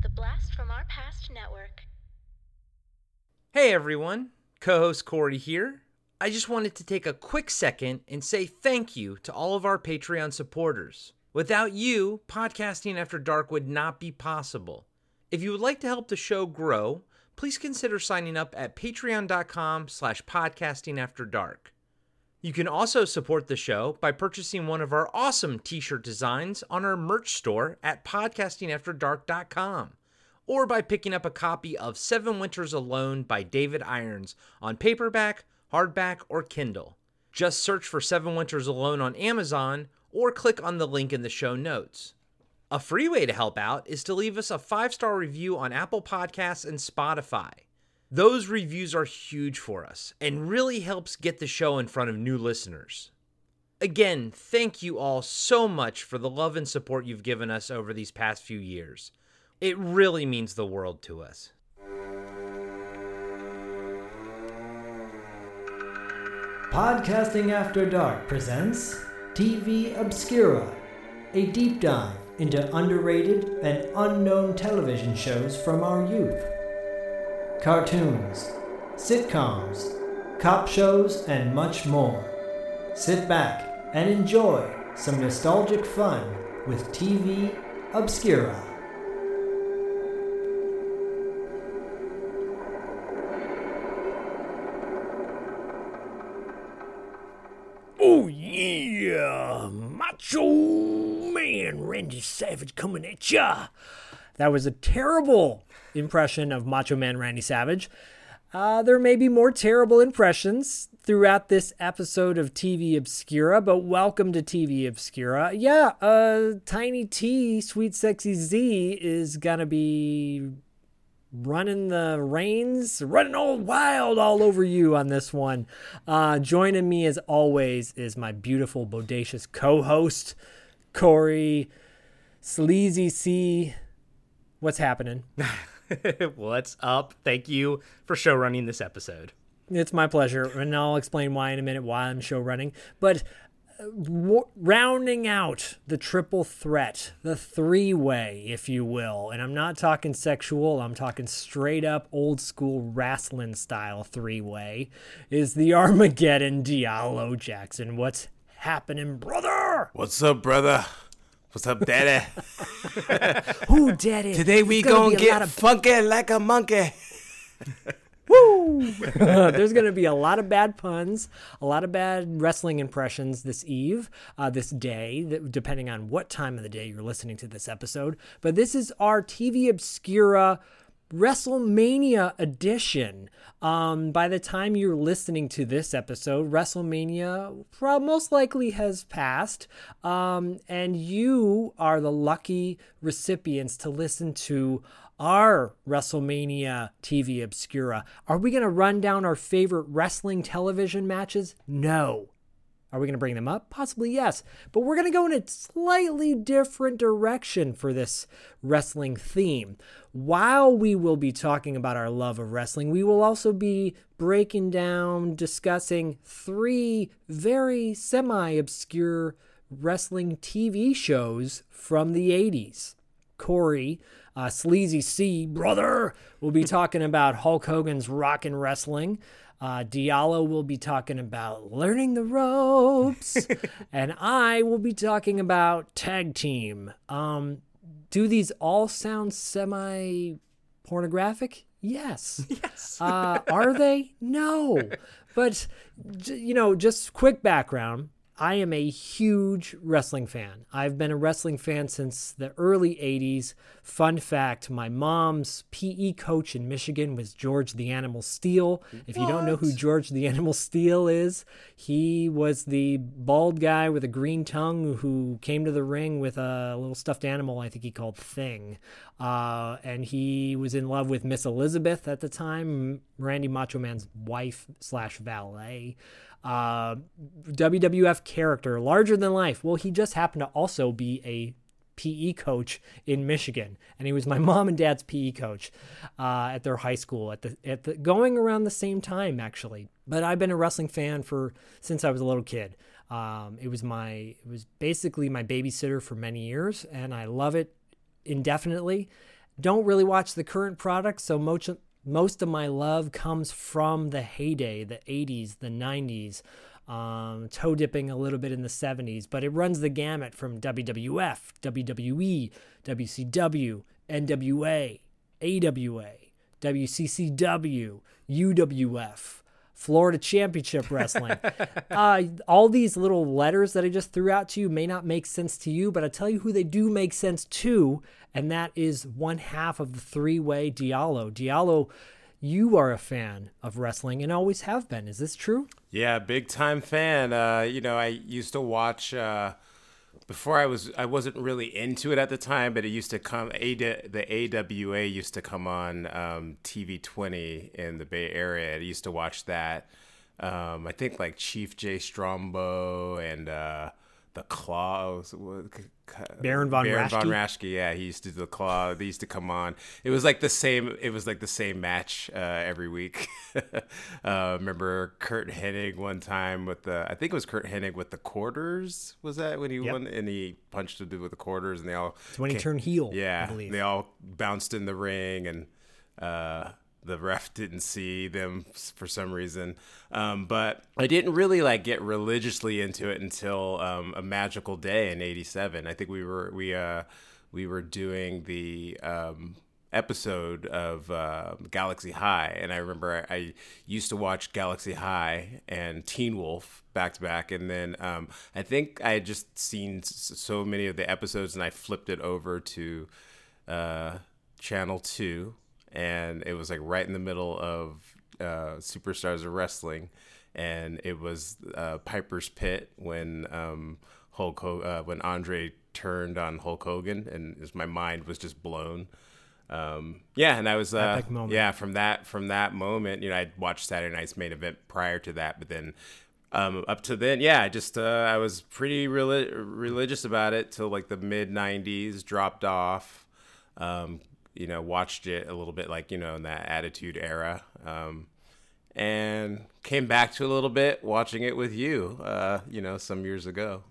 The Blast from Our Past Network. Hey everyone, co host Corey here. I just wanted to take a quick second and say thank you to all of our Patreon supporters. Without you, podcasting after dark would not be possible. If you would like to help the show grow, please consider signing up at patreon.com slash podcasting after dark. You can also support the show by purchasing one of our awesome t-shirt designs on our merch store at podcastingafterdark.com or by picking up a copy of Seven Winters Alone by David Irons on paperback, hardback, or Kindle. Just search for Seven Winters Alone on Amazon or click on the link in the show notes. A free way to help out is to leave us a five star review on Apple Podcasts and Spotify. Those reviews are huge for us and really helps get the show in front of new listeners. Again, thank you all so much for the love and support you've given us over these past few years. It really means the world to us. Podcasting After Dark presents TV Obscura, a deep dive into underrated and unknown television shows from our youth. Cartoons, sitcoms, cop shows, and much more. Sit back and enjoy some nostalgic fun with TV Obscura. Oh yeah, Macho Man Randy Savage coming at ya. That was a terrible impression of Macho Man Randy Savage. Uh, there may be more terrible impressions throughout this episode of TV Obscura, but welcome to TV Obscura. Yeah, uh, Tiny T, Sweet Sexy Z is gonna be running the reins, running all wild all over you on this one. Uh, joining me as always is my beautiful, bodacious co-host, Corey Sleazy C. What's happening? What's up? Thank you for show running this episode. It's my pleasure, and I'll explain why in a minute why I'm show running. But uh, w- rounding out the triple threat, the three way, if you will, and I'm not talking sexual, I'm talking straight up old school wrestling style three way, is the Armageddon Diallo Jackson. What's happening, brother? What's up, brother? What's up, daddy? Who daddy? Today we gonna gonna be a lot get of funky like a monkey. Woo! There's going to be a lot of bad puns, a lot of bad wrestling impressions this eve, uh, this day, depending on what time of the day you're listening to this episode. But this is our TV Obscura WrestleMania edition. Um, by the time you're listening to this episode, WrestleMania most likely has passed, um, and you are the lucky recipients to listen to our WrestleMania TV Obscura. Are we going to run down our favorite wrestling television matches? No. Are we going to bring them up? Possibly yes. But we're going to go in a slightly different direction for this wrestling theme. While we will be talking about our love of wrestling, we will also be breaking down, discussing three very semi obscure wrestling TV shows from the 80s. Corey, uh, Sleazy C, brother, will be talking about Hulk Hogan's rock and Wrestling. Uh, Diallo will be talking about learning the ropes, and I will be talking about tag team. Um, do these all sound semi pornographic? Yes. Yes. uh, are they? No. But, you know, just quick background. I am a huge wrestling fan. I've been a wrestling fan since the early 80s. Fun fact my mom's PE coach in Michigan was George the Animal Steele. If you don't know who George the Animal Steele is, he was the bald guy with a green tongue who came to the ring with a little stuffed animal, I think he called Thing. Uh, and he was in love with Miss Elizabeth at the time, Randy Macho Man's wife slash valet uh, WWF character, larger than life. Well, he just happened to also be a PE coach in Michigan, and he was my mom and dad's PE coach uh, at their high school at the at the going around the same time actually. But I've been a wrestling fan for since I was a little kid. Um, it was my it was basically my babysitter for many years, and I love it indefinitely. don't really watch the current product, so most most of my love comes from the heyday, the 80s, the 90s, um, toe dipping a little bit in the 70s, but it runs the gamut from WWF, WWE, WCW, NWA, AWA, WCCW, UWF. Florida Championship Wrestling. uh, all these little letters that I just threw out to you may not make sense to you, but I tell you who they do make sense to, and that is one half of the three way Diallo. Diallo, you are a fan of wrestling and always have been. Is this true? Yeah, big time fan. Uh, you know, I used to watch uh, before I was I wasn't really into it at the time, but it used to come A the AWA used to come on um, TV twenty in the Bay Area. I used to watch that. Um, I think like Chief Jay Strongbow and uh, the Claws. Baron von Baron von Raschke? Raschke, yeah, he used to do the claw. They used to come on. It was like the same. It was like the same match uh, every week. uh, remember Curt Hennig one time with the. I think it was Curt Hennig with the quarters. Was that when he Yep. won and he punched the dude with the quarters and they all. It's when he turned heel. Yeah, they all bounced in the ring and. Uh, the ref didn't see them for some reason, um, but I didn't really like get religiously into it until um, a magical day in '87. I think we were we uh, we were doing the um, episode of uh, Galaxy High, and I remember I, I used to watch Galaxy High and Teen Wolf back to back, and then um, I think I had just seen so many of the episodes, and I flipped it over to uh, Channel Two, and it was like right in the middle of uh, Superstars of Wrestling, and it was uh, Piper's Pit when um, Hulk Ho- uh, when Andre turned on Hulk Hogan, and was- my mind was just blown. Um, yeah, and I was uh, yeah from that from that moment, you know, I'd watched Saturday Night's main event prior to that, but then um, up to then, yeah, I just uh, I was pretty reli- religious about it till like the mid '90s, dropped off. Um, you know, watched it a little bit, like you know, in that Attitude era, um, and came back to a little bit watching it with you. Uh, you know, some years ago.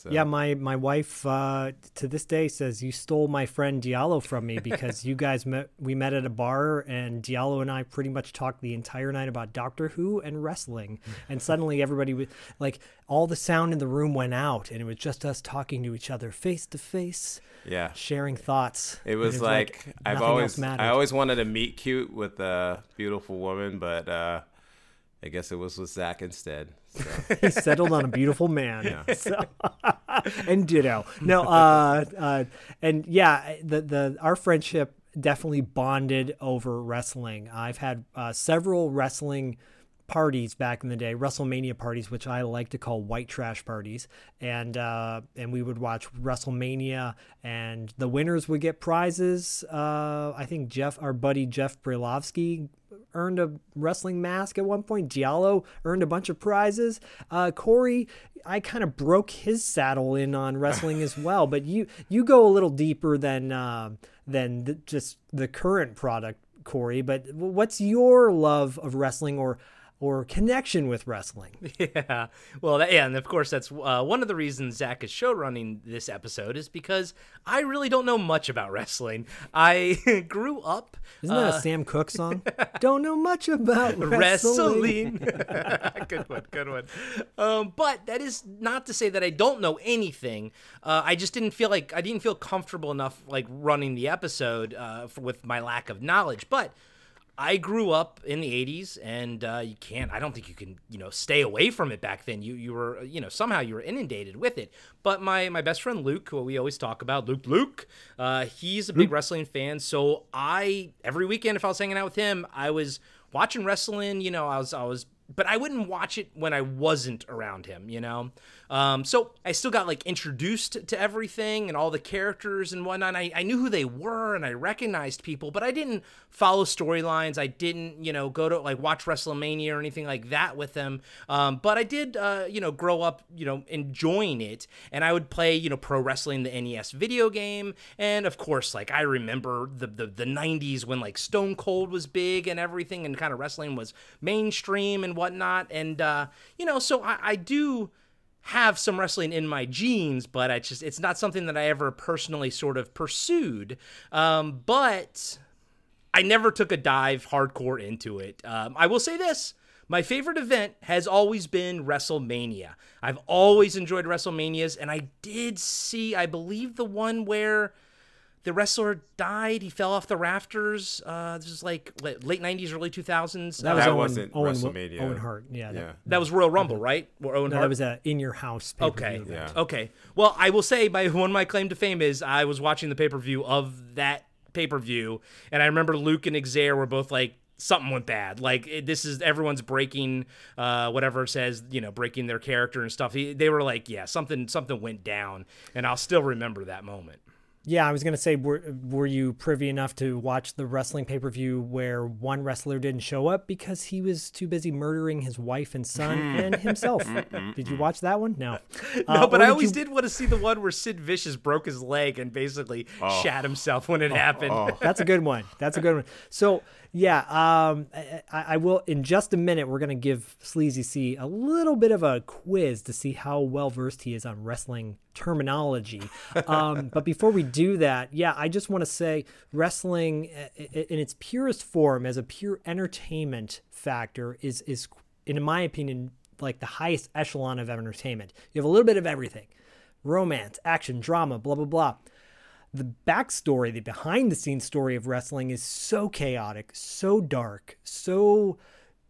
So. Yeah, my my wife uh, to this day says you stole my friend Diallo from me because you guys met. We met at a bar, and Diallo and I pretty much talked the entire night about Doctor Who and wrestling. And suddenly, everybody was like, all the sound in the room went out, and it was just us talking to each other face to face, yeah. sharing thoughts. It And was like, I've always. I always wanted to meet cute with a beautiful woman, but uh, I guess it was with Zach instead. So. he settled on a beautiful man. So, and ditto. No, uh, uh, and yeah, the the our friendship definitely bonded over wrestling. I've had uh, several wrestling parties back in the day, WrestleMania parties, which I like to call white trash parties, and uh, and we would watch WrestleMania, and the winners would get prizes. Uh, I think Jeff, our buddy Jeff Brilovsky, earned a wrestling mask at one point. Diallo earned a bunch of prizes. Uh, Corey, I kind of broke his saddle in on wrestling as well, but you you go a little deeper than uh, than the, just the current product, Corey. But what's your love of wrestling or or connection with wrestling? Yeah. Well, that, yeah, and of course, that's uh, one of the reasons Zach is show running this episode is because I really don't know much about wrestling. I grew up Isn't that a Sam Cooke song? Don't know much about wrestling. wrestling. good one, good one. Um, but that is not to say that I don't know anything. Uh, I just didn't feel like I didn't feel comfortable enough like running the episode uh, f with my lack of knowledge. But I grew up in the '80s, and uh, you can't. I don't think you can, you know, stay away from it back then. You you were, you know, somehow you were inundated with it. But my my best friend Luke, who we always talk about, Luke Luke, uh, he's a big wrestling fan. So I every weekend, if I was hanging out with him, I was watching wrestling. You know, I was I was but I wouldn't watch it when I wasn't around him, you know? Um, so I still got like introduced to everything and all the characters and whatnot. I, I knew who they were and I recognized people, but I didn't follow storylines. I didn't, you know, go to like watch WrestleMania or anything like that with them. Um, but I did, uh, you know, grow up, you know, enjoying it. And I would play, you know, pro wrestling, the NES video game. And of course, like I remember the, the, the 90s when like Stone Cold was big and everything and kind of wrestling was mainstream and whatnot. And, uh, you know, so I, I do have some wrestling in my genes, but I just it's not something that I ever personally sort of pursued. Um, but I never took a dive hardcore into it. Um, I will say this. My favorite event has always been WrestleMania. I've always enjoyed WrestleManias, and I did see, I believe, the one where the wrestler died. He fell off the rafters. Uh, this is like late late '90s, early 2000s. That was That Owen, wasn't Owen, WrestleMania. Owen Hart. Yeah. Yeah. That, that was Royal Rumble, right? Or Owen no, Hart. that was a in your house. pay-per-view Okay. event. Yeah. Okay. Well, I will say my one of my claim to fame is I was watching the pay per view of that pay per view, and I remember Luke and Xavier were both like something went bad. Like it, this is everyone's breaking uh, whatever it says, you know, breaking their character and stuff. He, they were like, yeah, something something went down, and I'll still remember that moment. Yeah, I was gonna say, were were you privy enough to watch the wrestling pay per view where one wrestler didn't show up because he was too busy murdering his wife and son and himself? did you watch that one? No. No, Uh, but I did always you- did want to see the one where Sid Vicious broke his leg and basically shat himself when it happened. That's a good one. That's a good one. So yeah, um, I, I will in just a minute. We're gonna give Sleazy C a little bit of a quiz to see how well versed he is on wrestling terminology. Um, but before we do that, yeah, I just want to say wrestling in its purest form, as a pure entertainment factor, is is in my opinion like the highest echelon of entertainment. You have a little bit of everything romance, action, drama, blah, blah, blah the backstory, the behind the scenes story of wrestling is so chaotic, so dark, so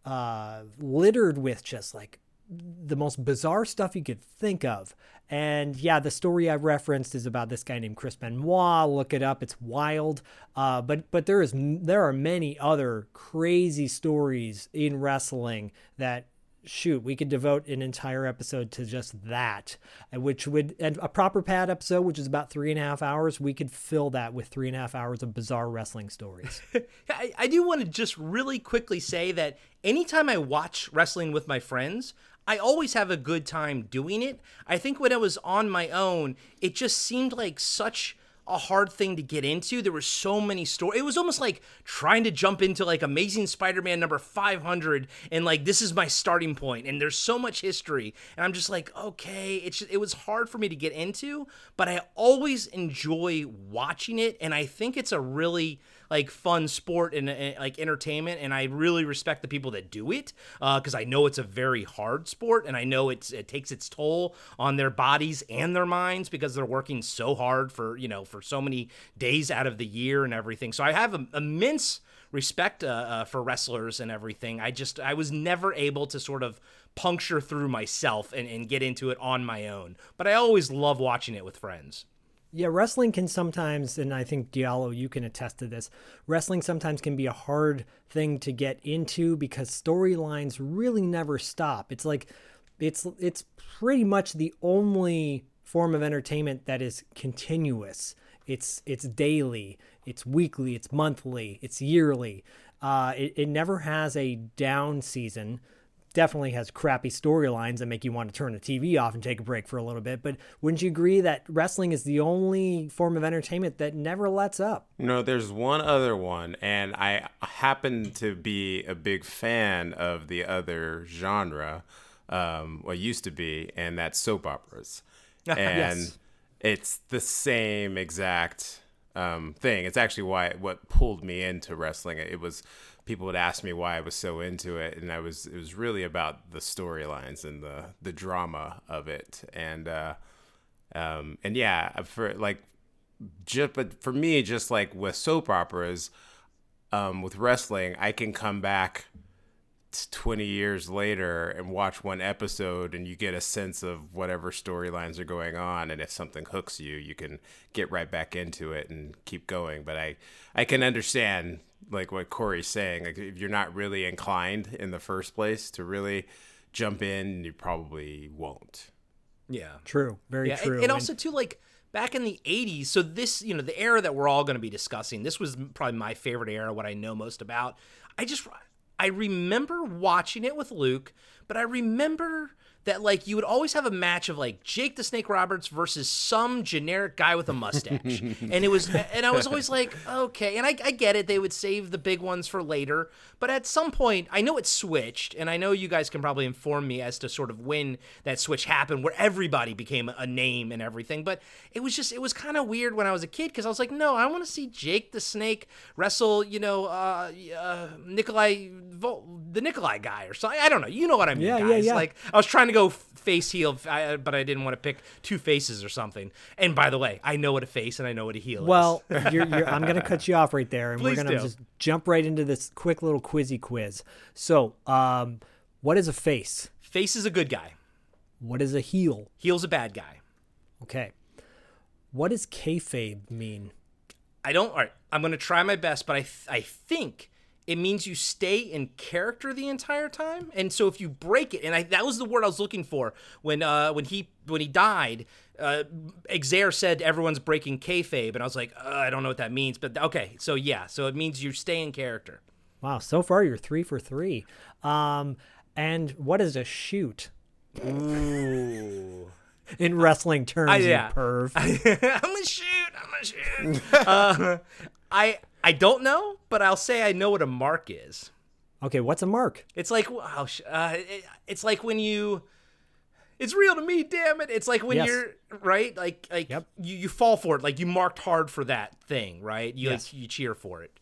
uh, littered with just like the most bizarre stuff you could think of. And yeah, the story I referenced is about this guy named Chris Benoit. Look it up; it's wild. Uh, but but there is there are many other crazy stories in wrestling that shoot, we could devote an entire episode to just that, uh, which would, and a proper pad episode, which is about three and a half hours, we could fill that with three and a half hours of bizarre wrestling stories. I, I do want to just really quickly say that anytime I watch wrestling with my friends, I always have a good time doing it. I think when I was on my own, it just seemed like such a hard thing to get into. There were so many stories. It was almost like trying to jump into like Amazing Spider-Man number 500 and like this is my starting point and there's so much history and I'm just like, okay, it's just, it was hard for me to get into, but I always enjoy watching it and I think it's a really like fun sport and, and, like entertainment and i really respect the people that do it because i know it's a very hard sport and i know it's it takes its toll on their bodies and their minds because they're working so hard for you know for so many days out of the year and everything. So i have a, immense respect uh, uh, for wrestlers and everything. I just i was never able to sort of puncture through myself and, and get into it on my own. But i always love watching it with friends Yeah, wrestling can sometimes, and I think Diallo, you can attest to this. Wrestling sometimes can be a hard thing to get into because storylines really never stop. It's like, it's it's pretty much the only form of entertainment that is continuous. It's it's daily, it's weekly, it's monthly, it's yearly. Uh, it, it never has a down season definitely has crappy storylines that make you want to turn the TV off and take a break for a little bit. But wouldn't you agree that wrestling is the only form of entertainment that never lets up? No, there's one other one, and I happen to be a big fan of the other genre, um, what used to be, and that's soap operas. And Yes. it's the same exact um, thing. It's actually why what pulled me into wrestling. It was people would ask me why I was so into it, and I was it was really about the storylines and the the drama of it, and uh, um, and yeah, for like just but for me just like with soap operas um with wrestling i can come back 20 years later and watch one episode and you get a sense of whatever storylines are going on. And if something hooks you you can get right back into it and keep going. But i i can understand like what corey's saying like if you're not really inclined in the first place to really jump in you probably won't. Yeah. True, very yeah, true. And, and also too like back in the 80s so this you know the era that we're all going to be discussing this was probably my favorite era what i know most about. I just i remember watching it with luke but i remember that like you would always have a match of like Jake the Snake Roberts versus some generic guy with a mustache, and it was and I was always like, okay, and I, I get it, they would save the big ones for later, but at some point, I know it switched, and I know you guys can probably inform me as to sort of when that switch happened, where everybody became a name and everything, but it was just it was kind of weird when I was a kid because I was like, no, I want to see Jake the Snake wrestle, you know, uh, uh Nikolai, Vol- the Nikolai guy or something. I don't know, you know what I mean, Yeah, guys? yeah, yeah. Like I was trying to go face heel, but I didn't want to pick two faces or something. And by the way, I know what a face and I know what a heel Well, is. you're, you're, I'm going to cut you off right there, and Please we're going to just jump right into this quick little quizzy quiz. So, um, what is a face? face is a good guy. What is a heel? Heel's a bad guy. Okay. What does kayfabe mean? I don't. All right, I'm going to try my best, but I th- I think it means you stay in character the entire time. And so if you break it, and I, that was the word I was looking for when uh when he when he died. Uh, Xavier said everyone's breaking kayfabe, and I was like, uh, I don't know what that means, but okay, so yeah, so it means you stay in character. Wow, so far you're three for three. Um, and what is a shoot? Ooh. In wrestling terms, I- you yeah. perv. I'm gonna shoot. I'm gonna shoot. uh, I I don't know, but I'll say I know what a mark is. Okay, what's a mark? It's like wow, uh, it, it's like when you. It's real to me, damn it! It's like when Yes. you're right, like like Yep. you, you fall for it, like you marked hard for that thing, right? You Yes. like, you cheer for it.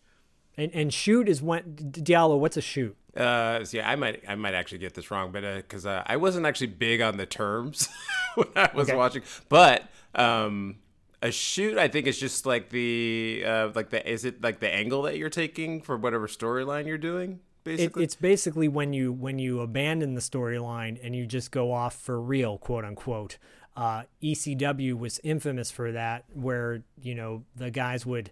And and shoot is when D- Diallo. What's a shoot? Uh, so yeah, I might I might actually get this wrong, but because uh, I wasn't actually big on the terms when I was Okay. watching, but um, a shoot I think is just like the uh, like the is it like the angle that you're taking for whatever storyline you're doing It, basically. it's basically when you when you abandon the storyline and you just go off for real, quote unquote. Uh, ECW was infamous for that, where you know the guys would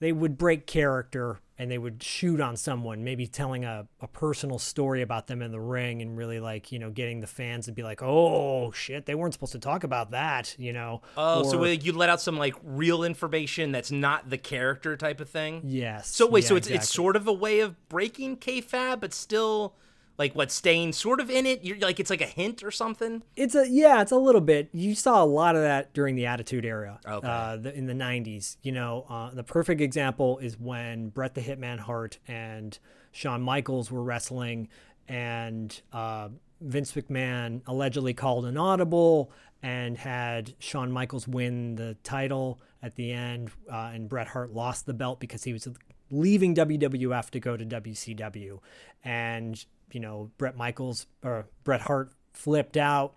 they would break character and they would shoot on someone, maybe telling a, a personal story about them in the ring and really like, you know, getting the fans to be like, oh shit, they weren't supposed to talk about that, you know. Oh, so Or- you let out some like real information that's not the character type of thing. yes. So wait, yeah, so it's exactly. it's sort of a way of breaking kayfabe, but still like what staying sort of in it. You're like it's like a hint or something. It's a yeah, it's a little bit. You saw a lot of that during the Attitude Era, Okay. uh, the, in the '90s. You know, uh, the perfect example is when Bret the Hitman Hart and Shawn Michaels were wrestling, and uh, Vince McMahon allegedly called an audible and had Shawn Michaels win the title at the end, uh, and Bret Hart lost the belt because he was leaving WWF to go to WCW, and you know Bret Michaels or Bret Hart flipped out,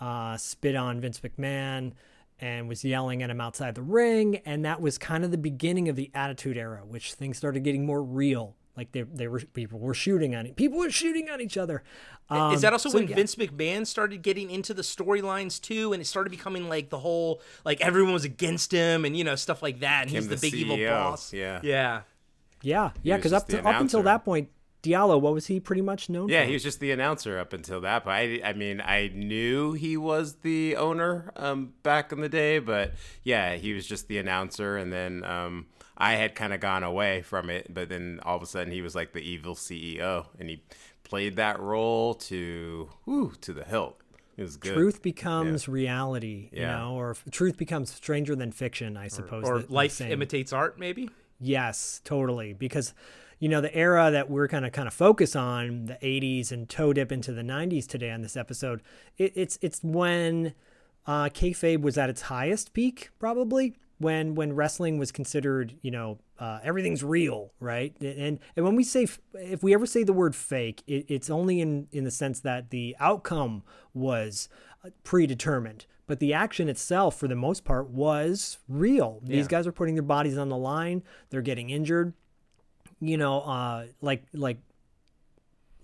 uh, spit on Vince McMahon, and was yelling at him outside the ring, and that was kind of the beginning of the Attitude Era, which things started getting more real. Like they, they were people were shooting on it. People were shooting on each other. Um, Is that also so when yeah. Vince McMahon started getting into the storylines too, and it started becoming like the whole like everyone was against him and you know stuff like that, and he's the, the big evil boss. yeah. yeah. Yeah, yeah, because up to, up until that point, Diallo, what was he pretty much known Yeah, for? he was just the announcer up until that. But I, I mean, I knew he was the owner um, back in the day, but yeah, he was just the announcer. And then um, I had kind of gone away from it, but then all of a sudden he was like the evil CEO, and he played that role to whew, to the hilt. It was good. truth becomes reality, you Yeah. know, or truth becomes stranger than fiction, I suppose. Or the- the life saying. imitates art, maybe. Yes, totally. Because, you know, the era that we're kind of kind of focus on, the '80s and toe dip into the '90s today on this episode, it, it's it's when uh, kayfabe was at its highest peak, probably when when wrestling was considered, you know, uh, everything's real, right? And and when we say f- if we ever say the word fake, it, it's only in in the sense that the outcome was uh, predetermined. But the action itself, for the most part, was real. These guys are putting their bodies on the line. They're getting injured. You know, uh, like like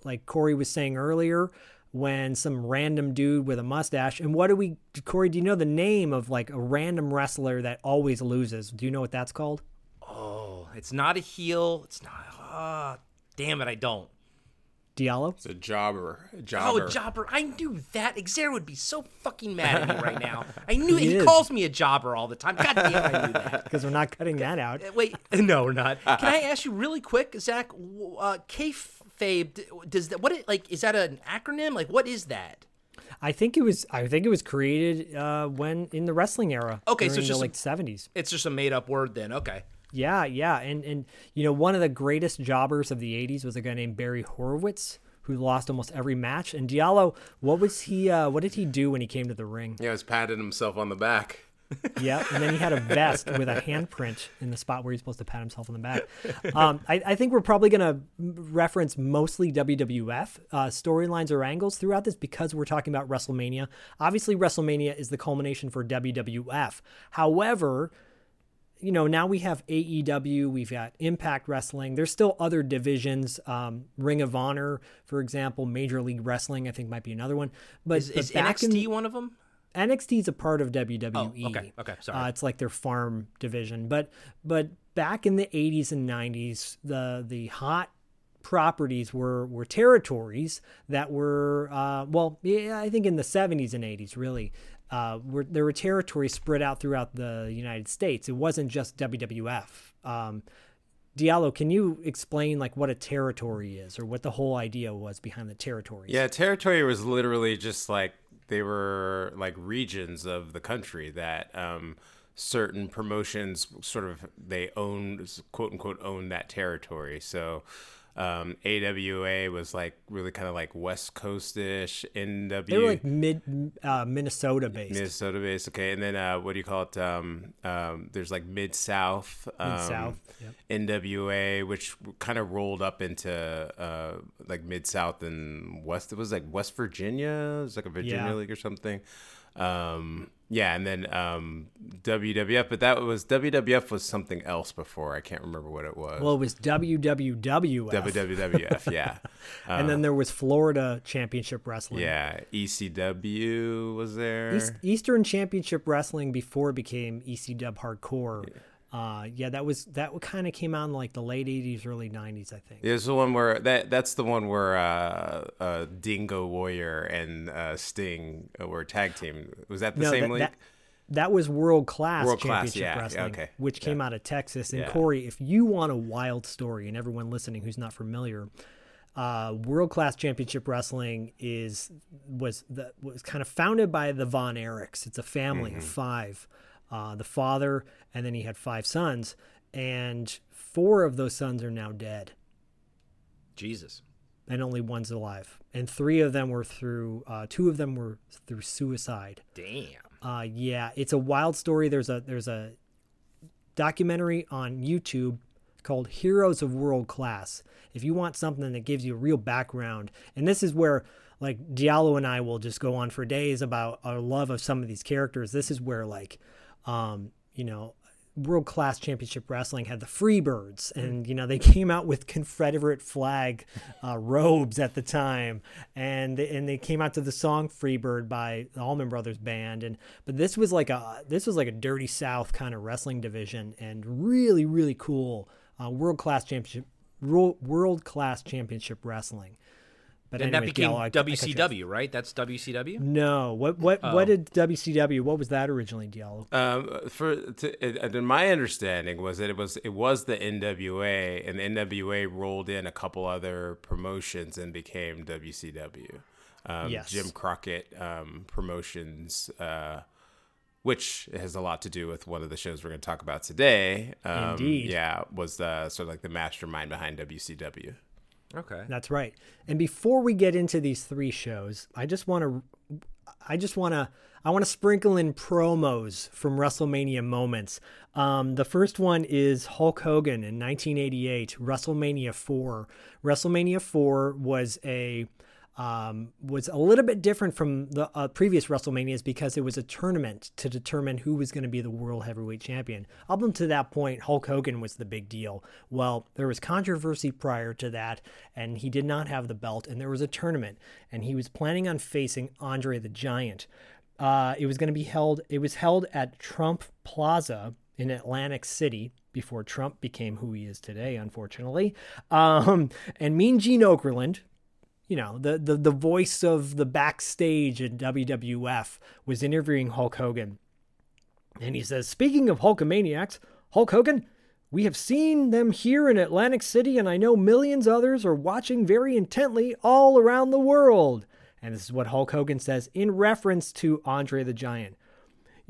like Corey was saying earlier, when some random dude with a mustache. And what do we, Corey? Do you know the name of like a random wrestler that always loses? Do you know what that's called? Oh, it's not a heel. It's not. Ah, damn it, I don't. Diallo. It's a jobber. A Oh, jobber. a jobber. I knew that. Xavier would be so fucking mad at me right now. I knew He he, calls me a jobber all the time. God damn, I knew that. Because we're not cutting that out. Uh, Wait, no, we're not. Can I ask you really quick, Zach? Uh, kayfabe. Does that what? It, like, is that an acronym? Like, what is that? I think it was. I think it was created uh, when in the wrestling era. Okay, so it's just a- like seventies. It's just a made up word then. Okay. Yeah, yeah, and and you know one of the greatest jobbers of the '80s was a guy named Barry Horowitz who lost almost every match. And Diallo, what was he? Uh, what did he do when he came to the ring? Yeah, he was patting himself on the back. Yeah, and then he had a vest with a handprint in the spot where he's supposed to pat himself on the back. Um, I, I think we're probably going to reference mostly WWF uh, storylines or angles throughout this because we're talking about WrestleMania. Obviously, WrestleMania is the culmination for WWF. However, you know, now we have AEW, we've got Impact Wrestling. There's still other divisions, um, Ring of Honor, for example, Major League Wrestling, I think might be another one. But, Is, but is back in- NXT one of them? NXT is a part of WWE. Oh, okay, okay, sorry. Uh, it's like their farm division. But but back in the 80s and 90s, the the hot properties were were territories that were uh, well, yeah, I think in the 70s and 80s really. Uh, were, there were territories spread out throughout the United States. It wasn't just WWF. Um, Diallo, can you explain like what a territory is or what the whole idea was behind the territories? Yeah, territory was literally just like they were like regions of the country that um, certain promotions sort of they owned quote unquote owned that territory. So um, AWA was like really kind of like West Coastish. NW They were like mid uh, Minnesota based. Minnesota based. Okay, and then uh, what do you call it? Um, um, there's like Mid South, um, Mid-South, yep. NWA, which kind of rolled up into uh, like Mid South and West. It was like West Virginia. It was like a Virginia Yeah. league or something. Um, yeah, and then um, WWF, but that was WWF was something else before. I can't remember what it was. Well, it was WWWF. WWF, yeah, and then there was Florida Championship Wrestling. yeah. ECW was there. East, Eastern Championship Wrestling before it became ECW Hardcore. Uh, yeah, that was that kind of came out in like the late '80s, early '90s, I think. There's the one where that that's the one where uh, uh, Dingo Warrior and uh, Sting were tag team. Was that the No, same that, league? that that was World Class World Class, Championship yeah, yeah, Wrestling, okay, which came out of Texas. And Yeah. Corey, if you want a wild story, and everyone listening who's not familiar, uh, World Class Championship Wrestling is was the was kind of founded by the Von Erichs. It's a family Mm-hmm. of five, uh, the father, and then he had five sons, and four of those sons are now dead Jesus. and only one's alive. And three of them were through, uh, two of them were through suicide. Damn. Uh, yeah, it's a wild story. There's a there's a documentary on YouTube called Heroes of World Class. If you want something that gives you a real background, and this is where like Diallo and I will just go on for days about our love of some of these characters. This is where like, um, you know. World Class Championship Wrestling had the Freebirds, and you know they came out with Confederate flag uh, robes at the time, and and they came out to the song Freebird by the Allman Brothers Band, and but this was like a this was like a dirty South kind of wrestling division, and really really cool uh, World Class Championship World Class Championship Wrestling. But And that became Diallo, I- I cut you off. WCW, right? That's WCW? No, what what Oh. what did WCW? What was that originally, Diallo? Um, for to, it, uh, my understanding was that it was it was the NWA, and the NWA rolled in a couple other promotions and became WCW. Um, Yes. Jim Crockett um, Promotions, uh, which has a lot to do with one of the shows we're going to talk about today. Um, Indeed. Yeah, was the sort of like the mastermind behind WCW. Okay. That's right. And before we get into these three shows, I just want to I just want to I want to sprinkle in promos from WrestleMania moments. Um, the first one is Hulk Hogan in 1988, WrestleMania 4. WrestleMania 4 was a um, was a little bit different from the uh, previous WrestleManias because it was a tournament to determine who was going to be the World Heavyweight Champion. Up until that point, Hulk Hogan was the big deal. Well, there was controversy prior to that, and he did not have the belt, and there was a tournament, and he was planning on facing Andre the Giant. Uh, it was going to be held. It was held at Trump Plaza in Atlantic City before Trump became who he is today, unfortunately. Um, and Mean Gene Okerlund, you know, the, the the voice of the backstage in WWF was interviewing Hulk Hogan. And he says, Speaking of Hulkamaniacs, Hulk Hogan, we have seen them here in Atlantic City, and I know millions others are watching very intently all around the world. And this is what Hulk Hogan says in reference to Andre the Giant.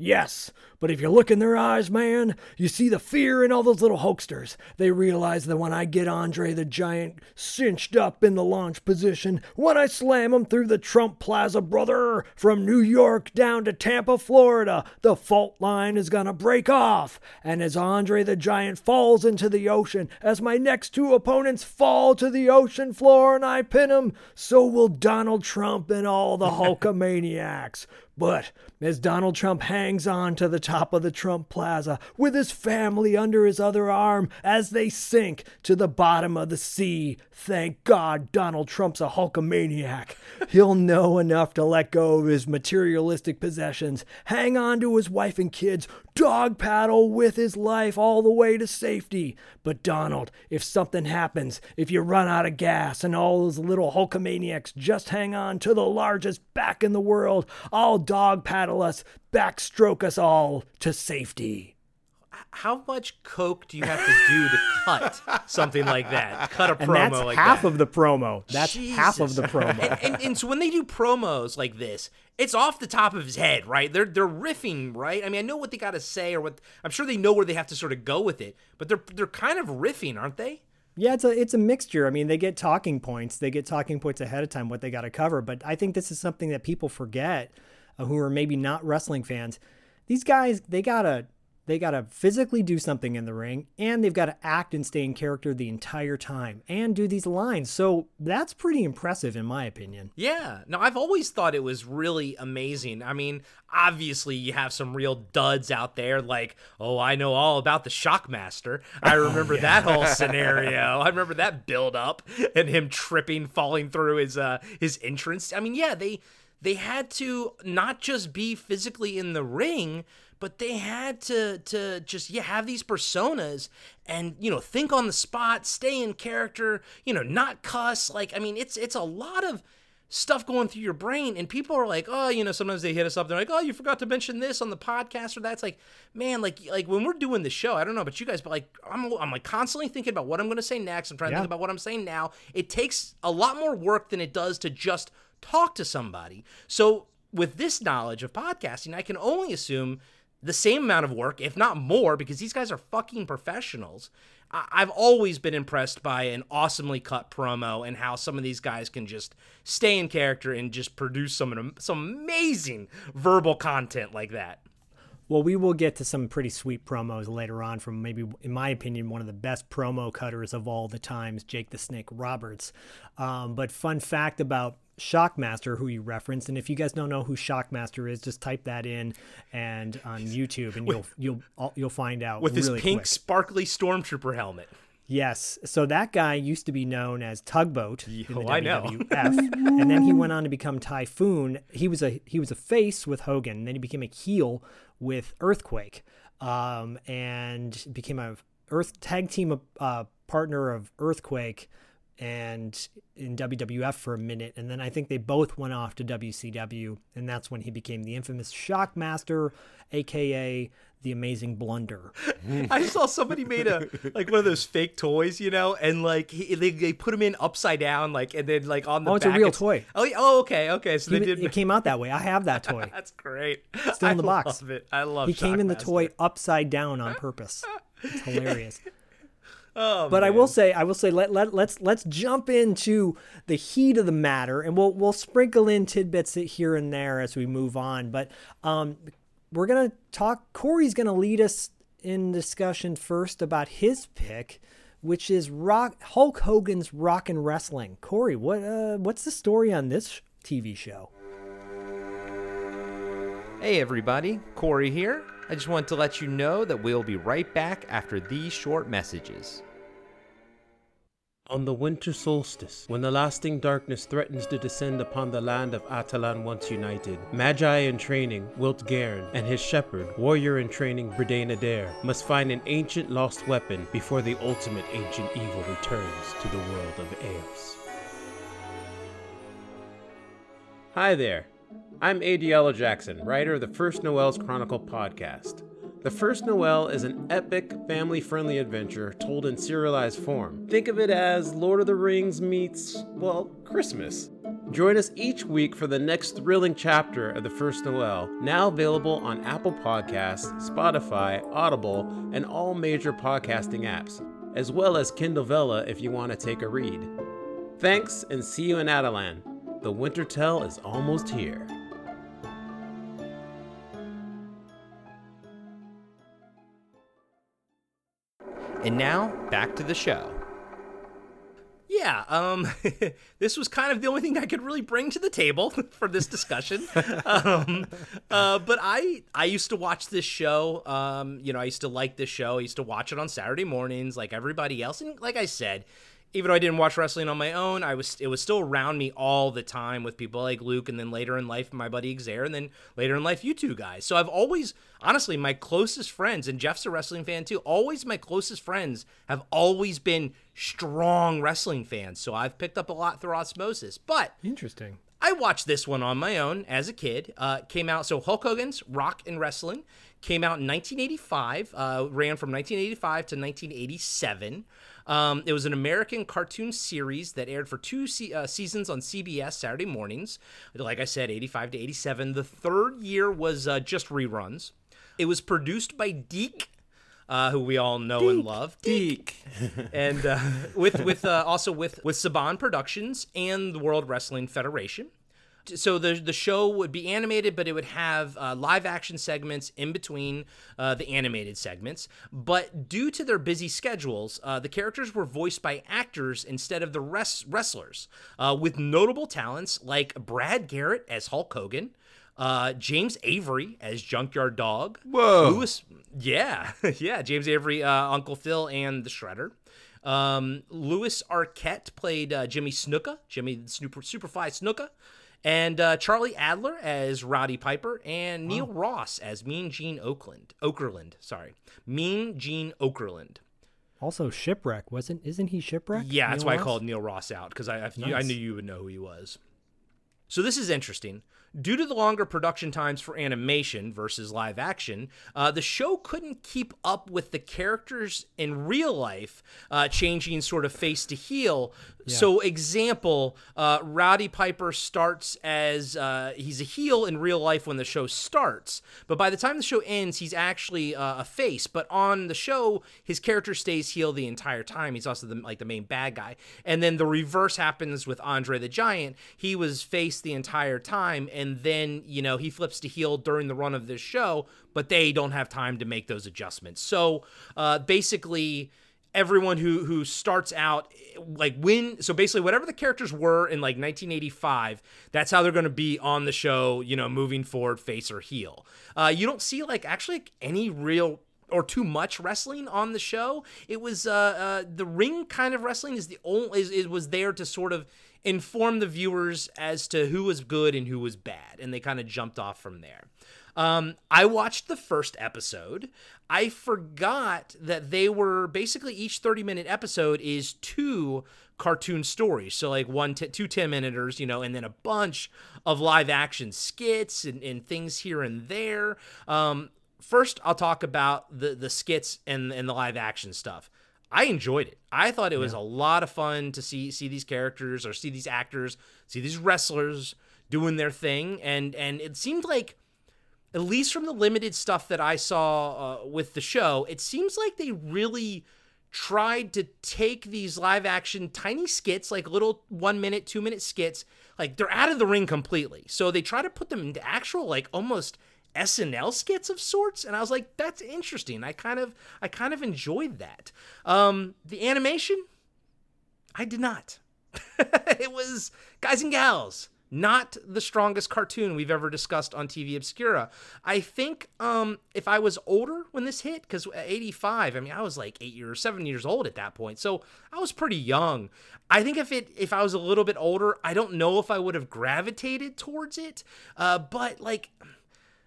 Yes, but if you look in their eyes, man, you see the fear in all those little Hulksters. They realize that when I get Andre the Giant cinched up in the launch position, when I slam him through the Trump Plaza, brother, from New York down to Tampa, Florida, the fault line is gonna break off. And as Andre the Giant falls into the ocean, as my next two opponents fall to the ocean floor and I pin pin 'em, so will Donald Trump and all the Hulkamaniacs. But as Donald Trump hangs on to the top of the Trump Plaza with his family under his other arm as they sink to the bottom of the sea, thank God Donald Trump's a Hulkamaniac. He'll know enough to let go of his materialistic possessions, hang on to his wife and kids, dog paddle with his life all the way to safety. But Donald, if something happens, if you run out of gas and all those little Hulkamaniacs just hang on to the largest back in the world, I'll dog paddle us, backstroke us all to safety. How much coke do you have to do to cut something like that? Cut a promo And that's like half that. of the promo. That's half of the promo. and, and, and so when they do promos like this, it's off the top of his head, right? They're they're riffing, right? I mean, I know what they got to say, or what I'm sure they know where they have to sort of go with it, but they're they're kind of riffing, aren't they? Yeah, it's a it's a mixture. I mean, they get talking points. They get talking points ahead of time what they got to cover. But I think this is something that people forget, uh, who are maybe not wrestling fans. These guys, they gotta they gotta physically do something in the ring, and they've got to act and stay in character the entire time, and do these lines. So that's pretty impressive, in my opinion. Yeah. No, I've always thought it was really amazing. I mean, obviously you have some real duds out there like, oh, I know all about the Shockmaster. I remember that whole scenario. I remember that build up and him tripping, falling through his uh his entrance. I mean, yeah, they they had to not just be physically in the ring, but they had to to just yeah have these personas and you know think on the spot, stay in character, you know, not cuss. Like I mean, it's it's a lot of stuff going through your brain and people are like oh you know sometimes they hit us up they're like oh you forgot to mention this on the podcast or that's like man like like when we're doing the show i don't know about you guys but like i'm, I'm like constantly thinking about what i'm going to say next. I'm trying to think about what i'm saying now. It takes a lot more work than it does to just talk to somebody so with this knowledge of podcasting i can only assume the same amount of work, if not more, because these guys are fucking professionals. I've always been impressed by an awesomely cut promo and how some of these guys can just stay in character and just produce some some amazing verbal content like that. Well, we will get to some pretty sweet promos later on from maybe, in my opinion, one of the best promo cutters of all the times, Jake the Snake Roberts. Um, but fun fact about Shockmaster, who you referenced, and if you guys don't know who Shockmaster is, just type that in and on YouTube, and you'll you'll you'll find out With really his pink quick. sparkly stormtrooper helmet. Yes. So that guy used to be known as Tugboat in the Yo, I know. WWF, and then he went on to become Typhoon. He was a he was a face with Hogan, and then he became a heel with Earthquake, um, and became a Earth tag team uh, partner of Earthquake, and in WWF for a minute, and then I think they both went off to WCW, and that's when he became the infamous Shockmaster, aka the Amazing Blunder. I saw somebody made a like one of those fake toys, you know, and like he, they they put him in upside down, like and then like on the Oh, it's a back, real toy. Oh, yeah, oh, okay, okay. So they did. it came out that way. I have that toy. That's great. Still in the I box. I love it. I love. he came in the toy upside down on purpose. It's hilarious. Oh, But I will say, I will say, let, let let's let's jump into the heat of the matter, and we'll we'll sprinkle in tidbits here and there as we move on. But um, we're gonna talk. Corey's gonna lead us in discussion first about his pick, which is Rock Hulk Hogan's Rock and Wrestling. Corey, what uh, what's the story on this TV show? Hey everybody, Corey here. I just wanted to let you know that we'll be right back after these short messages. On the winter solstice, when the lasting darkness threatens to descend upon the land of Atalan once united, Magi in training, Wilt Gairn, and his shepherd, warrior in training, Brigade Adair, must find an ancient lost weapon before the ultimate ancient evil returns to the world of Eos. Hi there. I'm Diallo Jackson, writer of the First Noel's Chronicle podcast. The First Noel is an epic, family friendly adventure told in serialized form. Think of it as Lord of the Rings meets, well, Christmas. Join us each week for the next thrilling chapter of the First Noel, now available on Apple Podcasts, Spotify, Audible, and all major podcasting apps, as well as Kindle Vella if you want to take a read. Thanks, and see you in Adelan. The Winter Tell is almost here. And now, back to the show. Yeah, um, this was kind of the only thing I could really bring to the table for this discussion. um, uh, but I I used to watch this show. Um, you know, I used to like this show. I used to watch it on Saturday mornings, like everybody else. And like I said, even though I didn't watch wrestling on my own, I was it was still around me all the time with people like Luke, and then later in life my buddy Xavier, and then later in life you two guys. So I've always, honestly, my closest friends, and Jeff's a wrestling fan too. Always my closest friends have always been strong wrestling fans. So I've picked up a lot through osmosis. But Interesting. I watched this one on my own as a kid. Uh, came out so Hulk Hogan's Rock and Wrestling came out in 1985. Uh, ran from 1985 to 1987. Um, it was an American cartoon series that aired for two se- uh, seasons on CBS Saturday mornings. Like I said, 85 to 87. The third year was uh, just reruns. It was produced by DIC. Uh, who we all know and love, DIC, and uh, with with uh, also with with Saban Productions and the World Wrestling Federation so the the show would be animated, but it would have uh, live action segments in between uh, the animated segments. But due to their busy schedules, uh, the characters were voiced by actors instead of the res- wrestlers, uh, with notable talents like Brad Garrett as Hulk Hogan. Uh, James Avery as Junkyard Dog. Whoa. Lewis, yeah, yeah. James Avery, uh, Uncle Phil, and the Shredder. Um, Lewis Arquette played uh, Jimmy Snuka, Jimmy Super Superfly Snuka, and uh, Charlie Adler as Roddy Piper, and Neil Ross as Mean Gene Oakland. Okerlund. sorry, Mean Gene Okerlund. Also, shipwreck wasn't? Isn't he shipwreck? Yeah, that's Neil why I called Neil Ross out because I I, I knew you would know who he was. So this is interesting. Due to the longer production times for animation versus live action, uh, the show couldn't keep up with the characters in real life, uh, changing sort of face to heel. So, example, uh, Roddy Piper starts as uh, he's a heel in real life when the show starts, but by the time the show ends, he's actually uh, a face. But on the show, his character stays heel the entire time. He's also the, like the main bad guy. And then the reverse happens with Andre the Giant. He was face the entire time, and then you know he flips to heel during the run of this show, but they don't have time to make those adjustments. So uh, basically everyone who who starts out like when so basically whatever the characters were in like 1985 that's how they're going to be on the show you know moving forward face or heel uh you don't see like actually any real or too much wrestling on the show it was uh, uh the ring kind of wrestling is the only is, is was there to sort of inform the viewers as to who was good and who was bad and they kind of jumped off from there um, I watched the first episode. I forgot that they were basically each 30 minute episode is two cartoon stories. So, like one, t- two 10 minuters, you know, and then a bunch of live action skits and, and things here and there. Um, first, I'll talk about the, the skits and, and the live action stuff. I enjoyed it. I thought it was a lot of fun to see see these characters or see these actors, see these wrestlers doing their thing, and and it seemed like at least from the limited stuff that I saw uh, with the show, it seems like they really tried to take these live action tiny skits, like little one minute, two minute skits, like they're out of the ring completely. So they try to put them into actual, like almost SNL skits of sorts, and I was like, that's interesting. I kind of, I kind of enjoyed that. Um, the animation, I did not. it was guys and gals not the strongest cartoon we've ever discussed on TV Obscura. I think um, if I was older when this hit, because 85, I mean, I was like eight years, seven years old at that point, so I was pretty young. I think if it, if I was a little bit older, I don't know if I would have gravitated towards it. Uh, but like,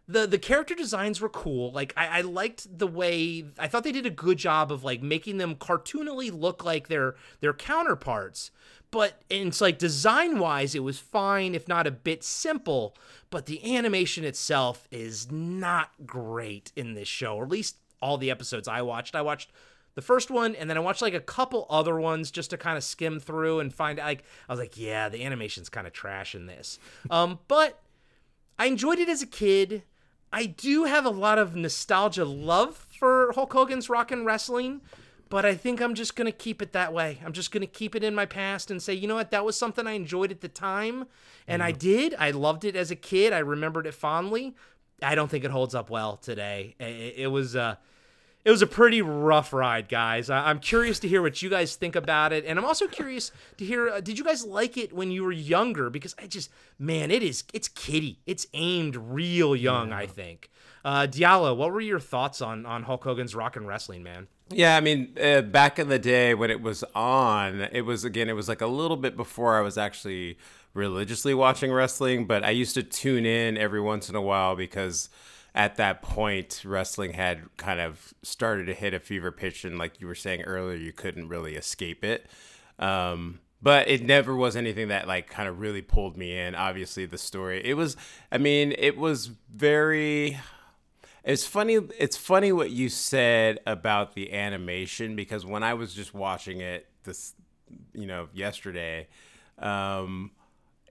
the the character designs were cool. Like I, I liked the way I thought they did a good job of like making them cartoonily look like their their counterparts. But it's like design wise, it was fine, if not a bit simple. But the animation itself is not great in this show, or at least all the episodes I watched. I watched the first one, and then I watched like a couple other ones just to kind of skim through and find like I was like, yeah, the animation's kind of trash in this. Um, but I enjoyed it as a kid. I do have a lot of nostalgia love for Hulk Hogan's Rock and Wrestling, but I think I'm just going to keep it that way. I'm just going to keep it in my past and say, you know what, that was something I enjoyed at the time, and I did. I loved it as a kid. I remembered it fondly. I don't think it holds up well today. It, it was uh it was a pretty rough ride, guys. I- I'm curious to hear what you guys think about it, and I'm also curious to hear. Uh, did you guys like it when you were younger? Because I just, man, it is. It's kiddie. It's aimed real young. I think. Uh, Diallo, what were your thoughts on on Hulk Hogan's Rock and Wrestling, man? Yeah, I mean, uh, back in the day when it was on, it was again, it was like a little bit before I was actually religiously watching wrestling, but I used to tune in every once in a while because at that point, wrestling had kind of started to hit a fever pitch, and like you were saying earlier, you couldn't really escape it. Um, but it never was anything that like kind of really pulled me in. Obviously, the story, it was, I mean, it was very. It's funny. It's funny what you said about the animation because when I was just watching it this, you know, yesterday, um,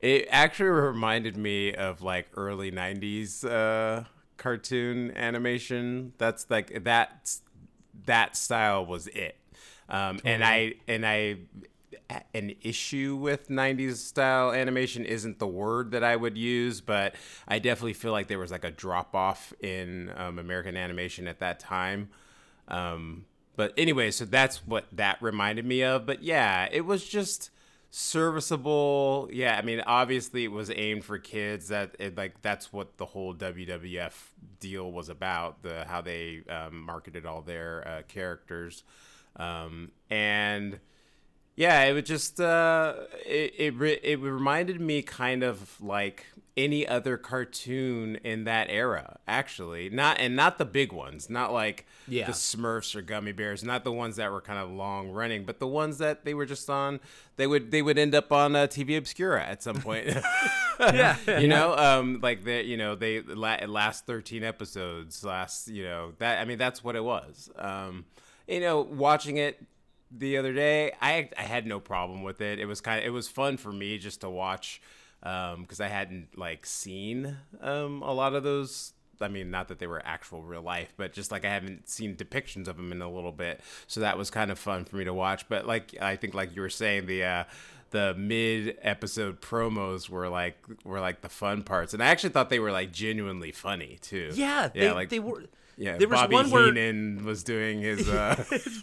it actually reminded me of like early '90s uh, cartoon animation. That's like that. That style was it. Um, and I and I an issue with 90s style animation isn't the word that I would use, but I definitely feel like there was like a drop off in um, American animation at that time. Um, but anyway, so that's what that reminded me of. But yeah, it was just serviceable. Yeah, I mean, obviously it was aimed for kids. That it, like that's what the whole WWF deal was about. The how they um, marketed all their uh, characters, um, and yeah, it would just uh, it it, re- it reminded me kind of like any other cartoon in that era. Actually, not and not the big ones, not like Yeah. the Smurfs or Gummy Bears, not the ones that were kind of long running, but the ones that they were just on. They would they would end up on uh, TV Obscura at some point. Yeah, you know, um, like the you know they la- last thirteen episodes, last you know that I mean that's what it was. Um, you know, watching it the other day, I I had no problem with it. It was kind of it was fun for me just to watch because I hadn't like seen um, a lot of those. I mean, not that they were actual real life, but just like I haven't seen depictions of them in a little bit, so that was kind of fun for me to watch. But like I think, like you were saying, the uh, the mid episode promos were like were like the fun parts, and I actually thought they were like genuinely funny too. yeah, they, yeah, like they were. Yeah. there was Bobby one where- Heenan was doing his. Uh,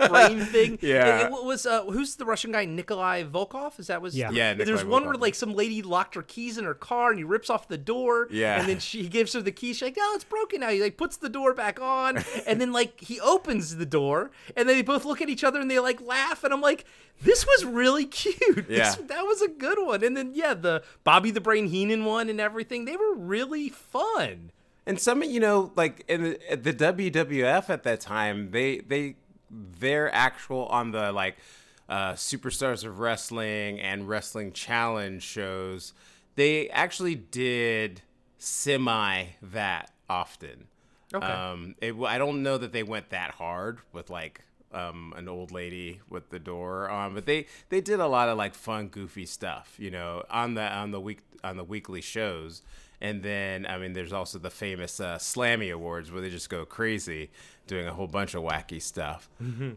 brain thing. Yeah. It, it was uh, who's the Russian guy? Nikolai Volkov. Is that was? Yeah. Yeah, There's Nikolai one Volkov. where like some lady locked her keys in her car and he rips off the door. Yeah. And then she gives her the keys. She's like, "No, it's broken now." He like puts the door back on, and then like he opens the door, and then they both look at each other and they like laugh, and I'm like, "This was really cute. This- Yeah. that was a good one." And then yeah, the Bobby the Brain Heenan one and everything. They were really fun. And some, you know, like in the, the WWF at that time, they they they're actual on the like uh, Superstars of Wrestling and Wrestling Challenge shows, they actually did semi that often. Okay. Um, it, I don't know that they went that hard with like um, an old lady with the door on, but they they did a lot of like fun, goofy stuff, you know, on the on the week on the weekly shows. And then I mean, there's also the famous uh, Slammy Awards where they just go crazy, doing a whole bunch of wacky stuff.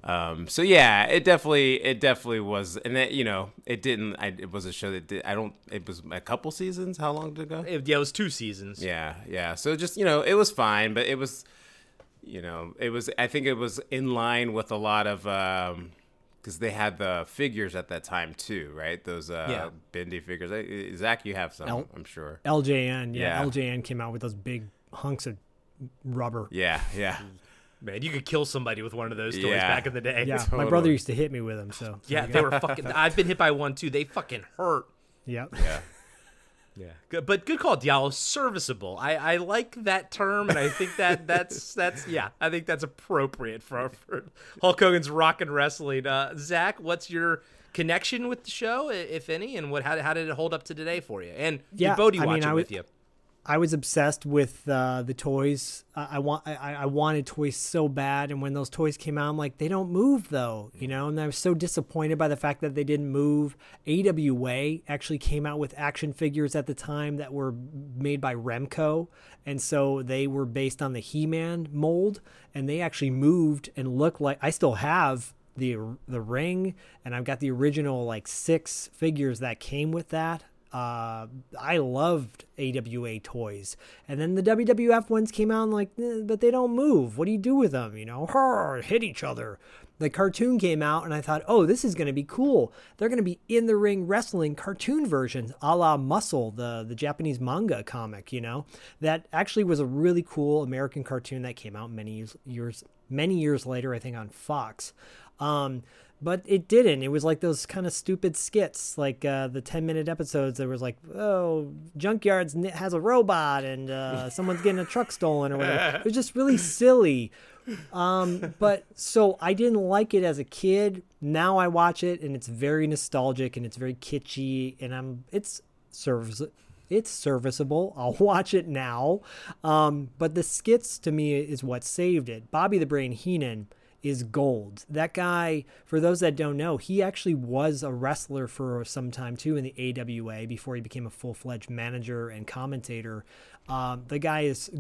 Um, so yeah, it definitely it definitely was, and that you know, it didn't. I, it was a show that did. I don't. It was a couple seasons. How long did it go? It, yeah, it was two seasons. Yeah, yeah. So just you know, it was fine, but it was, you know, it was. I think it was in line with a lot of because they had the figures at that time too, right? Those uh, Yeah. bendy figures. Uh, Zach, you have some, El- I'm sure. LJN, yeah, Yeah. LJN came out with those big hunks of rubber. Yeah, yeah. Man, you could kill somebody with one of those toys Yeah. back in the day. Yeah, my brother used to hit me with them. So Yeah, they were fucking. I've been hit by one too. They fucking hurt. yeah, Yeah. Yeah, good, but good call, Diallo. Serviceable. I, I like that term, and I think that that's that's yeah. I think that's appropriate for, for Hulk Hogan's Rock and Wrestling. Uh, Zach, what's your connection with the show, if any, and what how, how did it hold up to today for you? And Yeah, did Bodie I mean, it I with you? I was obsessed with uh, the toys. I want I, I wanted toys so bad, and when those toys came out, I'm like, they don't move though, you know. And I was so disappointed by the fact that they didn't move. AWA actually came out with action figures at the time that were made by Remco, and so they were based on the He-Man mold, and they actually moved and looked like. I still have the the ring, and I've got the original like six figures that came with that uh, I loved AWA toys, and then the WWF ones came out and like, eh, but they don't move. What do you do with them? You know, hit each other. The cartoon came out, and I thought, oh, this is going to be cool. They're going to be in the ring wrestling cartoon versions, a la Muscle, the the Japanese manga comic. You know, that actually was a really cool American cartoon that came out many years, years many years later, I think, on Fox. Um, but it didn't. It was like those kind of stupid skits, like uh, the ten minute episodes. that was like, oh, Junkyard's has a robot and uh, someone's getting a truck stolen or whatever. It was just really silly. Um, but so I didn't like it as a kid. Now I watch it and it's very nostalgic and it's very kitschy and I'm it's service it's serviceable. I'll watch it now. Um, but the skits to me is what saved it. Bobby the Brain Heenan is gold. That guy, for those that don't know, he actually was a wrestler for some time too in the AWA before he became a full fledged manager and commentator. Um, the guy is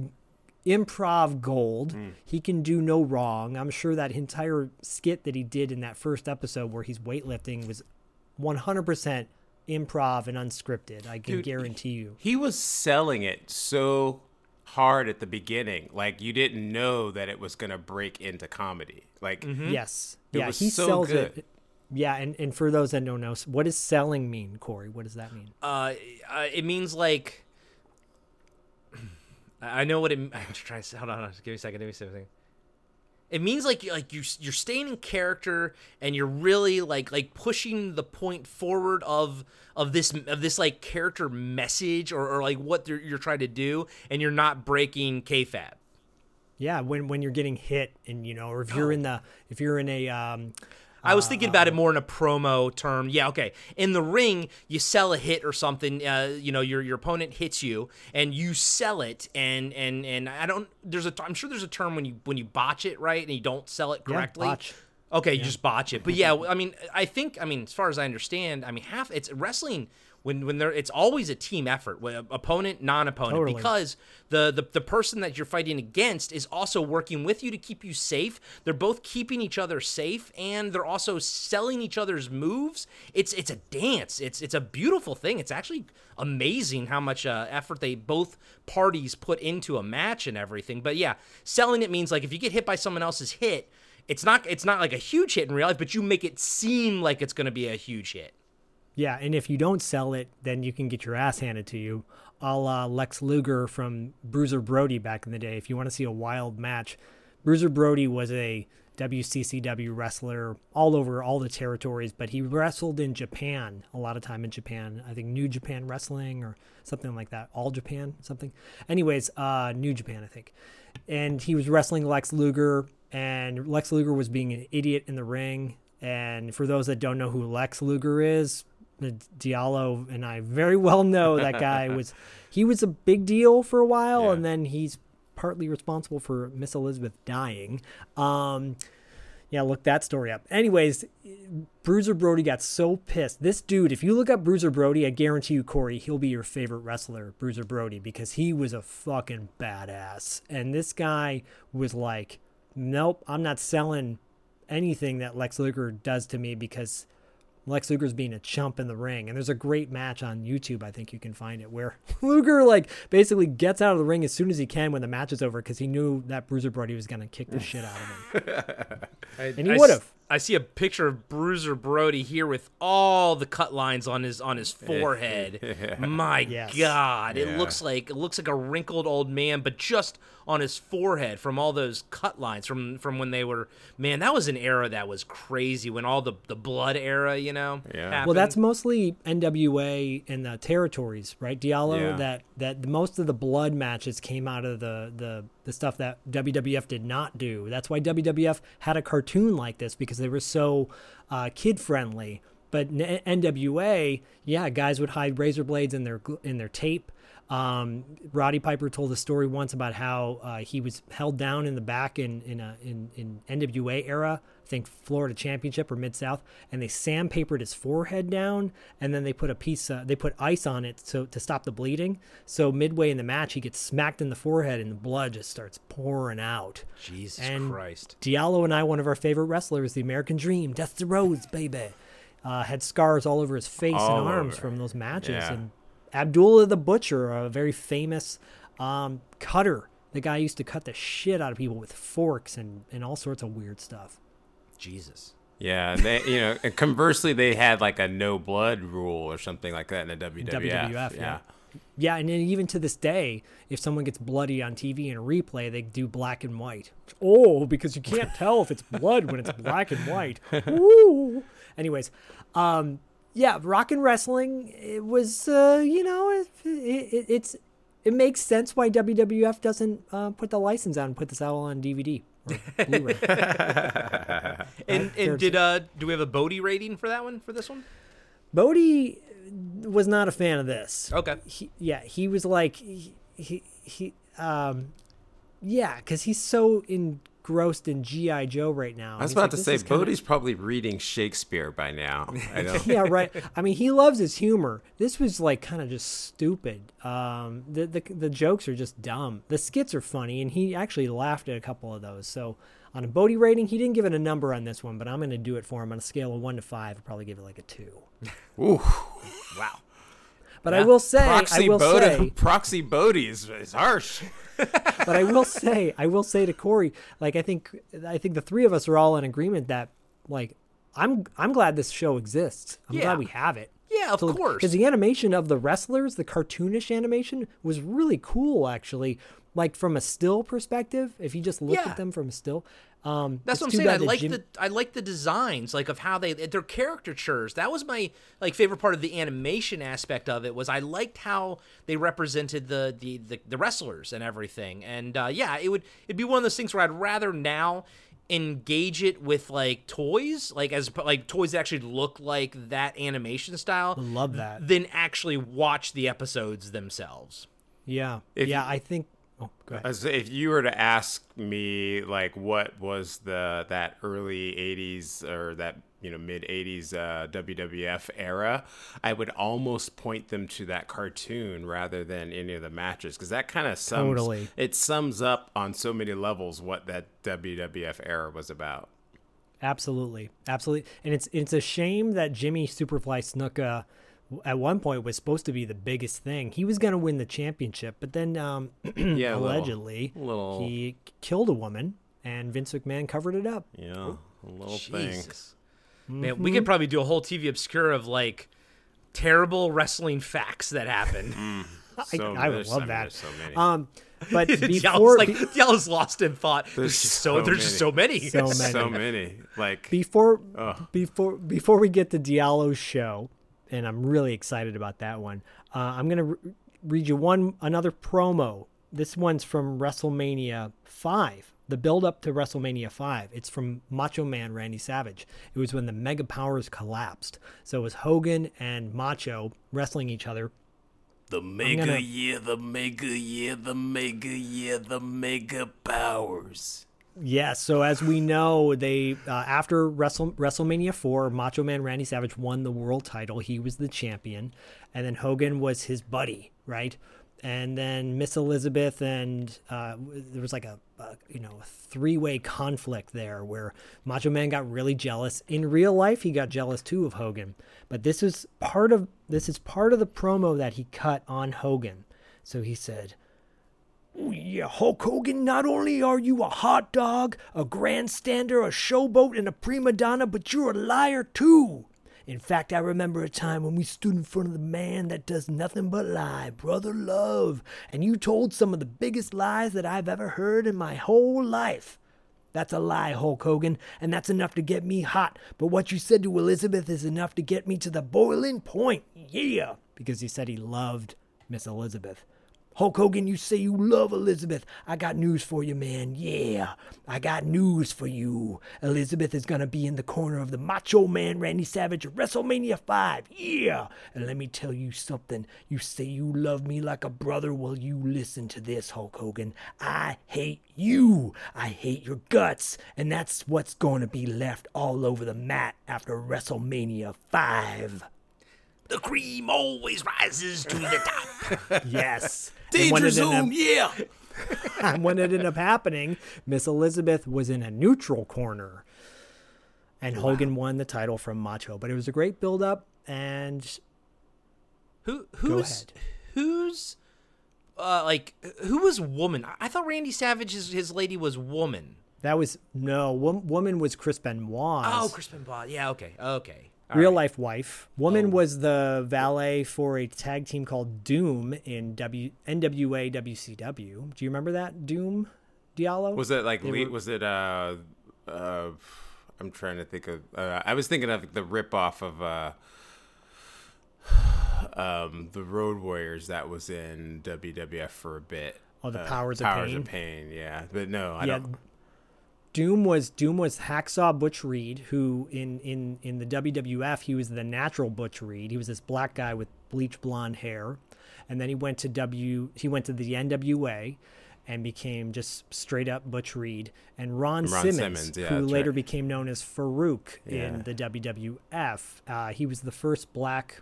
improv gold. Mm. He can do no wrong. I'm sure that entire skit that he did in that first episode where he's weightlifting was 100% improv and unscripted. I can Dude, guarantee you. He was selling it so hard at the beginning. Like you didn't know that it was going to break into comedy. Like mm-hmm. yes, yeah, he so sells good. it. Yeah, and, and for those that don't know, what does selling mean, Corey? What does that mean? Uh, uh it means like I know what it. I'm trying to hold on, hold on. Give me a second. Give me a second. It means like like you you're staying in character and you're really like like pushing the point forward of of this of this like character message or, or like what you're trying to do and you're not breaking kayfabe. Yeah, when when you're getting hit and you know, or if you're oh. in the if you're in a um, I was thinking about it more in a promo term. Yeah, okay. In the ring, you sell a hit or something. Uh, you know, your your opponent hits you, and you sell it. And and and I don't. There's a. I'm sure there's a term when you when you botch it right and you don't sell it correctly. Yeah, botch. Okay, yeah. you just botch it. But yeah, I mean, I think. I mean, as far as I understand, I mean, half it's wrestling when when there it's always a team effort opponent non-opponent totally. because the, the the person that you're fighting against is also working with you to keep you safe. They're both keeping each other safe and they're also selling each other's moves. It's it's a dance. It's it's a beautiful thing. It's actually amazing how much uh, effort they both parties put into a match and everything. But yeah selling it means like if you get hit by someone else's hit it's not it's not like a huge hit in real life but you make it seem like it's going to be a huge hit yeah, and if you don't sell it, then you can get your ass handed to you, a la Lex Luger from Bruiser Brody back in the day. If you want to see a wild match, Bruiser Brody was a WCCW wrestler all over all the territories, but he wrestled in Japan a lot of time in Japan. I think New Japan Wrestling or something like that. All Japan, something. Anyways, uh, New Japan, I think. And he was wrestling Lex Luger, and Lex Luger was being an idiot in the ring. And for those that don't know who Lex Luger is, Diallo and I very well know that guy was he was a big deal for a while yeah. and then he's partly responsible for Miss Elizabeth dying. Um, yeah, look that story up. Anyways, Bruiser Brody got so pissed. This dude, if you look up Bruiser Brody, I guarantee you, Corey, he'll be your favorite wrestler, Bruiser Brody, because he was a fucking badass. And this guy was like, nope, I'm not selling anything that Lex Luger does to me because Lex Luger's being a chump in the ring. And there's a great match on YouTube, I think you can find it, where Luger like basically gets out of the ring as soon as he can when the match is over because he knew that Bruiser Brody was gonna kick the shit out of him. I, and he would have. I see a picture of Bruiser Brody here with all the cut lines on his on his forehead. My yes. God, yeah. it looks like it looks like a wrinkled old man, but just on his forehead from all those cut lines from from when they were. Man, that was an era that was crazy when all the the blood era, you know. Yeah. Happened. Well, that's mostly NWA and the territories, right, Diallo? Yeah. That that most of the blood matches came out of the the the stuff that WWF did not do. That's why WWF had a cartoon like this because they were so uh, kid friendly. But NWA, yeah, guys would hide razor blades in their in their tape. Um, Roddy Piper told a story once about how uh, he was held down in the back in in, a, in in NWA era, think Florida Championship or Mid South, and they sandpapered his forehead down, and then they put a piece, uh, they put ice on it so to stop the bleeding. So midway in the match, he gets smacked in the forehead, and the blood just starts pouring out. Jesus And Christ. Diallo and I, one of our favorite wrestlers, the American Dream, Dusty Rhodes, baby, uh, had scars all over his face All and arms over. from those matches. Yeah. And Abdullah the Butcher, a very famous um, cutter. The guy used to cut the shit out of people with forks and, and all sorts of weird stuff. Jesus. Yeah, and they, you know, and conversely, they had like a no blood rule or something like that in the WWF. WWF, yeah. Yeah, and then even to this day, if someone gets bloody on TV in a replay, they do black and white. Oh, because you can't tell if it's blood when it's black and white. Ooh. Anyways, um, yeah, rock and wrestling. It was, uh, you know, it, it, it's it makes sense why WWF doesn't uh, put the license out and put this out on DVD Blu-ray. And, and did uh do we have a Bodie rating for that one for this one? Bodie was not a fan of this. Okay. he, yeah, he was like he he, he um yeah, because he's so engrossed in GI Joe right now. I was about like, to say, is kinda-" Bodie's probably reading Shakespeare by now. I know. yeah, right. I mean, he loves his humor. This was like kind of just stupid. Um, the, the the jokes are just dumb. The skits are funny, and he actually laughed at a couple of those. So on a Bodie rating, he didn't give it a number on this one, but I'm going to do it for him on a scale of one to five. I'll probably give it like a two. Ooh, Wow. But I will say, proxy I will Bodie, say, proxy Bodie is, is harsh. but I will say, I will say to Corey, like I think, I think the three of us are all in agreement that, like, I'm, I'm glad this show exists. I'm Yeah. glad we have it. Yeah, of course. Because the animation of the wrestlers, the cartoonish animation, was really cool. Actually, like from a still perspective, if you just look Yeah. at them from a still, um, That's what I'm saying. I bad like Jim- the I like the designs, like of how they they're caricatures. That was my like favorite part of the animation aspect of it was I liked how they represented the the the, the wrestlers and everything. And uh, yeah, it would it'd be one of those things where I'd rather now engage it with like toys, like as like toys that actually look like that animation style, love that. than actually watch the episodes themselves. Yeah, If yeah. you- I think. Oh, go ahead. As if you were to ask me, like, what was the that early '80s or that you know mid '80s uh, WWF era, I would almost point them to that cartoon rather than any of the matches because that kind of sums Totally. it sums up on so many levels what that WWF era was about. Absolutely, absolutely, and it's it's a shame that Jimmy Superfly Snuka at one point was supposed to be the biggest thing. He was going to win the championship, but then um, Yeah, a little- allegedly little- he killed a woman, and Vince McMahon covered it up. Yeah, a little thing. Jesus. Man, we could probably do a whole TV obscure of like terrible wrestling facts that happened. So I, I would there's- love mean, that. so many. Um, but Diallo's before like be- Diallo's lost in thought. There's, There's just so, so there's just so many. So many. so many. Like before Ugh. before before we get to Diallo's show, and I'm really excited about that one. Uh, I'm gonna re- read you one another promo. This one's from WrestleMania five. The build up to WrestleMania five. It's from Macho Man Randy Savage. It was when the Mega Powers collapsed. So it was Hogan and Macho wrestling each other. The mega gonna- yeah, the mega yeah, the mega yeah, the mega powers. Yes. So as we know, they uh, after Wrestle, WrestleMania four, Macho Man Randy Savage won the world title. He was the champion, and then Hogan was his buddy, right? And then Miss Elizabeth and uh, there was like a, a you know three way conflict there where Macho Man got really jealous. In real life, he got jealous too of Hogan, but this is part of this is part of the promo that he cut on Hogan. So he said. Yeah, Hulk Hogan, not only are you a hot dog, a grandstander, a showboat, and a prima donna, but you're a liar too. In fact, I remember a time when we stood in front of the man that does nothing but lie, Brother Love, and you told some of the biggest lies that I've ever heard in my whole life. That's a lie, Hulk Hogan, and that's enough to get me hot. But what you said to Elizabeth is enough to get me to the boiling point. Yeah. Because he said he loved Miss Elizabeth. Hulk Hogan, you say you love Elizabeth. I got news for you, man. Yeah, I got news for you. Elizabeth is gonna be in the corner of the Macho Man Randy Savage at WrestleMania 5. Yeah, and let me tell you something. You say you love me like a brother. Well, you listen to this, Hulk Hogan. I hate you. I hate your guts, and that's what's gonna be left all over the mat after WrestleMania 5. The cream always rises to the top. Yes. And when it ended up- yeah. And when it ended up happening, Miss Elizabeth was in a neutral corner. And Hogan won the title from Macho. But it was a great build up and Who who's who's uh like who was woman? I- thought Randy Savage his, his lady was woman. that was no wo- woman was Chris Benoit. Oh, Chris Benoit. Yeah, okay. Okay. All real right. life wife. Woman was the valet for a tag team called Doom in W NWA WCW. Do you remember that Doom Diallo? Was it like were- was it uh uh I'm trying to think of uh, I was thinking of the rip off of uh um the Road Warriors that was in WWF for a bit. Oh, the Uh, Powers of Powers Pain? of Pain, yeah. But no, I yeah, don't Doom was Doom was Hacksaw Butch Reed, who in in in the WWF he was the natural Butch Reed. He was this black guy with bleach blonde hair, and then he went to W he went to the NWA, and became just straight up Butch Reed. And Ron, Ron Simmons, Simmons, yeah, who later right. became known as Faarooq Yeah. in the WWF. Uh, he was the first black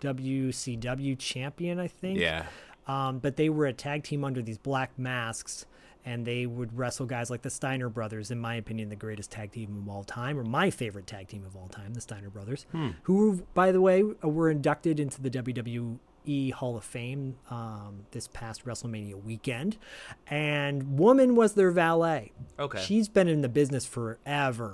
WCW champion, I think. Yeah. Um, but they were a tag team under these black masks, and they would wrestle guys like the Steiner brothers, in my opinion, the greatest tag team of all time, or my favorite tag team of all time, the Steiner brothers, who, by the way, were inducted into the WWE Hall of Fame um, this past WrestleMania weekend. And Woman was their valet. Okay. She's been in the business forever.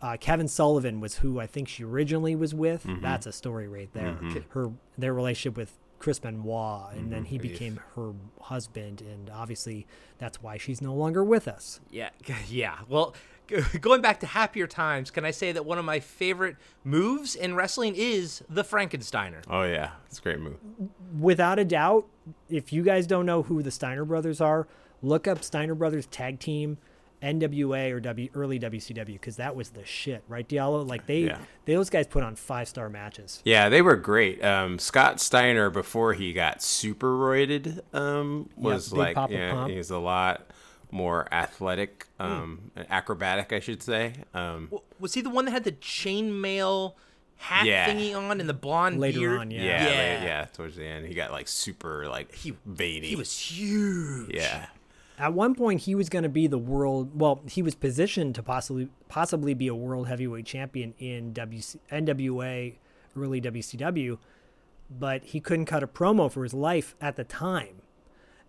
Uh, Kevin Sullivan was who I think she originally was with. That's a story right there. Her their relationship with Chris Benoit, and then mm-hmm. he became her husband, and obviously that's why she's no longer with us. Yeah, yeah. Well, going back to happier times, can I say that one of my favorite moves in wrestling is the Frankensteiner? Oh yeah. It's a great move. Without a doubt, if you guys don't know who the Steiner brothers are, look up Steiner Brothers Tag Team. NWA or W early WCW because that was the shit, right, Diallo? Like they, Yeah. those guys put on five star matches. Yeah, they were great. Um, Scott Steiner, before he got super roided, um, was big like, yeah, Pump. he's a lot more athletic, um, acrobatic, I should say. Um, Was he the one that had the chainmail hat Yeah. thingy on and the blonde Later beard? on, yeah. yeah, Yeah. yeah, yeah. Towards the end, he got like super like He- veiny. He was huge. yeah, At one point, he was going to be the world. Well, he was positioned to possibly possibly be a world heavyweight champion in WC, NWA, early WCW, but he couldn't cut a promo for his life at the time.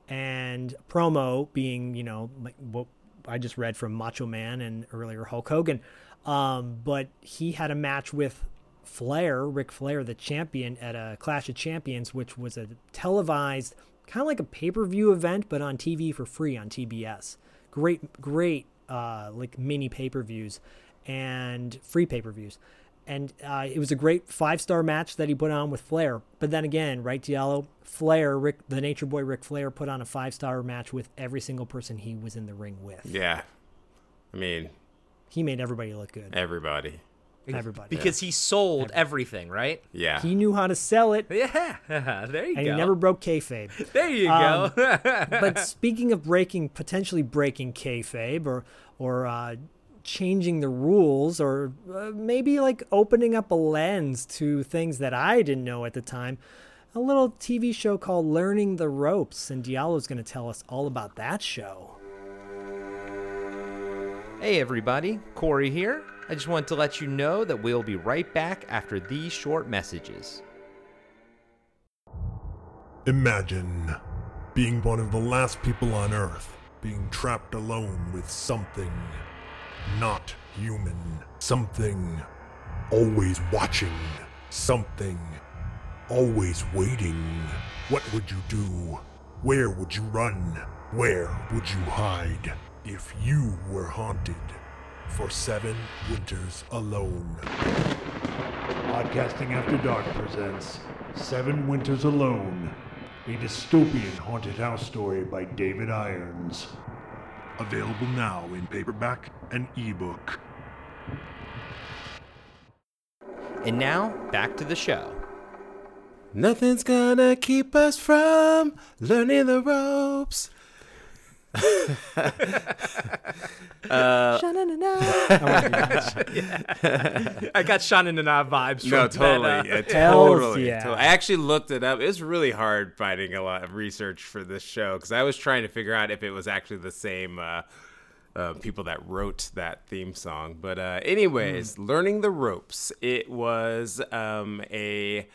And promo being, you know, like what I just read from Macho Man and earlier Hulk Hogan, um, but he had a match with Flair, Ric Flair, the champion, at a Clash of Champions, which was a televised, kind of like a pay per view event, but on TV for free on TBS. Great, great, uh, like mini pay per views and free pay per views. And uh, it was a great five star match that he put on with Flair. But then again, right, Diallo? Flair, Rick, the Nature Boy Ric Flair, put on a five star match with every single person he was in the ring with. yeah. I mean, He made everybody look good. everybody. Everybody. Because he sold everything, right? Yeah, he knew how to sell it, Yeah. there you and go. he never broke kayfabe. there you Um, go. but speaking of breaking, potentially breaking kayfabe, or or uh, changing the rules, or uh, maybe like opening up a lens to things that I didn't know at the time, a little TV show called Learning the Ropes, and Diallo's going to tell us all about that show. Hey everybody, Corey here. I just want to let you know that we'll be right back after these short messages. Imagine being one of the last people on Earth, being trapped alone with something not human, something always watching, something always waiting. What would you do? Where would you run? Where would you hide if you were haunted for seven winters alone? Podcasting After Dark presents Seven Winters Alone a dystopian haunted house story by David Irons. Available now in paperback and ebook. And now, back to the show. Nothing's gonna keep us from learning the ropes. I got Shannon and I vibes from No, that, totally. uh, yeah, totally, yeah. totally. I actually looked it up. It was really hard finding a lot of research for this show because I was trying to figure out if it was actually the same uh, uh, people that wrote that theme song. But, uh, anyways, Hmm. learning the ropes. It was um, a.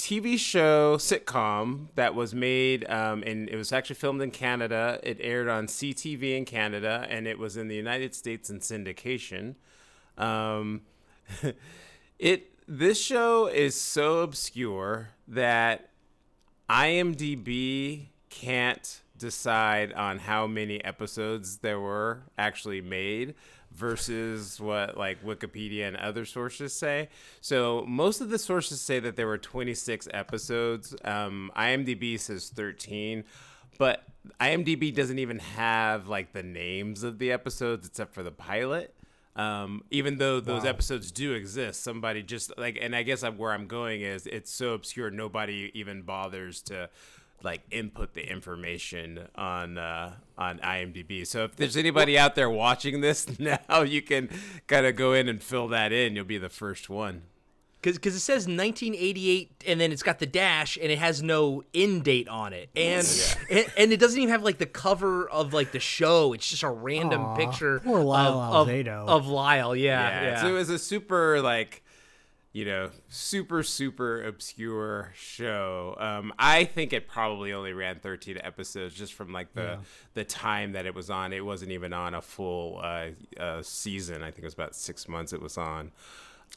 TV show sitcom that was made, um, and it was actually filmed in Canada. It aired on CTV in Canada, and it was in the United States in syndication. Um, it this show is so obscure that IMDb can't decide on how many episodes there were actually made versus what like Wikipedia and other sources say. So most of the sources say that there were 26 episodes. Um, IMDb says 13, but IMDb doesn't even have like the names of the episodes except for the pilot. Um, even though those episodes do exist, somebody just like, and I guess I'm, where I'm going is it's so obscure nobody even bothers to like input the information on uh, on IMDb. So if there's anybody out there watching this now, you can kind of go in and fill that in. You'll be the first one. because cause it says 1988 and then it's got the dash and it has no end date on it and, and and it doesn't even have like the cover of like the show it's just a random Aw, picture poor Lyle of, of, of Lyle yeah Yeah. yeah, So it was a super like you know super super obscure show. Um, I think it probably only ran 13 episodes just from like the the time that it was on. It wasn't even on a full uh, uh, season. I think it was about six months. It was on.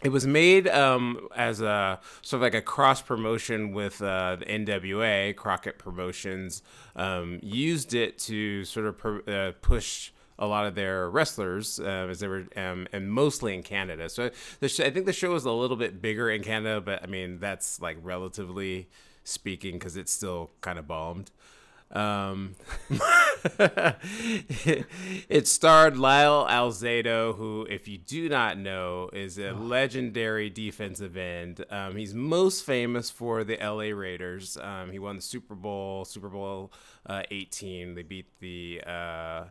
It was made um, as a sort of like a cross promotion with uh, the NWA, Crockett Promotions. Um, used it to sort of pro- uh, push a lot of their wrestlers uh, as they were, um, and mostly in Canada. So the sh- I think the show was a little bit bigger in Canada, but I mean that's like relatively speaking because it's still kind of bombed. Um, it starred Lyle Alzado, who, if you do not know, is a legendary defensive end. Um, he's most famous for the LA Raiders. Um, he won the Super Bowl, Super Bowl uh, 18. They beat the uh,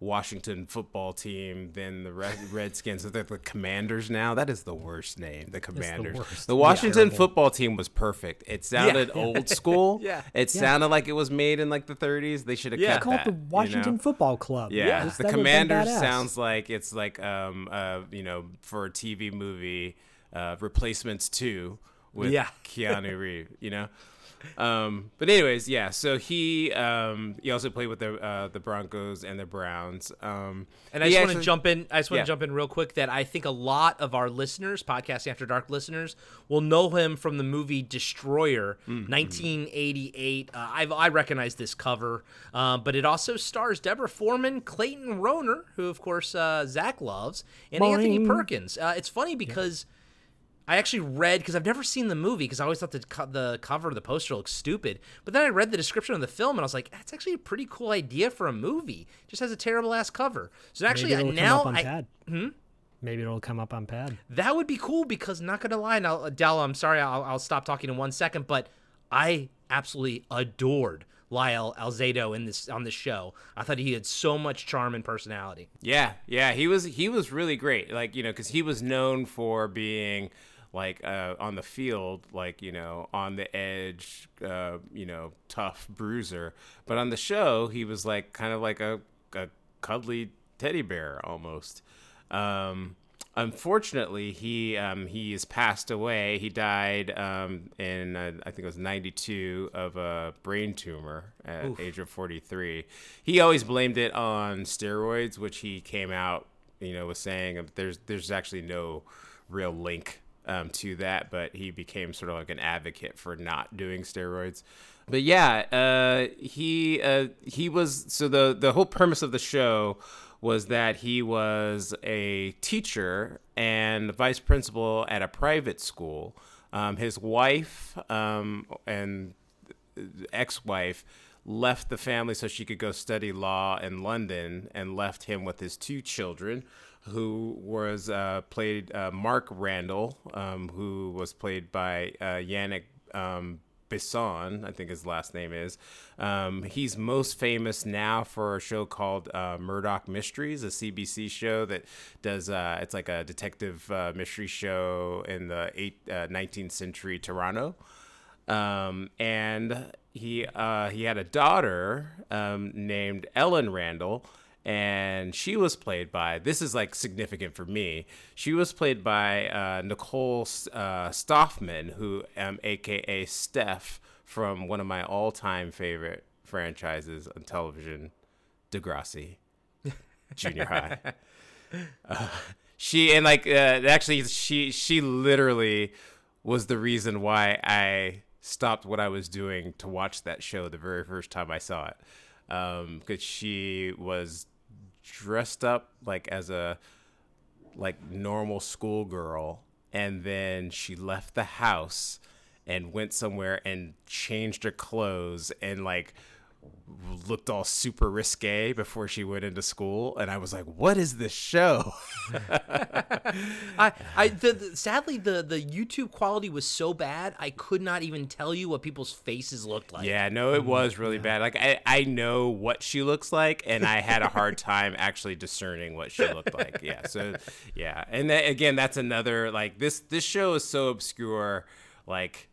Washington football team, then the Red- Redskins. So they're the Commanders now. That is the worst name, the Commanders. The Yeah. Washington football team was perfect. It sounded old school. Yeah. It sounded like it was made in like the 30s. They should have Yeah. kept called that, the you Washington know? Football Club. Yeah, Just- the that would've been Commanders sounds like it's like um uh you know for a TV movie, uh Replacements two with Yeah. Keanu Reeves. You know, um but anyways, yeah. So he um he also played with the uh the Broncos and the Browns. Um And I just want to jump in. I just want Yeah. to jump in real quick that I think a lot of our listeners, podcasting after dark listeners, will know him from the movie Destroyer, Mm-hmm. 1988. Uh, I I recognize this cover, uh, but it also stars Deborah Foreman, Clayton Rohner, who of course uh, Zach loves, and Anthony Perkins. Uh, it's funny because. I actually read because I've never seen the movie because I always thought the co- the cover of the poster looked stupid. But then I read the description of the film and I was like, that's actually a pretty cool idea for a movie. Just has a terrible ass cover. So actually, Maybe it'll now come up on I, pad. Hmm? Maybe it'll come up on pad. that would be cool because not gonna lie, now Della, I'm sorry, I'll, I'll stop talking in one second, but I absolutely adored Lyle Alzado in this on this show. I thought he had so much charm and personality. Yeah, yeah, he was he was really great. Like you know, because he was known for being like uh, on the field, like you know, on the edge, uh, you know, tough bruiser. But on the show, he was like kind of like a, a cuddly teddy bear almost. Um, unfortunately, he um, he has passed away. He died um, in uh, I think it was '92 of a brain tumor at age of 43. He always blamed it on steroids, which he came out, you know, was saying um, there's there's actually no real link um, to that, but he became sort of like an advocate for not doing steroids. But yeah, uh, he uh, he was so the the whole premise of the show was that he was a teacher and vice principal at a private school. Um, his wife um, and ex-wife left the family so she could go study law in London and left him with his two children who was uh, played uh, Mark Randall um, who was played by uh, Yannick um, Bisson, I think his last name is. Um, he's most famous now for a show called uh, Murdoch Mysteries, a CBC show that does. Uh, it's like a detective uh, mystery show in the eight, uh, 19th century Toronto. Um, and he uh, he had a daughter um, named Ellen Randall, and she was played by this is like significant for me she was played by uh, nicole uh, stoffman who um, aka steph from one of my all-time favorite franchises on television degrassi junior high. Uh, she and like uh, actually she she literally was the reason why i stopped what i was doing to watch that show the very first time i saw it. Because um, she was dressed up like as a like normal schoolgirl and then she left the house and went somewhere and changed her clothes and like looked all super risque before she went into school and i was like what is this show? I, I the, the, sadly the the YouTube quality was so bad I could not even tell you what people's faces looked like. yeah no it was really bad. Like I, I know what she looks like and i had a hard time actually discerning what she looked like. Yeah so yeah. And that, again that's another like this this show is so obscure. Like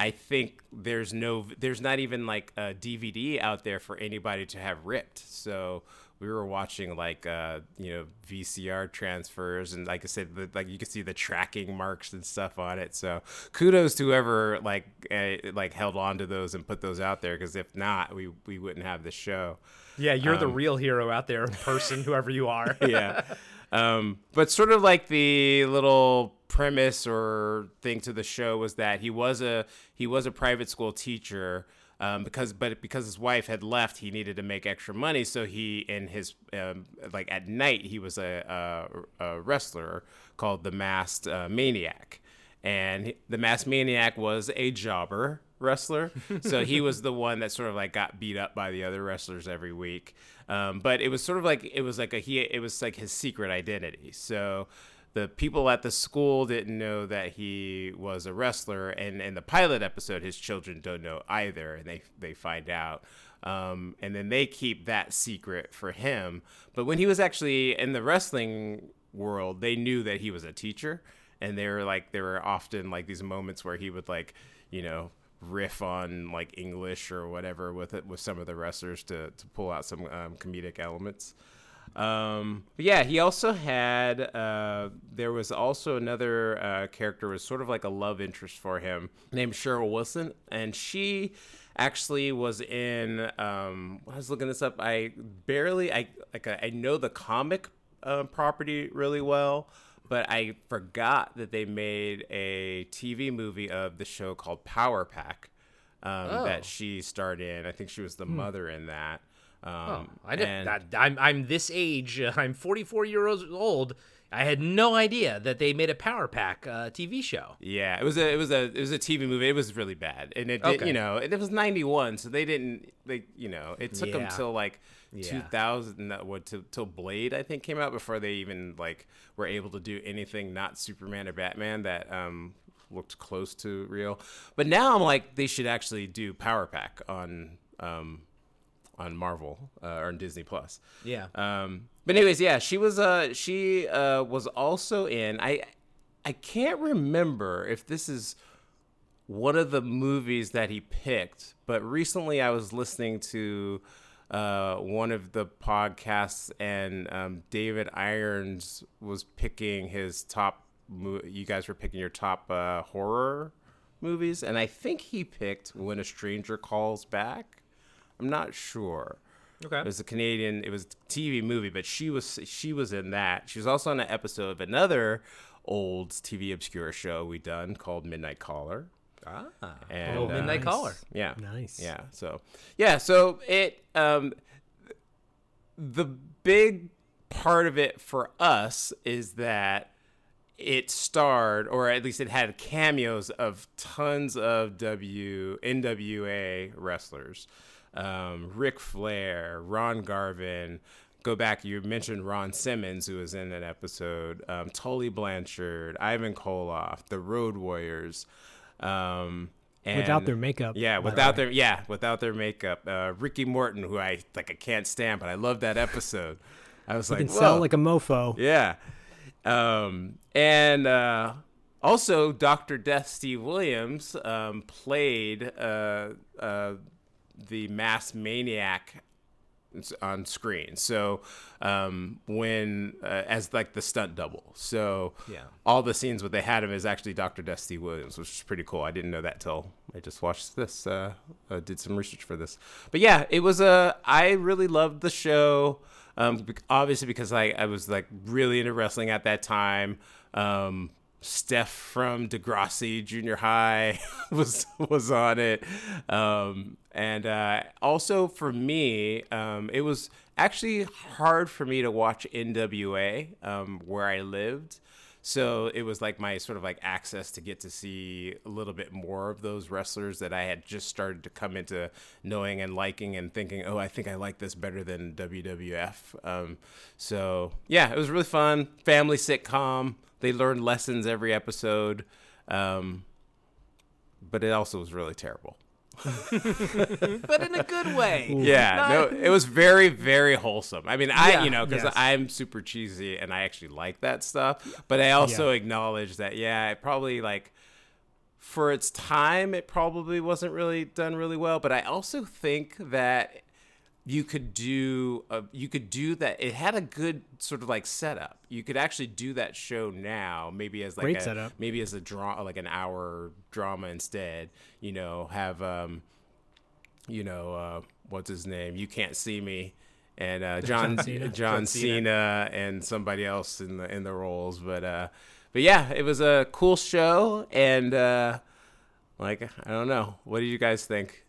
I think there's no, there's not even like a DVD out there for anybody to have ripped. So we were watching like, uh, you know, VCR transfers, and like I said, the, like you can see the tracking marks and stuff on it. So kudos to whoever like, uh, like held on to those and put those out there, because if not, we we wouldn't have the show. Yeah, you're the real hero out there, person, whoever you are. yeah. Um, but sort of like the little premise or thing to the show was that he was a he was a private school teacher um, because but because his wife had left he needed to make extra money. So he in his um, like at night he was a, a, a wrestler called the masked uh, maniac. And he, the masked maniac was a jobber wrestler. So he was the one that sort of like got beat up by the other wrestlers every week um, but it was sort of like it was like a he it was like his secret identity. So the people at the school didn't know that he was a wrestler. And in the pilot episode his children don't know either. And they they find out. Um, and then they keep that secret for him. But when he was actually in the wrestling world they knew that he was a teacher. And they were like there were often like these moments where he would like you know riff on like english or whatever with it with some of the wrestlers to to pull out some um, comedic elements um, yeah, he also had. Uh, there was also another uh, character was sort of like a love interest for him named Cheryl Wilson, and she actually was in. Um, I was looking this up. I barely. I like. I know the comic uh, property really well, but I forgot that they made a TV movie of the show called Power Pack. Um, Oh. That she starred in. I think she was the mother in that. Um, Oh, I didn't. and- That, I'm I'm this age. uh, I'm 44 years old. I had no idea that they made a Power Pack uh, TV show. Yeah, it was a it was a it was a TV movie. It was really bad, and it did, Okay. you know it was ninety one, so they didn't they you know it took them till like Yeah. two thousand what till, till Blade I think came out before they even like were able to do anything not Superman or Batman that um looked close to real. But now I'm like they should actually do Power Pack on um on Marvel uh, or on Disney Plus. Yeah. Um, but anyways, yeah, she was uh she uh was also in I I can't remember if this is one of the movies that he picked, but recently I was listening to uh, one of the podcasts, and um, David Irons was picking his top. Mo- you guys were picking your top uh, horror movies, and I think he picked "When a Stranger Calls Back." I'm not sure. Okay. It was a Canadian. It was a TV movie, but she was she was in that. She was also on an episode of another old TV obscure show we done called Midnight Caller. Ah. And, Oh, Midnight uh, Caller. Yeah. Nice. Yeah. So yeah. So it um the big part of it for us is that it starred, or at least it had cameos of tons of W NWA wrestlers, um, Ric Flair, Ron Garvin. Go back, you mentioned Ron Simmons, who was in an episode. Um, Tully Blanchard, Ivan Koloff, the Road Warriors. Um, Without their makeup, Yeah, the without their yeah, without their makeup. Uh, Ricky Morton, who I like, I can't stand, but I love that episode. I was You like, can sell like a mofo. Yeah. Um, and uh, also, Dr. Death Steve Williams um, played uh, uh, the mass maniac on screen. So um, when uh, as like the stunt double. So Yeah. all the scenes what they had him is actually Dr. Dusty Williams, which is pretty cool. I didn't know that till I just watched this. Uh, uh, did some research for this. But yeah, it was a. I really loved the show. Um, obviously because I I was like really into wrestling at that time. Um, Steph from Degrassi Junior High was was on it, um, and uh, also for me, um, it was actually hard for me to watch NWA um, where I lived. So it was like my sort of like access to get to see a little bit more of those wrestlers that I had just started to come into knowing and liking and thinking, oh, I think I like this better than WWF. Um, so yeah, it was really fun. Family sitcom. They learned lessons every episode, um, but it also was really terrible. but in a good way. Yeah, no, it was very, very wholesome. I mean, I, Yeah, you know, because yes. I'm super cheesy and I actually like that stuff, but I also acknowledge that, yeah, it probably like for its time, it probably wasn't really done really well. But I also think that you could do, a, you could do that. It had a good sort of like setup. You could actually do that show now, maybe as like Great a, setup. maybe as a draw, like an hour drama instead. You know, have um, you know, uh, what's his name? You can't see me, and uh, John John Cena. John, Cena. and somebody else in the in the roles. But uh, but yeah, it was a cool show, and uh, like I don't know, what do you guys think?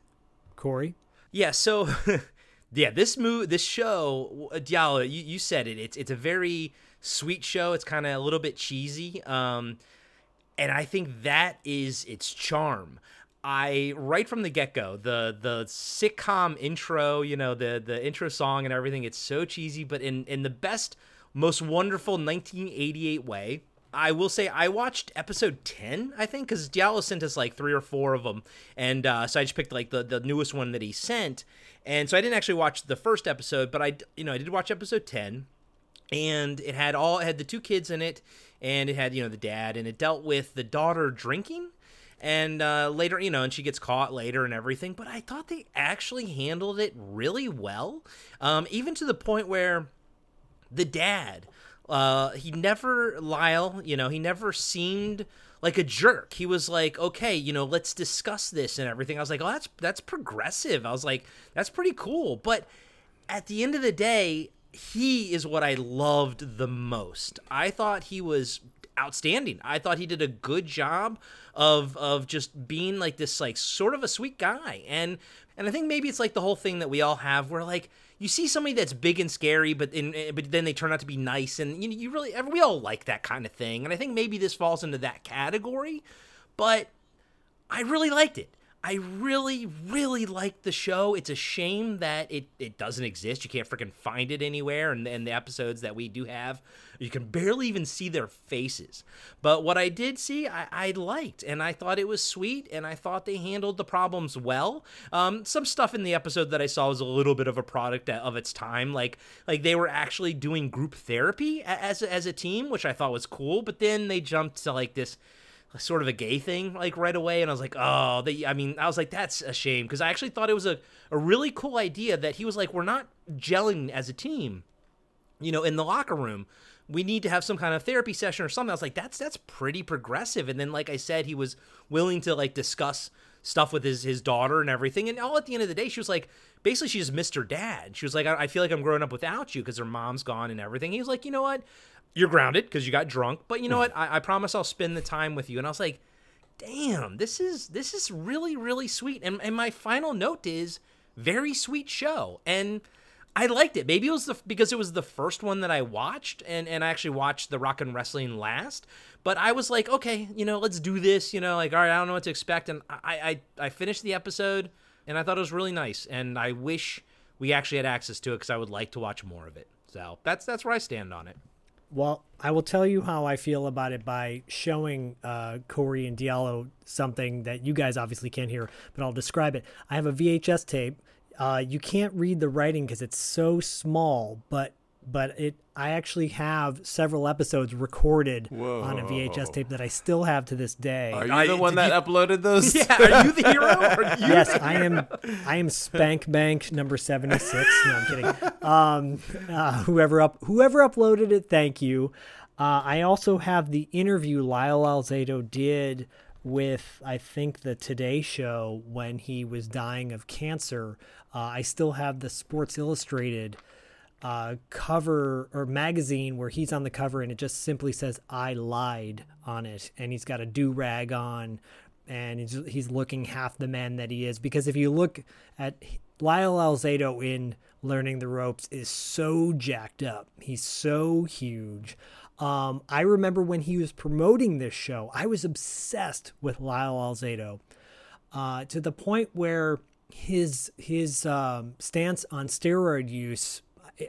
Corey. Yeah, so yeah, this move, this show, uh, Diallo, you, you said it. It's it's a very sweet show. It's kind of a little bit cheesy, um, and I think that is its charm. I right from the get go, the the sitcom intro, you know, the the intro song and everything. It's so cheesy, but in in the best, most wonderful 1988 way. I will say I watched episode 10, I think, because Diallo sent us like three or four of them. And uh, so I just picked like the, the newest one that he sent. And so I didn't actually watch the first episode, but I, you know, I did watch episode 10 and it had all it had the two kids in it and it had you know the dad and it dealt with the daughter drinking and uh, later you know and she gets caught later and everything but i thought they actually handled it really well um, even to the point where the dad uh he never lyle you know he never seemed like a jerk. He was like okay you know let's discuss this and everything. I was like oh that's that's progressive. I was like that's pretty cool. But at the end of the day he is what i loved the most. I thought he was outstanding. I thought he did a good job of of just being like this like sort of a sweet guy. And and i think maybe it's like the whole thing that we all have where like you see somebody that's big and scary, but in, eh, but then they turn out to be nice, and you know, you really we all like that kind of thing. And I think maybe this falls into that category, but I really liked it. I really, really liked the show. It's a shame that it, it doesn't exist. You can't freaking find it anywhere. And, and the episodes that we do have, you can barely even see their faces. But what I did see, I, I liked. And I thought it was sweet. And I thought they handled the problems well. Um, some stuff in the episode that I saw was a little bit of a product of its time. Like, like they were actually doing group therapy as, as a team, which I thought was cool. But then they jumped to like this sort of a gay thing like right away and i was like oh they i mean i was like that's a shame because i actually thought it was a, a really cool idea that he was like we're not gelling as a team you know in the locker room. We need to have some kind of therapy session or something. I was like that's that's pretty progressive and then like i said he was willing to like discuss stuff with his his daughter and everything and all at the end of the day she was like basically she just missed her dad. She was like i, I feel like i'm growing up without you because her mom's gone and everything. He was like you know what you're grounded because you got drunk but you know mm. what I, I promise i'll spend the time with you and i was like damn this is this is really really sweet and, and my final note is very sweet show and I liked it. Maybe it was the, because it was the first one that I watched, and and I actually watched the Rock and Wrestling last. But I was like, okay, you know, let's do this. You know, like all right, I don't know what to expect, and I I, I finished the episode, and I thought it was really nice, and I wish we actually had access to it because I would like to watch more of it. So that's that's where I stand on it. Well, I will tell you how I feel about it by showing uh, Corey and Diallo something that you guys obviously can't hear, but I'll describe it. I have a VHS tape. Uh, you can't read the writing because it's so small, but but it I actually have several episodes recorded on a VHS tape that I still have to this day. Are you I- the one did that uploaded those? Yeah, are you the hero? Are you yes, the I am. I am Spank Bank number seventy six. No, I'm kidding. Um, uh, whoever up, whoever uploaded it, thank you. Uh, I also have the interview Lyle Alzado did with I think the Today Show when he was dying of cancer. Uh, I still have the Sports Illustrated uh, cover or magazine where he's on the cover and it just simply says "I lied" on it, and he's got a do rag on, and he's he's looking half the man that he is. Because if you look at Lyle Alzado in Learning the Ropes, is so jacked up. He's so huge. Um, I remember when he was promoting this show, I was obsessed with Lyle Alzado uh, to the point where his his um, stance on steroid use.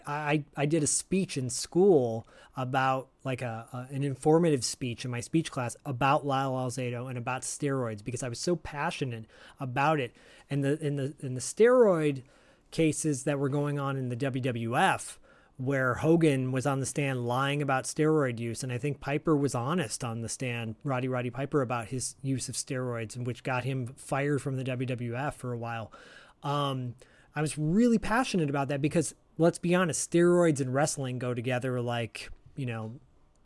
I, I did a speech in school about like a, a an informative speech in my speech class about Lyle Alzado and about steroids because I was so passionate about it and the in the in the steroid cases that were going on in the WWF where Hogan was on the stand lying about steroid use, and I think Piper was honest on the stand, Roddy Roddy Piper, about his use of steroids, and which got him fired from the WWF for a while. Um, I was really passionate about that because let's be honest, steroids and wrestling go together like you know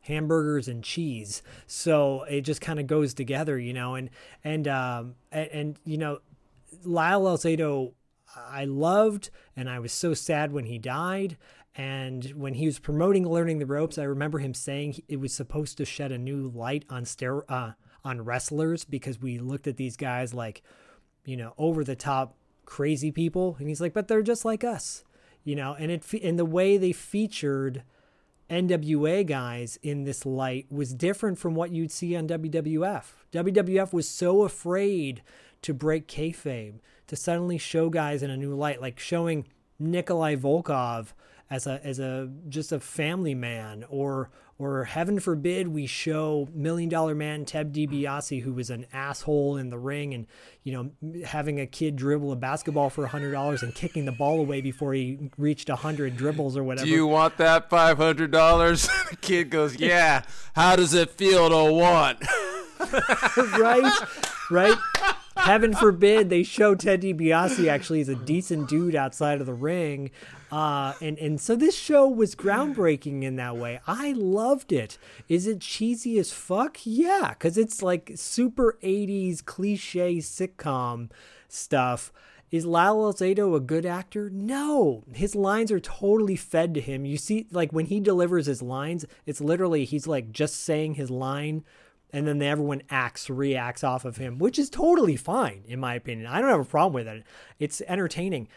hamburgers and cheese. So it just kind of goes together you know and and um and, and you know lyle alzado i loved and i was so sad when he died. And when he was promoting learning the ropes i remember him saying it was supposed to shed a new light on stero- uh, on wrestlers because we looked at these guys like you know over the top crazy people. And he's like but they're just like us you know and it and the way they featured NWA guys in this light was different from what you'd see on WWF. WWF was so afraid to break kayfabe, to suddenly show guys in a new light, like showing Nikolai Volkov as a as a just a family man, or or heaven forbid we show Million Dollar Man Ted DiBiase, who was an asshole in the ring, and you know having a kid dribble a basketball for a hundred dollars and kicking the ball away before he reached a hundred dribbles or whatever. Do you want that five hundred dollars? the kid goes, "Yeah." How does it feel to want? right? Right? Heaven forbid they show Ted DiBiase actually is a decent dude outside of the ring. Uh, and, and so this show was groundbreaking in that way. I loved it. Is it cheesy as fuck? Yeah, because it's like super 80s cliche sitcom stuff. Is Lyle Alzado a good actor? No. His lines are totally fed to him. You see, like when he delivers his lines, it's literally he's like just saying his line and then everyone acts reacts off of him which is totally fine in my opinion i don't have a problem with it it's entertaining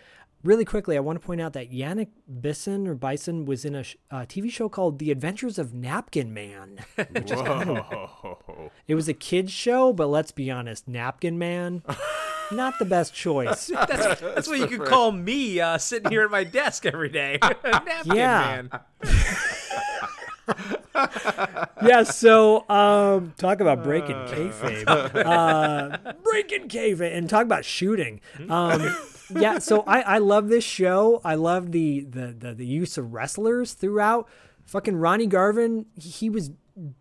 really quickly i want to point out that yannick bisson or bisson was in a, sh- a tv show called the adventures of napkin man which is kind of, Whoa. it was a kids show but let's be honest napkin man not the best choice That's, that's what you could call me uh, sitting here at my desk every day. Napkin Yeah. man. yeah, so um, talk about breaking kayfabe, uh, breaking kayfabe, and talk about shooting. Um, yeah, so I, I love this show. I love the, the the the use of wrestlers throughout. Fucking Ronnie Garvin, he was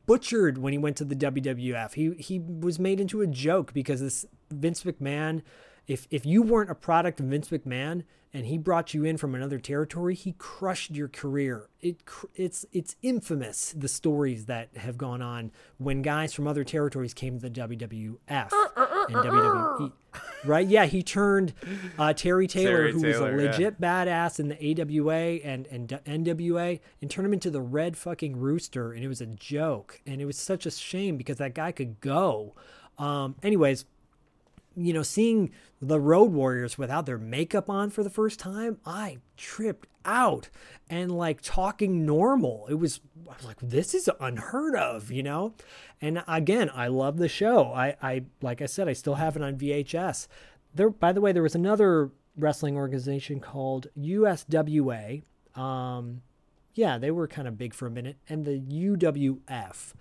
butchered when he went to the WWF. He he was made into a joke because this Vince McMahon. If if you weren't a product of Vince McMahon and he brought you in from another territory, he crushed your career. It cr- it's it's infamous the stories that have gone on when guys from other territories came to the WWF uh, uh, uh, and WWE. Right? Yeah, he turned uh, Terry Taylor, Terry who Taylor, was a yeah. legit badass in the AWA and and NWA, and turned him into the Red fucking Rooster, and it was a joke, and it was such a shame because that guy could go. Um, anyways, you know, seeing the Road Warriors without their makeup on for the first time, I tripped out and like talking normal. It was, I was like, this is unheard of, you know? And again, I love the show. I, I, like I said, I still have it on VHS. There, by the way, there was another wrestling organization called USWA. Um, yeah, they were kind of big for a minute, and the UWF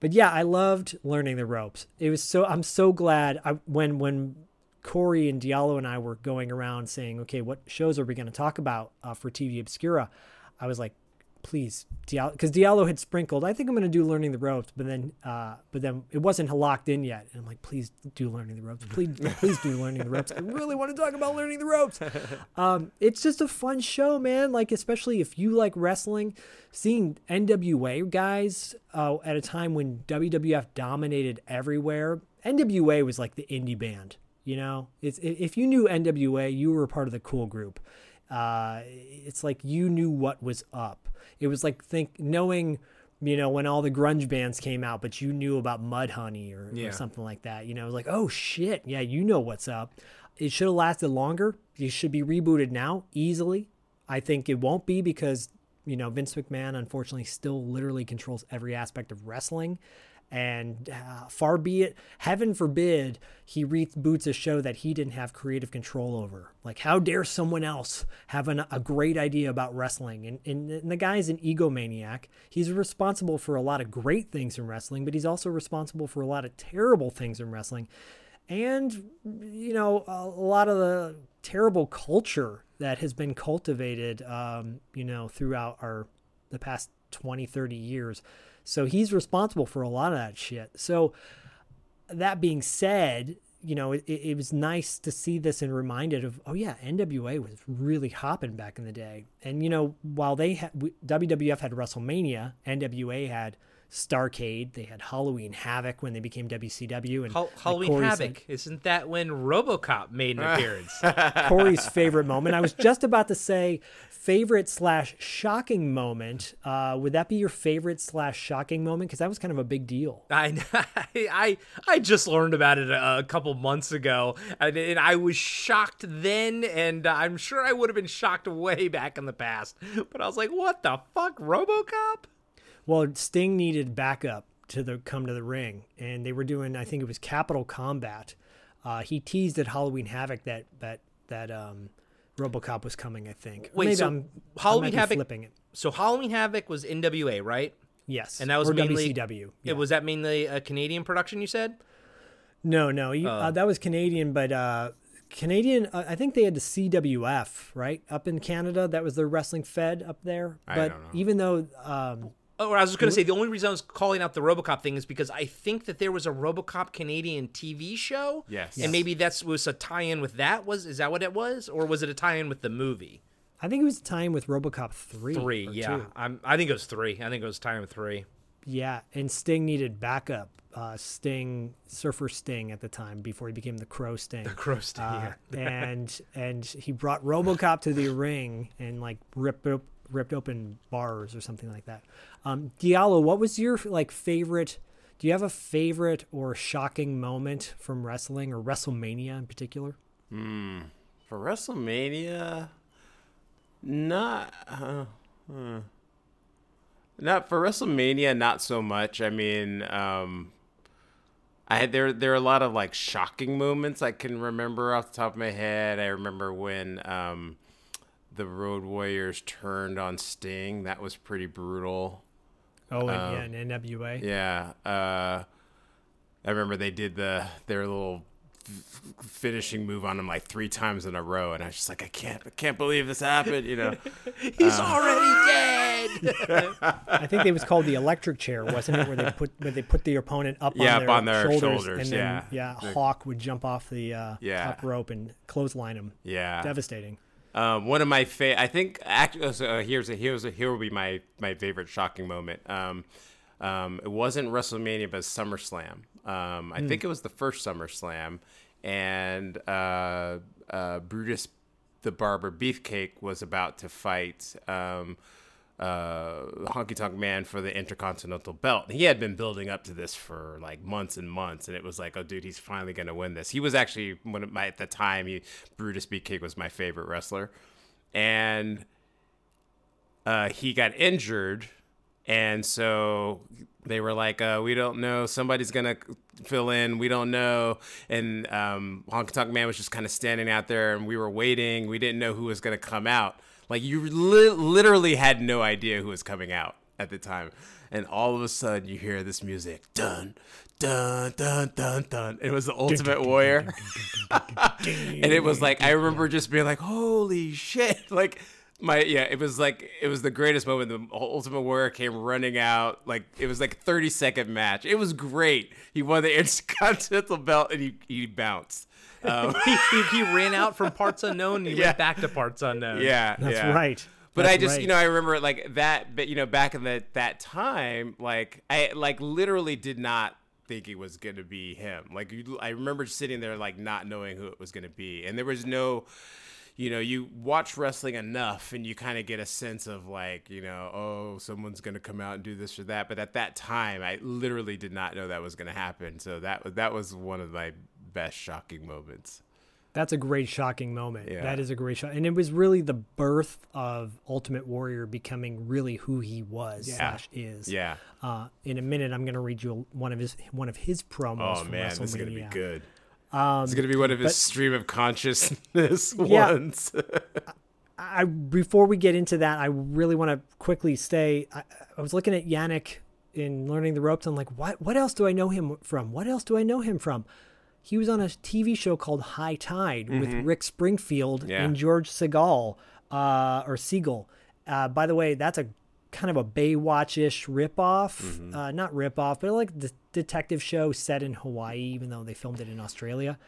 but yeah, I loved learning the ropes. It was so I'm so glad I, when when Corey and Diallo and I were going around saying, okay, what shows are we going to talk about uh, for TV Obscura? I was like, please, Diallo, because Diallo had sprinkled. I think I'm going to do learning the ropes, but then, uh, but then it wasn't locked in yet. And I'm like, please do learning the ropes. Please, please do learning the ropes. I really want to talk about learning the ropes. Um, it's just a fun show, man. Like especially if you like wrestling, seeing NWA guys uh, at a time when WWF dominated everywhere. NWA was like the indie band. You know, it's if you knew NWA, you were part of the cool group. Uh, it's like you knew what was up. It was like think knowing, you know, when all the grunge bands came out, but you knew about Mudhoney or, Yeah. or something like that. You know, it was like, oh shit, yeah, you know what's up. It should have lasted longer. It should be rebooted now easily. I think it won't be because you know Vince McMahon unfortunately still literally controls every aspect of wrestling. And uh, far be it, heaven forbid, he reboots a show that he didn't have creative control over. Like, how dare someone else have an, a great idea about wrestling? And, and, and the guy's an egomaniac. He's responsible for a lot of great things in wrestling, but he's also responsible for a lot of terrible things in wrestling. And, you know, a, lot of the terrible culture that has been cultivated, um, you know, throughout our the past 20, 30 years. So he's responsible for a lot of that shit. So that being said, you know, it, it was nice to see this and reminded of, oh yeah, NWA was really hopping back in the day. And you know, while they had WWF had WrestleMania, NWA had Starcade, they had Halloween Havoc when they became WCW, and Hal- like Halloween Corey Havoc. said- Isn't that when RoboCop made an appearance? Corey's favorite moment. I was just about to say favorite slash shocking moment. Uh, would that be your favorite slash shocking moment? Because that was kind of a big deal. I, I I just learned about it a, a couple months ago, and, and I was shocked then, and I'm sure I would have been shocked way back in the past. But I was like, "What the fuck, RoboCop?" Well, Sting needed backup to the come to the ring, and they were doing. I think it was Capital Combat. Uh, he teased at Halloween Havoc that that that um, RoboCop was coming. I think. Wait, maybe so I'm, Halloween Havoc- flipping it. So Halloween Havoc was NWA, right? Yes, And that was or mainly WCW. Yeah. It was that mainly a Canadian production. You said. No, no, you, uh, that was Canadian, but uh, Canadian. Uh, I think they had the CWF right up in Canada. That was their wrestling fed up there. I but don't know. even though, um, Oh, I was just going to say the only reason I was calling out the RoboCop thing is because I think that there was a RoboCop Canadian TV show. Yes. And maybe that's was a tie-in with that. Was is that what it was, or was it a tie-in with the movie? I think it was a tie-in with RoboCop three. Three, yeah. I'm. I think it was three. I think it was tie-in with three. yeah, and Sting needed backup. Uh, Sting, Surfer Sting at the time before he became the Crow Sting. The Crow Sting, uh, and and he brought RoboCop to the ring and like ripped ripped open bars or something like that. Um, Diallo, what was your like favorite? Do you have a favorite or shocking moment from wrestling or WrestleMania in particular? For WrestleMania, not uh, uh, not for WrestleMania, not so much. I mean, um, I had there there are a lot of like shocking moments I can remember off the top of my head. I remember when um, the Road Warriors turned on Sting. That was pretty brutal. Oh, and, yeah, and NWA. Yeah. Uh, I remember they did the their little f- finishing move on him like three times in a row, and I was just like, I can't, I can't believe this happened. You know. He's already dead. I think it was called the electric chair, wasn't it? Where they put where they put the opponent up Yeah, on, up their on their shoulders, shoulders, and then yeah. yeah, The- Hawk would jump off the uh, Yeah. top rope and clothesline him. Yeah. devastating. Um, one of my fa- I think actually uh, here's a here's a here will be my my favorite shocking moment. Um, um, it wasn't WrestleMania, but SummerSlam. Um, I think it was the first SummerSlam, and uh, uh, Brutus the Barber Beefcake was about to fight um, uh, Honky Tonk Man for the Intercontinental Belt. He had been building up to this for like months and months, and it was like, oh, dude, he's finally gonna win this. He was actually one of my at the time. He, Brutus Beefcake was my favorite wrestler, and uh, he got injured, and so they were like, uh, "We don't know. Somebody's gonna fill in. We don't know." And um, Honky Tonk Man was just kind of standing out there, and we were waiting. We didn't know who was gonna come out. Like you li- literally had no idea who was coming out at the time, and all of a sudden you hear this music, dun dun dun dun dun. It was the Ultimate Warrior, and it was like I remember just being like, "Holy shit!" Like my yeah, it was like it was the greatest moment. The Ultimate Warrior came running out. Like it was like thirty second match. It was great. He won the Intercontinental belt and he he bounced. Um, he, he, he ran out from parts unknown and he Yeah. went back to parts unknown. yeah, That's yeah. right. But That's I just, right. you know, I remember like that, but you know, back in that that time, like I like literally did not think it was gonna be him. Like you, I remember sitting there like not knowing who it was gonna be, and there was no, you know, you watch wrestling enough and you kind of get a sense of like, you know, oh, someone's gonna come out and do this or that. But at that time, I literally did not know that was gonna happen. So that that was one of my best shocking moments. That's a great shocking moment. Yeah. That is a great shot, and it was really the birth of Ultimate Warrior becoming really who he was slash is. Yeah. Uh, in a minute, I'm going to read you one of his one of his promos. Oh from man, this is gonna be good. Um, It's gonna be one of his but- stream of consciousness Yeah. ones. I before we get into that, I really want to quickly say I, I was looking at Yannick in learning the ropes. I'm like, what? What else do I know him from? What else do I know him from? He was on a TV show called High Tide with Rick Springfield Mm-hmm. Yeah. and George Segal, uh, or Siegel. Uh, by the way, that's a kind of a Baywatch-ish ripoff. Mm-hmm. Uh, not ripoff, but like the detective show set in Hawaii, even though they filmed it in Australia.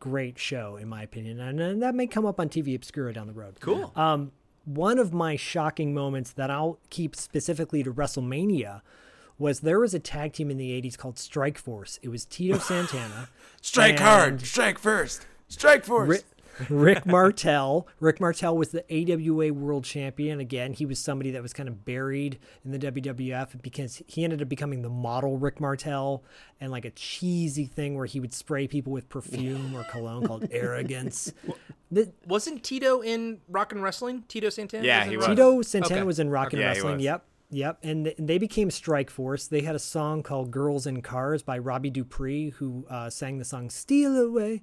Great show, in my opinion, and, and that may come up on TV Obscura down the road. Cool. Um, one of my shocking moments that I'll keep specifically to WrestleMania was there was a tag team in the 80s called Strike Force. It was Tito Santana, Strike hard, strike first, strike force. Rick, Rick Martel. Rick Martel was the AWA World Champion. Again, he was somebody that was kind of buried in the WWF because he ended up becoming the model Rick Martel and like a cheesy thing where he would spray people with perfume or cologne called Arrogance. The- Wasn't Tito in Rock and Wrestling? Tito Santana? Yeah, in he was. Tito Santana Okay. was in Rock and Yeah, Wrestling. was. Yep. Yep. And, th- and they became Strike Force. They had a song called Girls in Cars by Robbie Dupree, who uh, sang the song Steal Away.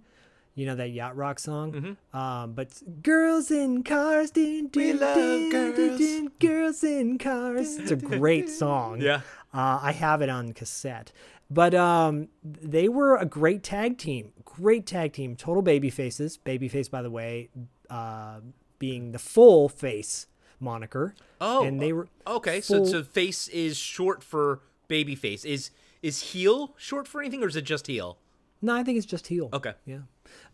You know that yacht rock song? Mm-hmm. Um, but Girls in Cars. Din, love girls. girls in Cars. It's a great song. Yeah. Uh, I have it on cassette. But um, they were a great tag team. Great tag team. Total baby faces. Baby face, by the way, uh, being the full face moniker. Oh, and they were Okay, so full- so face is short for baby face. Is is heel short for anything, or is it just heel? no, I think it's just heel. Okay. Yeah.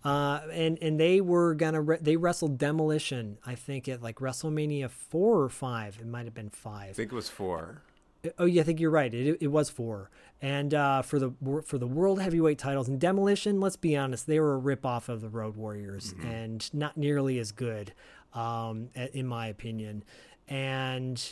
Uh, and and they were gonna re- they wrestled demolition. I think at like WrestleMania four or five. It might have been five. I think it was four. Oh yeah, I think you're right. It, it was four, and uh, for the for the world heavyweight titles and demolition. Let's be honest, they were a rip off of the Road Warriors, and not nearly as good, um, in my opinion. And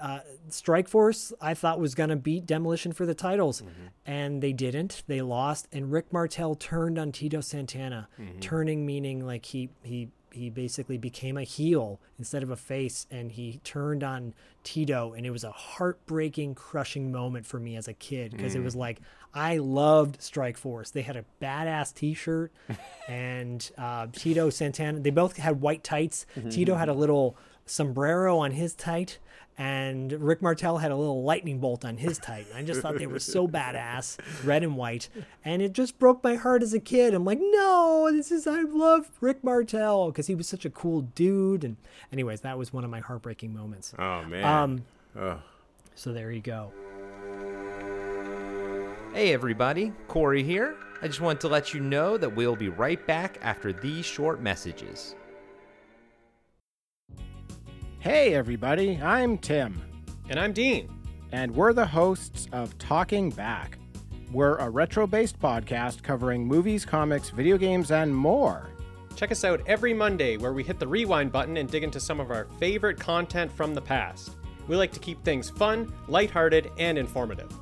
uh, Strike Force, I thought was gonna beat Demolition for the titles, and they didn't. They lost, and Rick Martel turned on Tito Santana. Turning meaning like he he he basically became a heel instead of a face and he turned on Tito and it was a heartbreaking crushing moment for me as a kid because it was mm. like I loved Strike Force. They had a badass t-shirt and uh, Tito Santana they both had white tights. Mm-hmm, Tito mm-hmm. had a little sombrero on his tight and Rick Martel had a little lightning bolt on his tight. And I just thought they were so badass, red and white. And it just broke my heart as a kid. I'm like, no, this is, I love Rick Martel because he was such a cool dude. And, anyways, that was one of my heartbreaking moments. Oh man. Um, Ugh. so there you go. Hey everybody, Corey here. I just want to let you know that we'll be right back after these short messages. Hey, everybody, I'm Tim, And I'm Dean. and we're the hosts of Talking Back. We're a retro based podcast covering movies, comics, video games, and more. Check us out every Monday where we hit the rewind button and dig into some of our favorite content from the past. We like to keep things fun, lighthearted, and informative.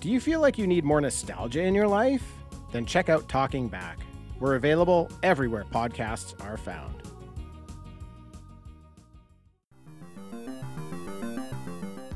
Do you feel like you need more nostalgia in your life? Then check out Talking Back. We're available everywhere podcasts are found.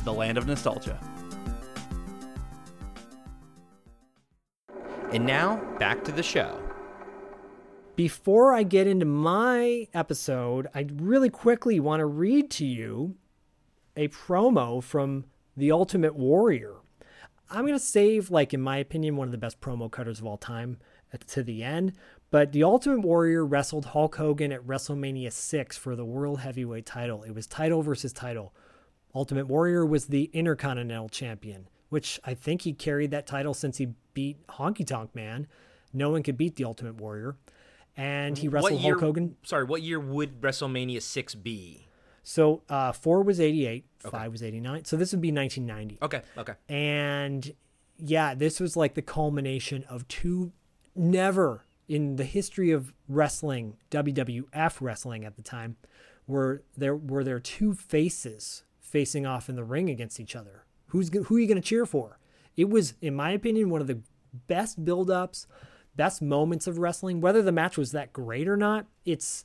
to the land of nostalgia. And now, back to the show. Before I get into my episode, I really quickly want to read to you a promo from The Ultimate Warrior. I'm going to save, like, in my opinion, one of the best promo cutters of all time uh, to the end. But The Ultimate Warrior wrestled Hulk Hogan at WrestleMania 6 for the World Heavyweight title. It was title versus title. Ultimate Warrior was the Intercontinental Champion, which I think he carried that title since he beat Honky Tonk Man. No one could beat the Ultimate Warrior. And he wrestled what year, Hulk Hogan. Sorry, what year would WrestleMania 6 be? So uh, four was 88, five was 89. So this would be 1990. Okay, okay. And yeah, this was like the culmination of two never in the history of wrestling, WWF wrestling at the time, were there were there two faces facing off in the ring against each other. Who's who are you going to cheer for? It was, in my opinion, one of the best build-ups, best moments of wrestling. Whether the match was that great or not, it's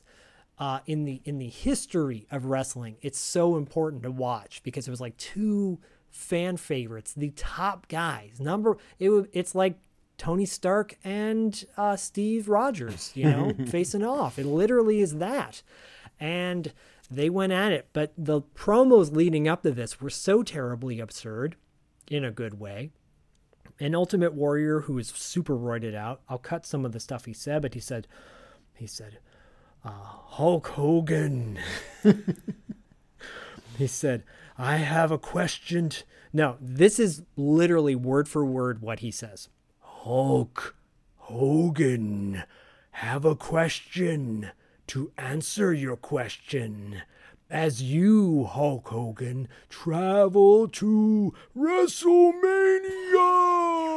uh, in the in the history of wrestling, it's so important to watch because it was like two fan favorites, the top guys. Number it it's like Tony Stark and uh, Steve Rogers, you know, facing off. It literally is that, and they went at it. But the promos leading up to this were so terribly absurd, in a good way. An Ultimate Warrior who is super roided out. I'll cut some of the stuff he said, but he said, he said, uh, Hulk Hogan. he said, I have a question. t-" No, this is literally word for word what he says. Hulk Hogan, have a question to answer your question. As you, Hulk Hogan, travel to WrestleMania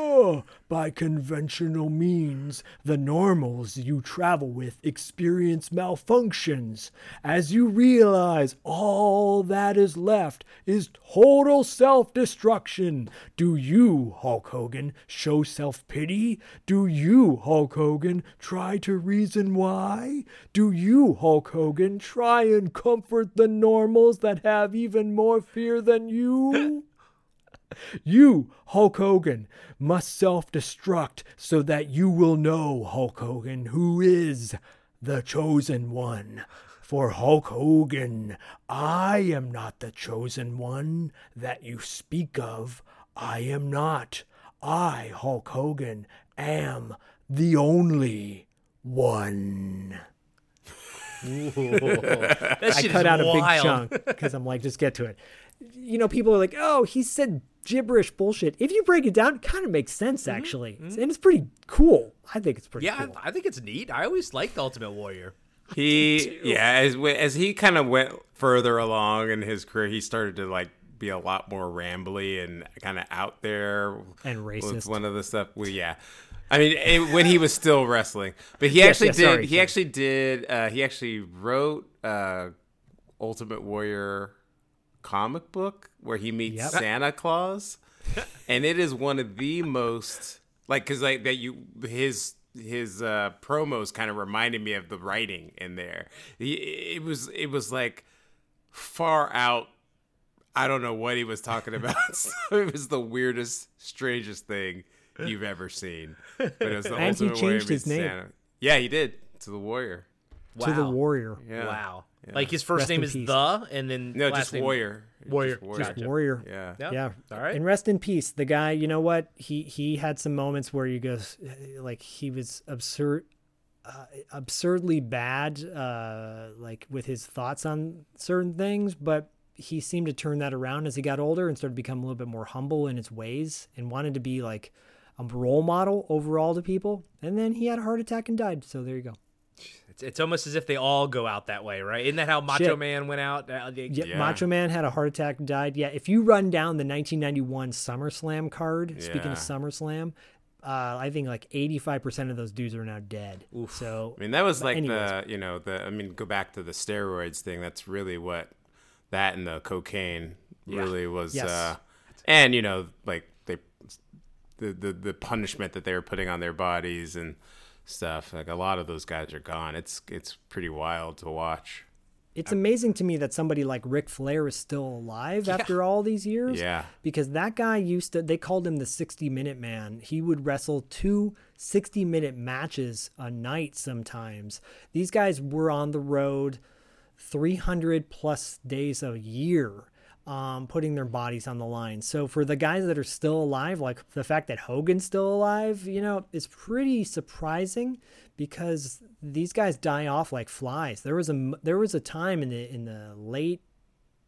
by conventional means, the normals you travel with experience malfunctions. As you realize all that is left is total self destruction, do you, Hulk Hogan, show self pity? Do you, Hulk Hogan, try to reason why? Do you, Hulk Hogan, try and comfort the normals that have even more fear than you? You, Hulk Hogan, must self destruct so that you will know, Hulk Hogan, who is the chosen one. For Hulk Hogan, I am not the chosen one that you speak of. I am not. I, Hulk Hogan, am the only one. That I cut is out a big chunk because I'm like, just get to it. You know, people are like, oh, he said gibberish bullshit. If you break it down, it kind of makes sense, actually. And it's pretty cool. I think it's pretty Yeah, cool. I, I think it's neat. I always liked Ultimate Warrior. He yeah, as as he kind of went further along in his career, he started to like be a lot more rambly and kind of out there And With racist. one of the stuff, well, yeah. I mean, it, when he was still wrestling, but he Yes, actually yes, did. sorry, he sorry. actually did. Uh, he actually wrote uh, Ultimate Warrior comic book where he meets Yep. Santa Claus, and it is one of the most like because like that you his his uh promos kind of reminded me of the writing in there. He, it was it was like far out. I don't know what he was talking about. so it was the weirdest, strangest thing you've ever seen. But it was the And he ultimate Warrior changed his name. Santa. Yeah, he did to the Warrior. To the warrior. Yeah. Wow. Like his first Rest name is peace. the, and then No, last just name- Warrior. Warrior. Just Warrior. Just warrior. Yeah. Yeah. Yeah. All right. And rest in peace. The guy, you know what? He he had some moments where you goes like he was absurd uh, absurdly bad uh like with his thoughts on certain things, but he seemed to turn that around as he got older and started to become a little bit more humble in his ways and wanted to be like a role model overall to people. And then he had a heart attack and died. So there you go. It's, it's almost as if they all go out that way, right? Isn't that how Macho Shit. Man went out? Uh, they- Yeah, Macho Man had a heart attack and died. Yeah, if you run down the 1991 SummerSlam card, speaking of SummerSlam, uh, I think like 85% of those dudes are now dead. So I mean, that was like anyways. the you know the I mean, go back to the steroids thing. That's really what that and the cocaine really was. Yes. Uh, and you know, like they the, the the punishment that they were putting on their bodies and stuff. Like a lot of those guys are gone. It's it's pretty wild to watch. It's amazing to me that somebody like Ric Flair is still alive after all these years. Yeah. Because that guy used to, they called him the 60 minute man. He would wrestle two 60 minute matches a night sometimes. These guys were on the road 300 plus days a year. Um, putting their bodies on the line. So for the guys that are still alive, like the fact that Hogan's still alive, you know, is pretty surprising because these guys die off like flies. There was a there was a time in the in the late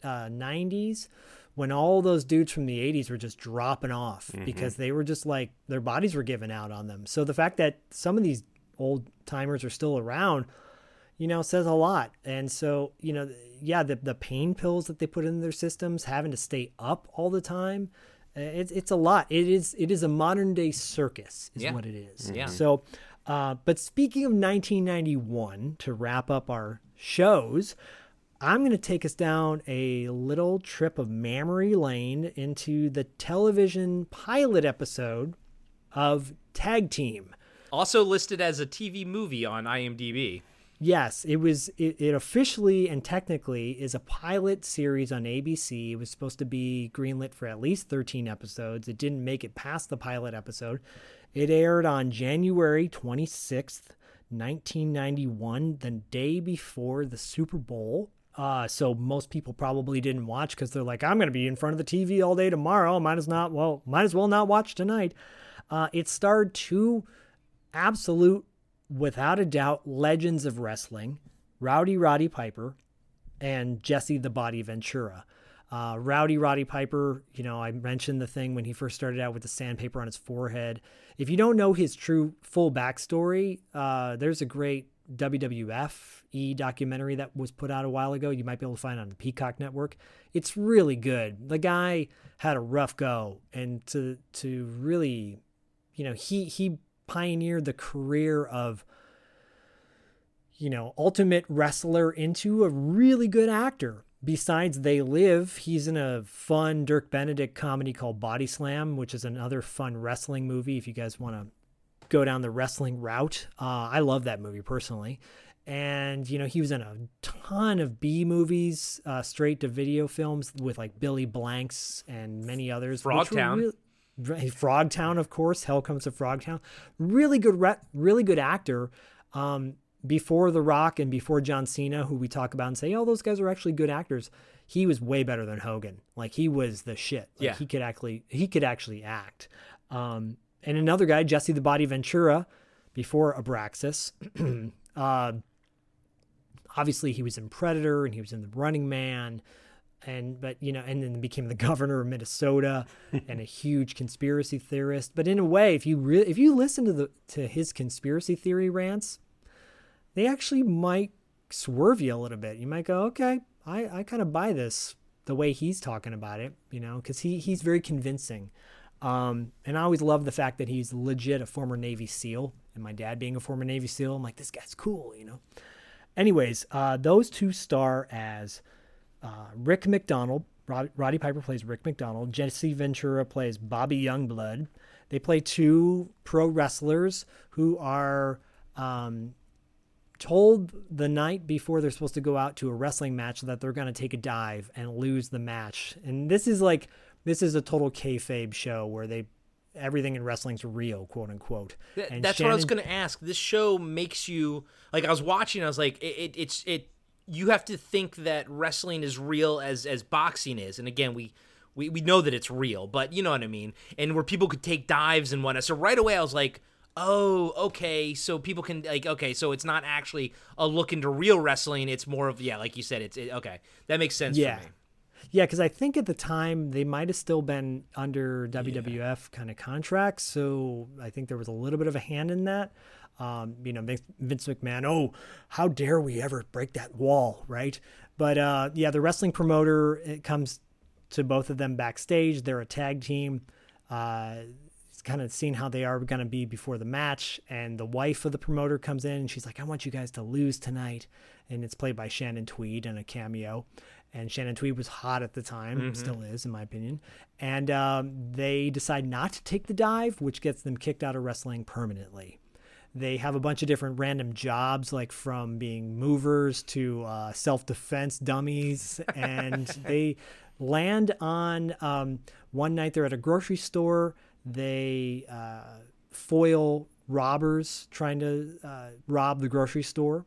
uh, 90s when all those dudes from the 80s were just dropping off because they were just like their bodies were giving out on them. So the fact that some of these old timers are still around, you know, says a lot. And so, you know, yeah, the the pain pills that they put in their systems, having to stay up all the time, uh, it's it's a lot. It is it is a modern day circus, is Yeah. what it is. Yeah. So, uh, but speaking of 1991, to wrap up our shows, I'm going to take us down a little trip of memory lane into the television pilot episode of Tag Team. Also listed as a TV movie on IMDb. Yes, it was. It, it officially and technically is a pilot series on ABC. It was supposed to be greenlit for at least 13 episodes. It didn't make it past the pilot episode. It aired on January 26th, 1991, the day before the Super Bowl. Uh, so most people probably didn't watch because they're like, I'm going to be in front of the TV all day tomorrow. Might as not. Well, might as well not watch tonight. Uh, it starred two absolute, without a doubt, legends of wrestling Rowdy Roddy Piper and Jesse the Body Ventura. Uh, Rowdy Roddy Piper, you know, I mentioned the thing when he first started out with the sandpaper on his forehead. If you don't know his true full backstory, uh, there's a great WWF E documentary that was put out a while ago. You might be able to find on the Peacock Network. It's really good. The guy had a rough go, and to to really, you know, he he pioneered the career of you know, ultimate wrestler into a really good actor. Besides They Live, he's in a fun Dirk Benedict comedy called Body Slam, which is another fun wrestling movie if you guys want to go down the wrestling route. Uh, I love that movie personally. And, you know, he was in a ton of B movies, uh, straight to video films with like Billy Blanks and many others. Frogtown. real- Right, Frogtown, of course. Hell comes to Frogtown. Really good, re- really good actor. Um, before The Rock and before John Cena, who we talk about and say, "Oh, those guys are actually good actors," he was way better than Hogan. Like he was the shit. Like, Yeah. he could actually he could actually act. Um, and another guy, Jesse the Body Ventura, before Abraxas. uh, obviously, he was in Predator and he was in The Running Man and but you know and then became the governor of minnesota and a huge conspiracy theorist. But in a way if you really if you listen to the to his conspiracy theory rants they actually might swerve you a little bit. You might go okay i i kind of buy this the way he's talking about it you know because he he's very convincing. Um and i always love the fact that he's legit a former navy seal and my dad being a former navy seal i'm like this guy's cool you know? Anyways uh those two star as uh, Rick McDonald, Rod- Roddy Piper plays Rick McDonald. Jesse Ventura plays Bobby Youngblood. They play two pro wrestlers who are um, told the night before they're supposed to go out to a wrestling match that they're going to take a dive and lose the match. And this is like this is a total kayfabe show where they everything in wrestling's real, quote unquote. And That's what I was going to ask. This show makes you like I was watching. I was like, it, it, it's it. You have to think that wrestling is real as as boxing is, and again, we. We, we know that it's real, but you know what I mean? And where people could take dives and whatnot. So right away I was like, oh, okay. So people can, like, okay, so it's not actually a look into real wrestling. It's more of, yeah, like you said, it's, it, okay. That makes sense Yeah. for me. Yeah, because I think at the time they might have still been under WWF kind of contracts, so I think there was a little bit of a hand in that. Um, you know, Vince McMahon. Oh, how dare we ever break that wall, right? But uh, yeah, the wrestling promoter it comes to both of them backstage. They're a tag team. Uh, it's kind of seeing how they are going to be before the match. And the wife of the promoter comes in and she's like, I want you guys to lose tonight. And it's played by Shannon Tweed in a cameo. And Shannon Tweed was hot at the time, still is, in my opinion. And um, they decide not to take the dive, which gets them kicked out of wrestling permanently. They have a bunch of different random jobs, like from being movers to uh, self defense dummies. And they land on um, one night they're at a grocery store. They uh, foil robbers trying to uh, rob the grocery store.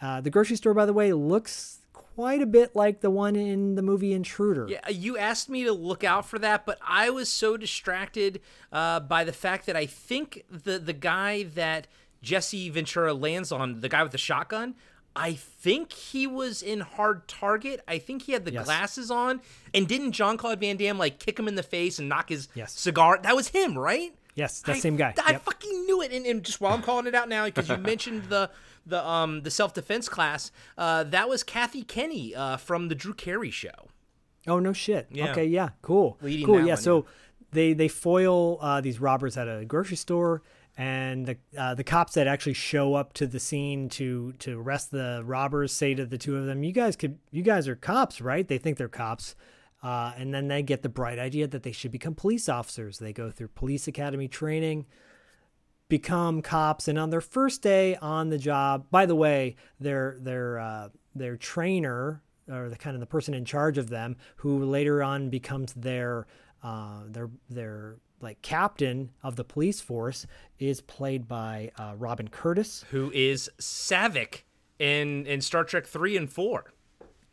Uh, the grocery store, by the way, looks quite a bit like the one in the movie Intruder. Yeah, you asked me to look out for that, but I was so distracted uh, by the fact that I think the the guy that Jesse Ventura lands on, the guy with the shotgun, I think he was in Hard Target. I think he had the Yes. glasses on, and didn't John Claude Van Damme like kick him in the face and knock his Yes. cigar? That was him, right? Yes, that I- same guy. I Yep. fucking knew it. And, and just while I'm calling it out now, because you mentioned the the um the self defense class, uh, that was Kathy Kinney uh, from the Drew Carey show. Oh no shit. Yeah. Okay, yeah, cool. Leading cool. yeah. one, so they they foil uh, these robbers at a grocery store, and the uh, the cops that actually show up to the scene to to arrest the robbers say to the two of them, "You guys could, you guys are cops, right?" They think they're cops. Uh, and then they get the bright idea that they should become police officers. They go through police academy training, become cops, and on their first day on the job, by the way, their their uh, their trainer or the kind of the person in charge of them, who later on becomes their uh, their their like captain of the police force, is played by uh, Robin Curtis. who is Saavik in in Star Trek three and four.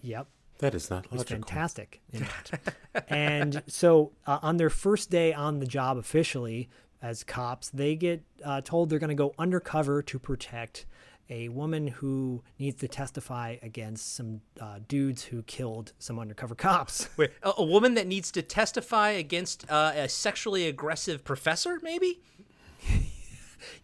Yep. That is not was logical. fantastic in that. and so uh, on their first day on the job officially as cops, they get uh, told they're going to go undercover to protect a woman who needs to testify against some uh, dudes who killed some undercover cops. Wait, a, a woman that needs to testify against uh, a sexually aggressive professor, maybe?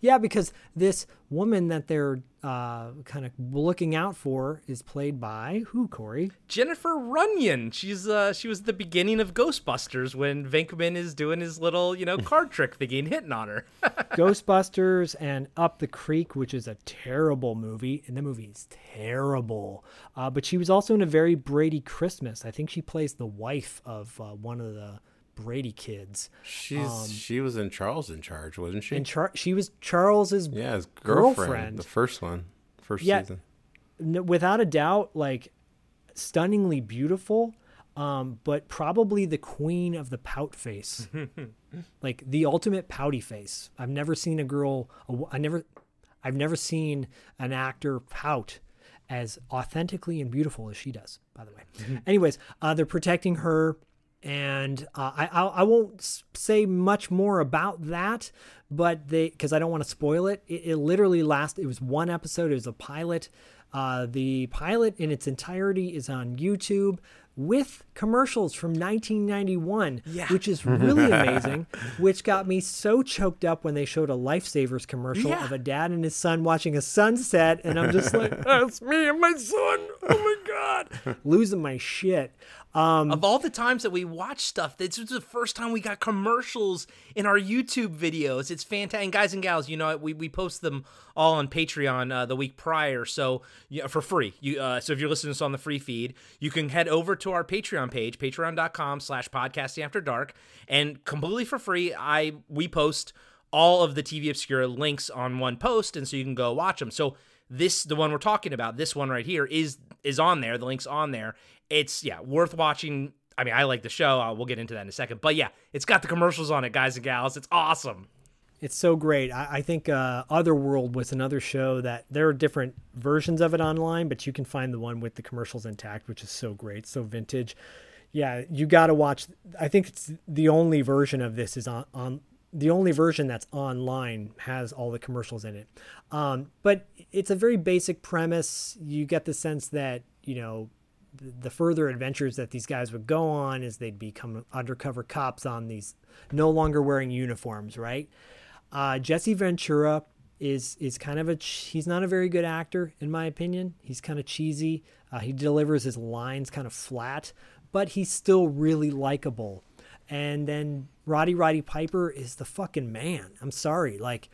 yeah, because this woman that they're uh, kind of looking out for is played by who, Corey? Jennifer Runyon. She's uh she was the beginning of Ghostbusters when Venkman is doing his little, you know, card trick thingy and hitting on her. Ghostbusters and Up the Creek, which is a terrible movie, and the movie is terrible. Uh, but she was also in a very Brady Christmas. I think she plays the wife of uh, one of the Brady kids. She's she was in Charles in Charge, wasn't she? And Char- she was Charles's yeah, his girlfriend, girlfriend. the first one, first Yeah. season. n- without a doubt, like stunningly beautiful, um, but probably the queen of the pout face, like the ultimate pouty face. I've never seen a girl. a I never, I've never seen an actor pout as authentically and beautiful as she does. By the way, anyways, uh, they're protecting her. And uh, I, I won't say much more about that, but they because I don't want to spoil it. It, it literally last. It was one episode. It was a pilot. Uh, the pilot in its entirety is on YouTube with commercials from 1991, which is really amazing. Which got me so choked up when they showed a Lifesavers commercial Yeah. of a dad and his son watching a sunset, and I'm just like, that's me and my son. Oh my god, losing my shit. Um, of all the times that we watch stuff, this was the first time we got commercials in our YouTube videos. It's fantastic. And guys and gals, you know, we, we post them all on Patreon uh, the week prior, so yeah, for free. You uh, so if you're listening to this on the free feed, you can head over to our Patreon page, patreon.com slash podcasting after dark, and completely for free, I we post all of the TV Obscura links on one post, and so you can go watch them. So this the one we're talking about, this one right here is is on there. The link's on there. It's yeah, worth watching. I mean, I like the show. Uh, we'll get into that in a second. But yeah, it's got the commercials on it, guys and gals. It's awesome. It's so great. I, I think uh, Otherworld was another show that there are different versions of it online, but you can find the one with the commercials intact, which is so great, so vintage. Yeah, you got to watch. I think it's the only version of this is on, on the only version that's online has all the commercials in it. Um, but it's a very basic premise. You get the sense that you know the further adventures that these guys would go on is they'd become undercover cops on these no longer wearing uniforms, right? Uh, Jesse Ventura is is kind of a he's not a very good actor in my opinion. He's kind of cheesy. Uh, he delivers his lines kind of flat, but he's still really likable. And then Roddy Roddy Piper is the fucking man. I'm sorry, like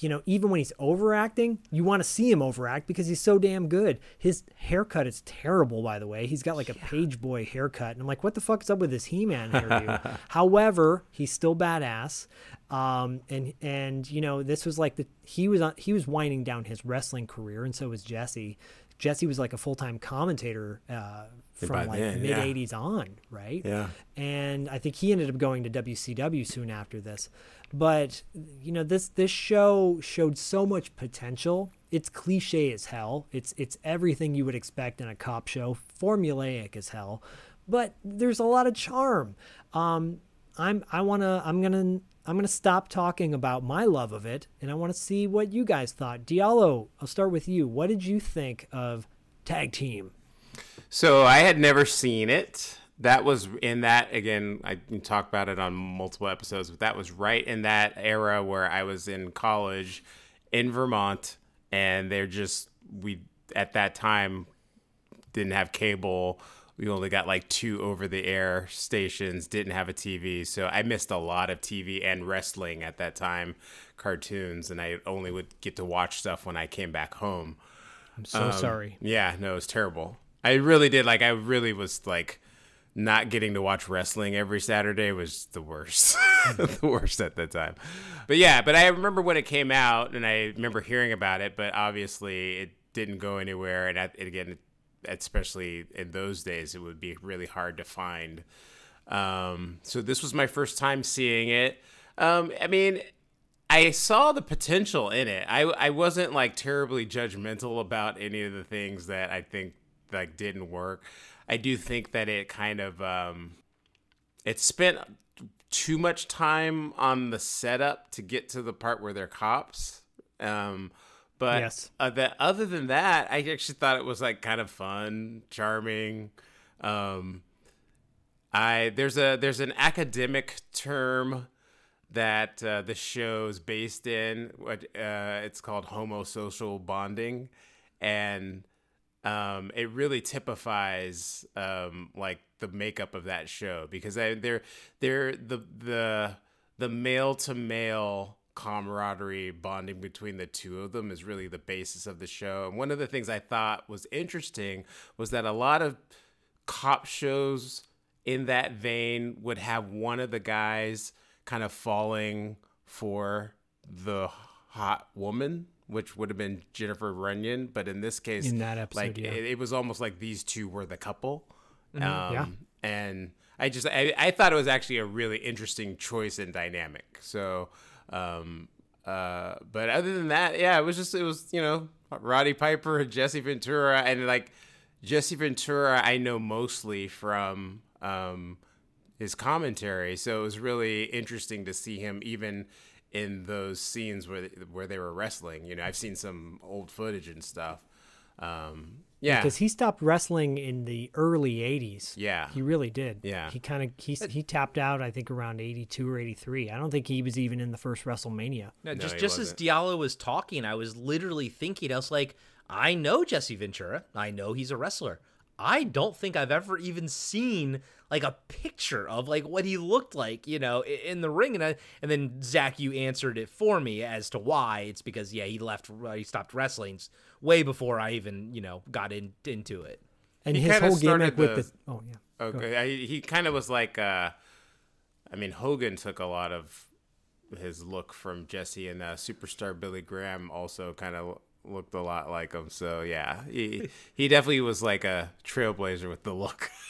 you know, even when he's overacting, you want to see him overact because he's so damn good. His haircut is terrible, by the way. He's got like a page boy haircut, and I'm like, what the fuck is up with this He-Man hairdo? However, he's still badass. Um, and and you know, this was like the he was on he was winding down his wrestling career, and so was Jesse. Jesse was like a full time commentator uh, from like then, mid yeah. '80s on, right? Yeah. and I think he ended up going to WCW soon after this. But you know, this this show showed so much potential. It's cliche as hell. It's it's everything you would expect in a cop show, formulaic as hell, but there's a lot of charm. Um, I'm I wanna I'm gonna I'm gonna stop talking about my love of it, and I want to see what you guys thought. Diallo, I'll start with you. What did you think of Tag Team? So I had never seen it. That was in that again. I can talk about it on multiple episodes, but that was right in that era where I was in college in Vermont, and they're just we at that time didn't have cable. We only got like two over the air stations, didn't have a TV. So I missed a lot of TV and wrestling at that time, cartoons, and I only would get to watch stuff when I came back home. I'm so um, sorry. Yeah, no, it was terrible. I really did like I really was like not getting to watch wrestling every Saturday was the worst. the worst at that time. But yeah, but I remember when it came out and I remember hearing about it, but obviously it didn't go anywhere and again especially in those days it would be really hard to find. Um, so this was my first time seeing it. Um, I mean, I saw the potential in it. I I wasn't like terribly judgmental about any of the things that I think like didn't work. I do think that it kind of um it spent too much time on the setup to get to the part where they're cops. Um but Yes. uh, that other than that, I actually thought it was like kind of fun, charming. Um I there's a there's an academic term that uh, the show's based in. What uh, it's called homosocial bonding, and um, it really typifies um, like the makeup of that show because I, they're they're the the the male to male camaraderie bonding between the two of them is really the basis of the show. And one of the things I thought was interesting was that a lot of cop shows in that vein would have one of the guys kind of falling for the hot woman, which would have been Jennifer Runyon. But in this case, In that episode, like yeah. it, it was almost like these two were the couple. Um, yeah. And I just I, I thought it was actually a really interesting choice and dynamic. So, um, uh, but other than that, yeah, it was just it was you know Roddy Piper, and Jesse Ventura, and like Jesse Ventura, I know mostly from um, his commentary. So it was really interesting to see him even in those scenes where where they were wrestling. You know, I've seen some old footage and stuff. Um, yeah, because he stopped wrestling in the early 80s Yeah. he really did Yeah. he kind of he, he tapped out i think around 82 or 83 i don't think he was even in the first wrestlemania No, just he just as wasn't. Diallo was talking, I was literally thinking, I was like, I know Jesse Ventura. I know he's a wrestler. I don't think I've ever even seen like a picture of like what he looked like, you know, in the ring. And I, and then Zach, you answered it for me as to why. It's because yeah, he left, uh, he stopped wrestling way before I even you know got in, into it. and He his whole started gimmick with the- the oh yeah Okay, I, he kind of was like, uh, I mean, Hogan took a lot of his look from Jesse, and uh, superstar Billy Graham also kind of looked a lot like him. So yeah, he he definitely was like a trailblazer with the look.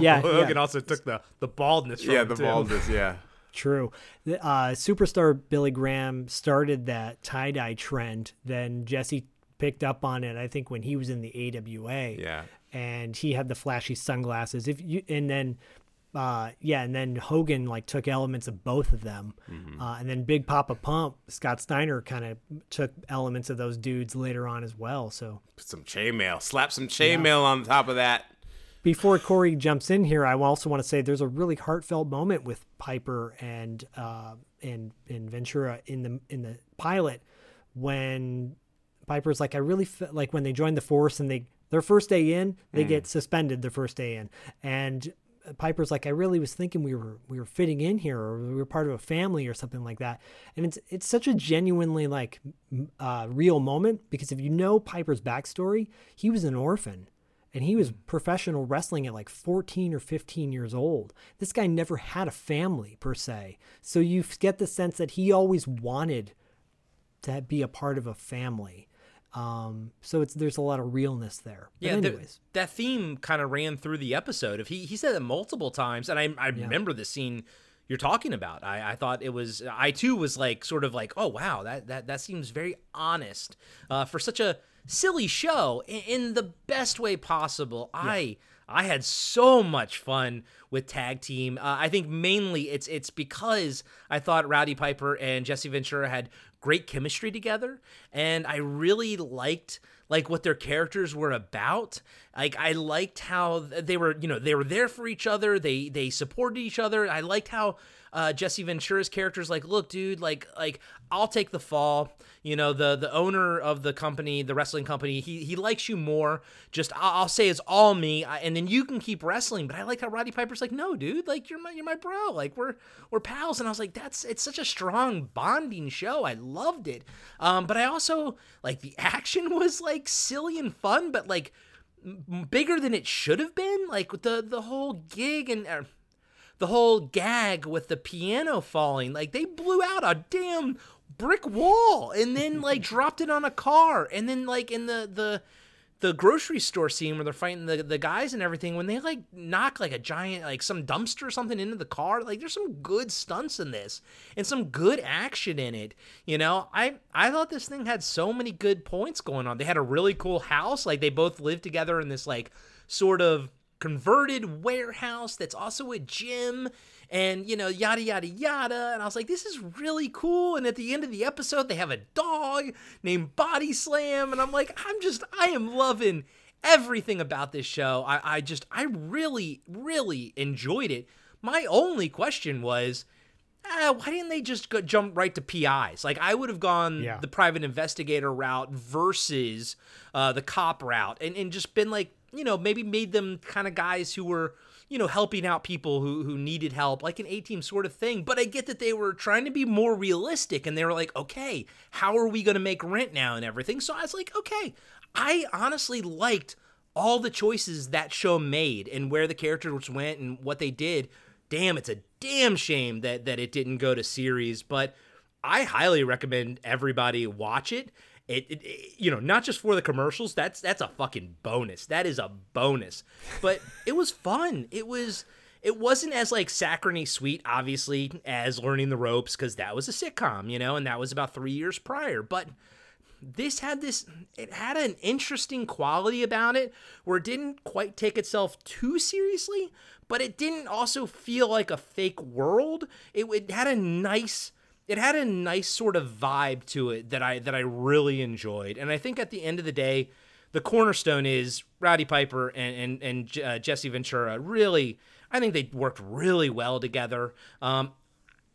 Yeah, Hogan yeah. also took the the baldness. From yeah, him, the too. baldness. Yeah, True. Uh, superstar Billy Graham started that tie dye trend. Then Jesse picked up on it. I think when he was in the AWA. yeah. And he had the flashy sunglasses. If you and then, uh, yeah, and then Hogan like took elements of both of them, Mm-hmm. uh, and then Big Papa Pump Scott Steiner kind of took elements of those dudes later on as well. So Put some chainmail, slap some chainmail on top of that. before Corey jumps in here, I also want to say there's a really heartfelt moment with Piper and uh, and and Ventura in the in the pilot when Piper's like, I really fe- like when they join the force and they their first day in, they get suspended their first day in, and Piper's like, I really was thinking we were we were fitting in here, or we were part of a family, or something like that. And it's it's such a genuinely like uh, real moment because if you know Piper's backstory, he was an orphan, and he was professional wrestling at like 14 or 15 years old. This guy never had a family per se, so you get the sense that he always wanted to be a part of a family. Um, so it's there's a lot of realness there. But Yeah, the- that theme kind of ran through the episode. If he he said it multiple times, and I I remember the scene you're talking about. I, I thought it was I too was like sort of like oh wow that that that seems very honest uh, for such a silly show in, in the best way possible. I I had so much fun with tag team. Uh, I think mainly it's it's because I thought Rowdy Piper and Jesse Ventura had great chemistry together, and I really liked like what their characters were about. Like I liked how they were, you know, they were there for each other. They they supported each other. I liked how uh, Jesse Ventura's character is like, look, dude, like like I'll take the fall. You know, the the owner of the company, the wrestling company, he he likes you more. Just I'll, I'll say it's all me, I- and then you can keep wrestling. But I like how Roddy Piper's like, no, dude, like you're my you're my bro. Like we're we're pals. And I was like, that's it's such a strong bonding show. I loved it. Um, but I also like the action was like silly and fun, but like bigger than it should have been. Like the the whole gig and. Uh, the whole gag with the piano falling like they blew out a damn brick wall and then like dropped it on a car. And then like in the the the grocery store scene where they're fighting the, the guys and everything when they like knock like a giant like some dumpster or something into the car like there's some good stunts in this and some good action in it you know? I i thought this thing had so many good points going on. They had a really cool house like they both lived together in this like sort of converted warehouse that's also a gym and you know yada yada yada. And i was like this is really cool. And at the end of the episode they have a dog named body slam. And i'm like i'm just i am loving everything about this show. I, I just i really really enjoyed it. My only question was uh, why didn't they just go, jump right to PIs? Like I would have gone Yeah. the private investigator route versus uh, the cop route, and, and just been like, you know, maybe made them kind of guys who were, you know, helping out people who who needed help, like an A team sort of thing. But I get that they were trying to be more realistic, and they were like, okay, how are we going to make rent now and everything? So I was like, okay, I honestly liked all the choices that show made and where the characters went and what they did damn, it's a damn shame that that it didn't go to series. But I highly recommend everybody watch it. It, it, it- you know, not just for the commercials. That's that's a fucking bonus. That is a bonus. But it was fun. It was. It wasn't as like saccharine sweet, obviously, as Learning the Ropes, because that was a sitcom, you know, and that was about three years prior. But this had this it had an interesting quality about it where it didn't quite take itself too seriously but it didn't also feel like a fake world it, it had a nice it had a nice sort of vibe to it that i that i really enjoyed. And i think at the end of the day the cornerstone is rowdy piper and and, and uh, jesse ventura. Really i think they worked really well together. Um,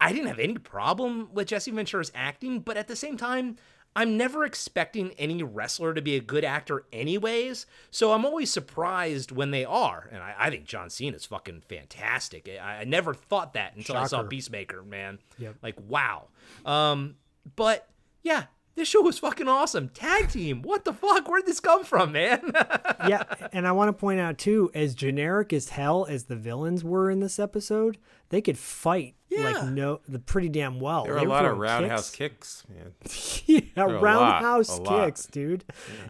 I didn't have any problem with Jesse Ventura's acting, but at the same time, I'm never expecting any wrestler to be a good actor, anyways. So I'm always surprised when they are. And I, I think John Cena is fucking fantastic. I, I never thought that until I saw Shocker. Peacemaker, man. Yep. Like, wow. Um, but yeah, this show was fucking awesome. Tag team. What the fuck? Where'd this come from, man? yeah, and I want to point out too, as generic as hell as the villains were in this episode, they could fight Yeah. like no, the pretty damn well. There were They a lot of roundhouse kicks. kicks, man. yeah, There lot, roundhouse a lot. kicks, dude.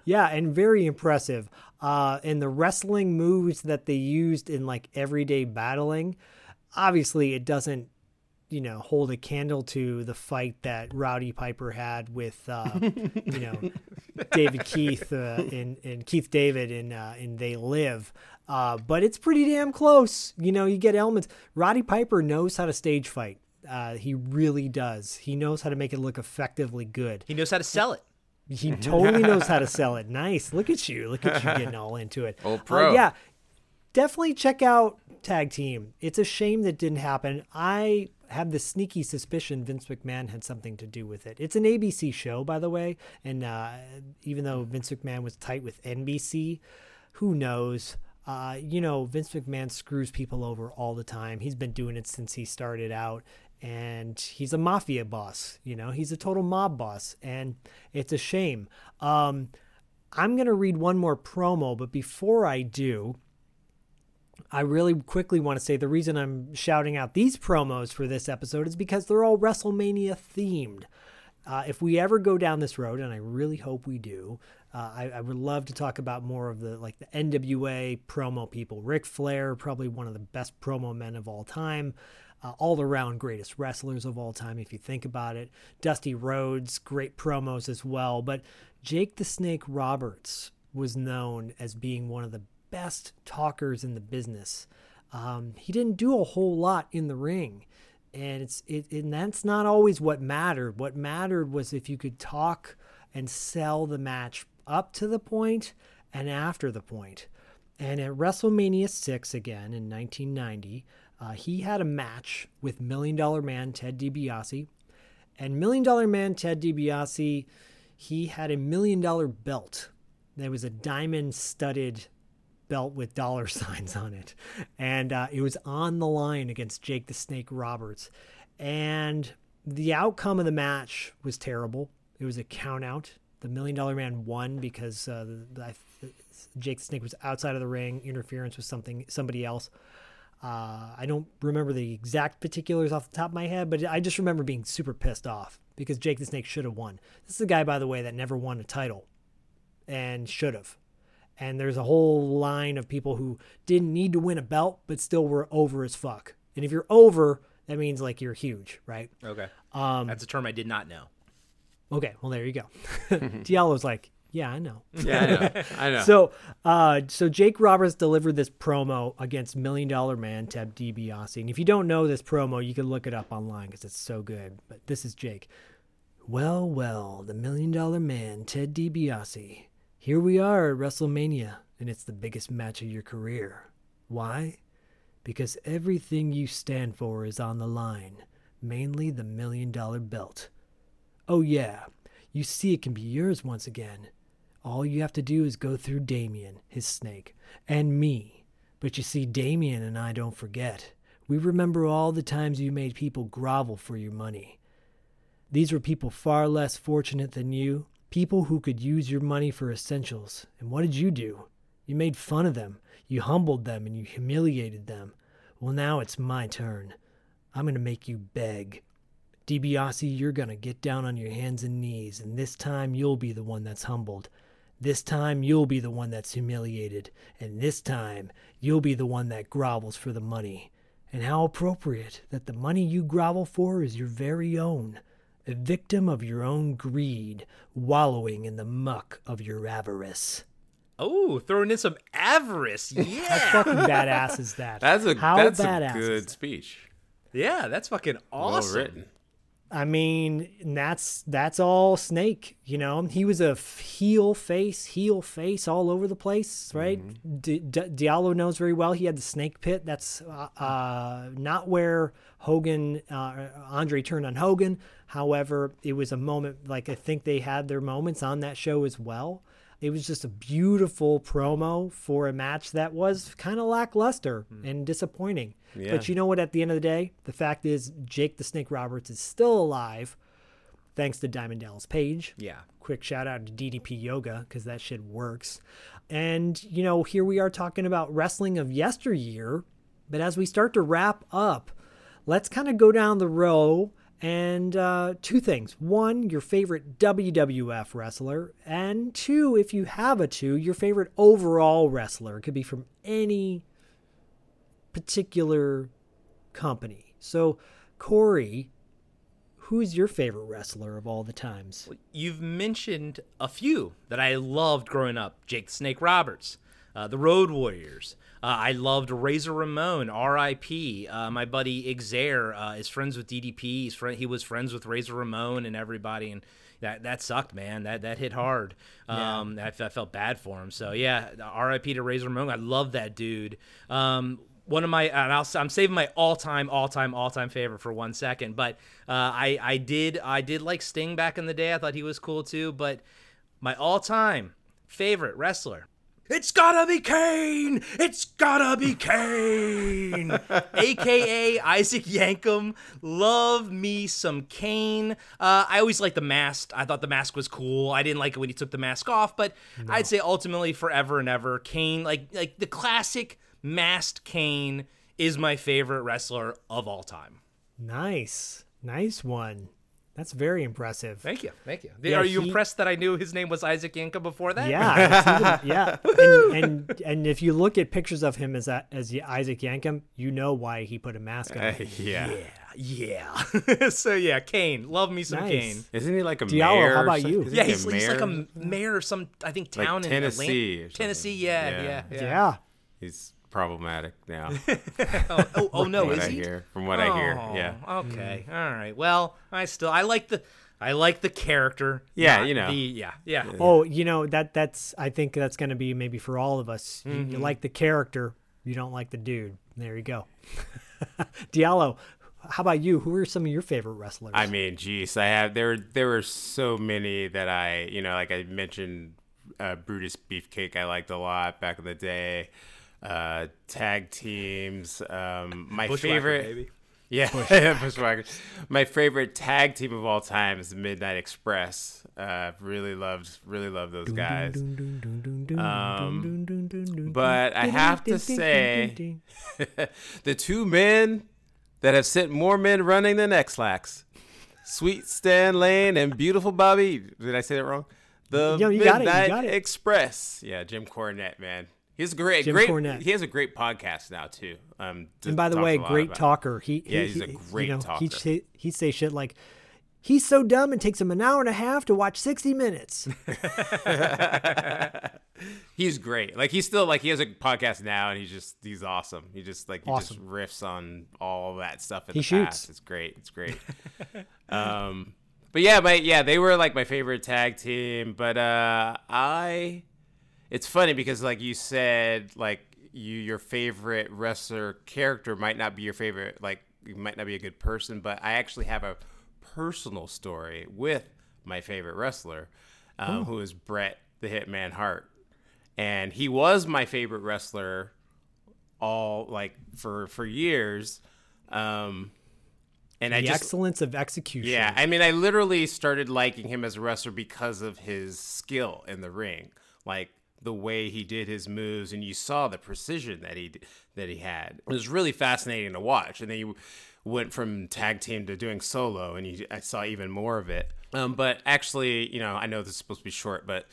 Yeah. and very impressive. Uh, and the wrestling moves that they used in like everyday battling, obviously it doesn't, you know, hold a candle to the fight that Rowdy Piper had with, uh, you know, David Keith uh, in in Keith David in uh, in They Live. Uh, but it's pretty damn close. You know, you get elements. Roddy Piper knows how to stage fight. Uh, he really does. He knows how to make it look effectively good. he knows how to sell it. He totally knows how to sell it. Nice. Look at you. Look at you getting all into it. Old Uh, pro. yeah. definitely check out Tag Team. It's a shame that didn't happen. I have the sneaky suspicion Vince McMahon had something to do with it. It's an ABC show, by the way, and uh, even though Vince McMahon was tight with NBC, who knows? Uh, you know, Vince McMahon screws people over all the time. He's been doing it since he started out, and he's a mafia boss. You know, he's a total mob boss, and it's a shame. Um, I'm going to read one more promo, but before I do, I really quickly want to say the reason I'm shouting out these promos for this episode is because they're all WrestleMania themed. Uh, if we ever go down this road, and I really hope we do, uh, I, I, would love to talk about more of the like the NWA promo people. Ric Flair, probably one of the best promo men of all time, uh, all around greatest wrestlers of all time, if you think about it. Dusty Rhodes, great promos as well. But Jake the Snake Roberts was known as being one of the best talkers in the business. Um, he didn't do a whole lot in the ring and it's it and that's not always what mattered. What mattered was if you could talk and sell the match up to the point and after the point. And at WrestleMania 6 again in 1990, uh, he had a match with Million Dollar Man Ted DiBiase. And Million Dollar Man Ted DiBiase, he had a million dollar belt. There was a diamond studded belt with dollar signs on it. And uh, it was on the line against Jake the Snake Roberts. And the outcome of the match was terrible. It was a count out. The Million Dollar Man won because uh, the, the, Jake the Snake was outside of the ring. Interference with something somebody else. Uh, I don't remember the exact particulars off the top of my head, but I just remember being super pissed off because Jake the Snake should have won. This is a guy, by the way, that never won a title and should have and there's a whole line of people who didn't need to win a belt but still were over as fuck. And if you're over, that means like you're huge, right? Okay. Um, That's a term I did not know. Okay, well there you go. Diallo's like, yeah, I know. Yeah, I know. I know. so, uh, so Jake Roberts delivered this promo against Million Dollar Man Ted DiBiase, and if you don't know this promo, you can look it up online because it's so good. But this is Jake. Well, well, the Million Dollar Man Ted DiBiase here we are at WrestleMania, and it's the biggest match of your career. Why? Because everything you stand for is on the line, mainly the million dollar belt. Oh, yeah, you see it can be yours once again. All you have to do is go through Damien, his snake, and me. But you see, Damien and I don't forget. We remember all the times you made people grovel for your money. These were people far less fortunate than you, People who could use your money for essentials. And what did you do? You made fun of them. You humbled them and you humiliated them. Well, now it's my turn. I'm going to make you beg. DiBiase, you're going to get down on your hands and knees, and this time you'll be the one that's humbled. This time you'll be the one that's humiliated, and this time you'll be the one that grovels for the money. And how appropriate that the money you grovel for is your very own a victim of your own greed, wallowing in the muck of your avarice. Oh, throwing in some avarice. Yeah. How fucking badass is that? That's a How that's badass a good speech. yeah, that's fucking awesome. Well written. I mean, that's that's all Snake. You know, he was a heel face, heel face all over the place, right? D- D- Diallo knows very well. He had the Snake Pit. That's uh, uh, not where Hogan, uh, Andre turned on Hogan. However, it was a moment. Like I think they had their moments on that show as well. It was just a beautiful promo for a match that was kind of lackluster hmm. and disappointing. Yeah. But you know what? At the end of the day, the fact is Jake the Snake Roberts is still alive, thanks to Diamond Dallas Page. Yeah. Quick shout out to DDP Yoga because that shit works. And you know, here we are talking about wrestling of yesteryear. But as we start to wrap up, let's kind of go down the row and uh, two things. One, your favorite WWF wrestler. And two, if you have a two, your favorite overall wrestler. It could be from any particular company. So, Corey, who's your favorite wrestler of all the times? You've mentioned a few that I loved growing up Jake the Snake Roberts, uh, the Road Warriors. Uh, I loved Razor Ramon, R.I.P. Uh, my buddy Xavier uh, is friends with DDP. He's fri he was friends with Razor Ramon and everybody. And that that sucked, man. That that hit hard. Um, I, I felt bad for him. So yeah, R.I.P. to Razor Ramon. I love that dude. Um, one of my, and I'll, I'm saving my all-time, all-time, all-time favorite for one second. But uh, I I did I did like Sting back in the day. I thought he was cool too. But my all-time favorite wrestler. It's gotta be Kane! It's gotta be Kane! AKA Isaac Yankem. Love me some Kane. Uh, I always liked the mask. I thought the mask was cool. I didn't like it when he took the mask off, but I'd say ultimately forever and ever, Kane, like like the classic masked Kane is my favorite wrestler of all time. Nice, nice one. That's very impressive. Thank you. Thank you. Yeah, Are you he- impressed that I knew his name was Isaac Yankem before that? Yeah, even- yeah. And, and and if you look at pictures of him as a, as Isaac Yankem, you know why he put a mask on. Uh, yeah. Yeah. Yeah. so yeah, Kane. Love me some Nice. Kane. Isn't he like a Diallo, mayor? how about you? Isn't Yeah, he a he's, he's like a mayor? mayor of some I think Like town in Tennessee Atlanta. Tennessee, yeah, Yeah. yeah, yeah. Yeah. He's problematic now. Oh, oh, oh, no, from what is I he? hear. From what I hear, Oh, yeah. Okay. All right. Well, I still I like the I like the character. Yeah, you know. The, yeah, yeah. Oh, you know that that's I think that's going to be maybe for all of us. You, Mm-hmm. you like the character, you don't like the dude. There you go. Diallo, how about you? Who are some of your favorite wrestlers? I mean, geez, I have there. There were so many that I, you know, like I mentioned, uh, Brutus Beefcake. I liked a lot back in the day. Uh, tag teams. Um, my Bushwhacker, favorite. baby. Yeah, Bushwhacker. My favorite tag team of all time is Midnight Express. Uh, really loved, really loved those guys. Um, but I have to say, the two men that have sent more men running than Ex-Lax, Sweet Stan Lane and Beautiful Bobby. Did I say that wrong? The Yo, you got it, you Midnight. Express. Yeah, Jim Cornette, man. He's great. Jim great. Cornette. He has a great podcast now too. Um, and by the way, great talker. He, Yeah, he's a great you know, talker. He'd he'd say shit like, "He's so dumb it takes him an hour and a half to watch sixty minutes." he's great. Like he's still like he has a podcast now, and he's just he's awesome. He just like he Awesome. just riffs on all that stuff in He the shoots. past. It's great. It's great. um, but yeah, my yeah, they were like my favorite tag team. But uh, I, it's funny because like you said, like you your favorite wrestler character might not be your favorite. Like you might not be a good person, but I actually have a personal story with my favorite wrestler, um, who is Bret the Hitman Hart, and he was my favorite wrestler all like for for years. Um, and I the just excellence of execution. yeah, I mean, I literally started liking him as a wrestler because of his skill in the ring, like the way he did his moves, and you saw the precision that he that he had. It was really fascinating to watch, and then he went from tag team to doing solo, and you, I saw even more of it. Um, but actually, you know, I know this is supposed to be short, but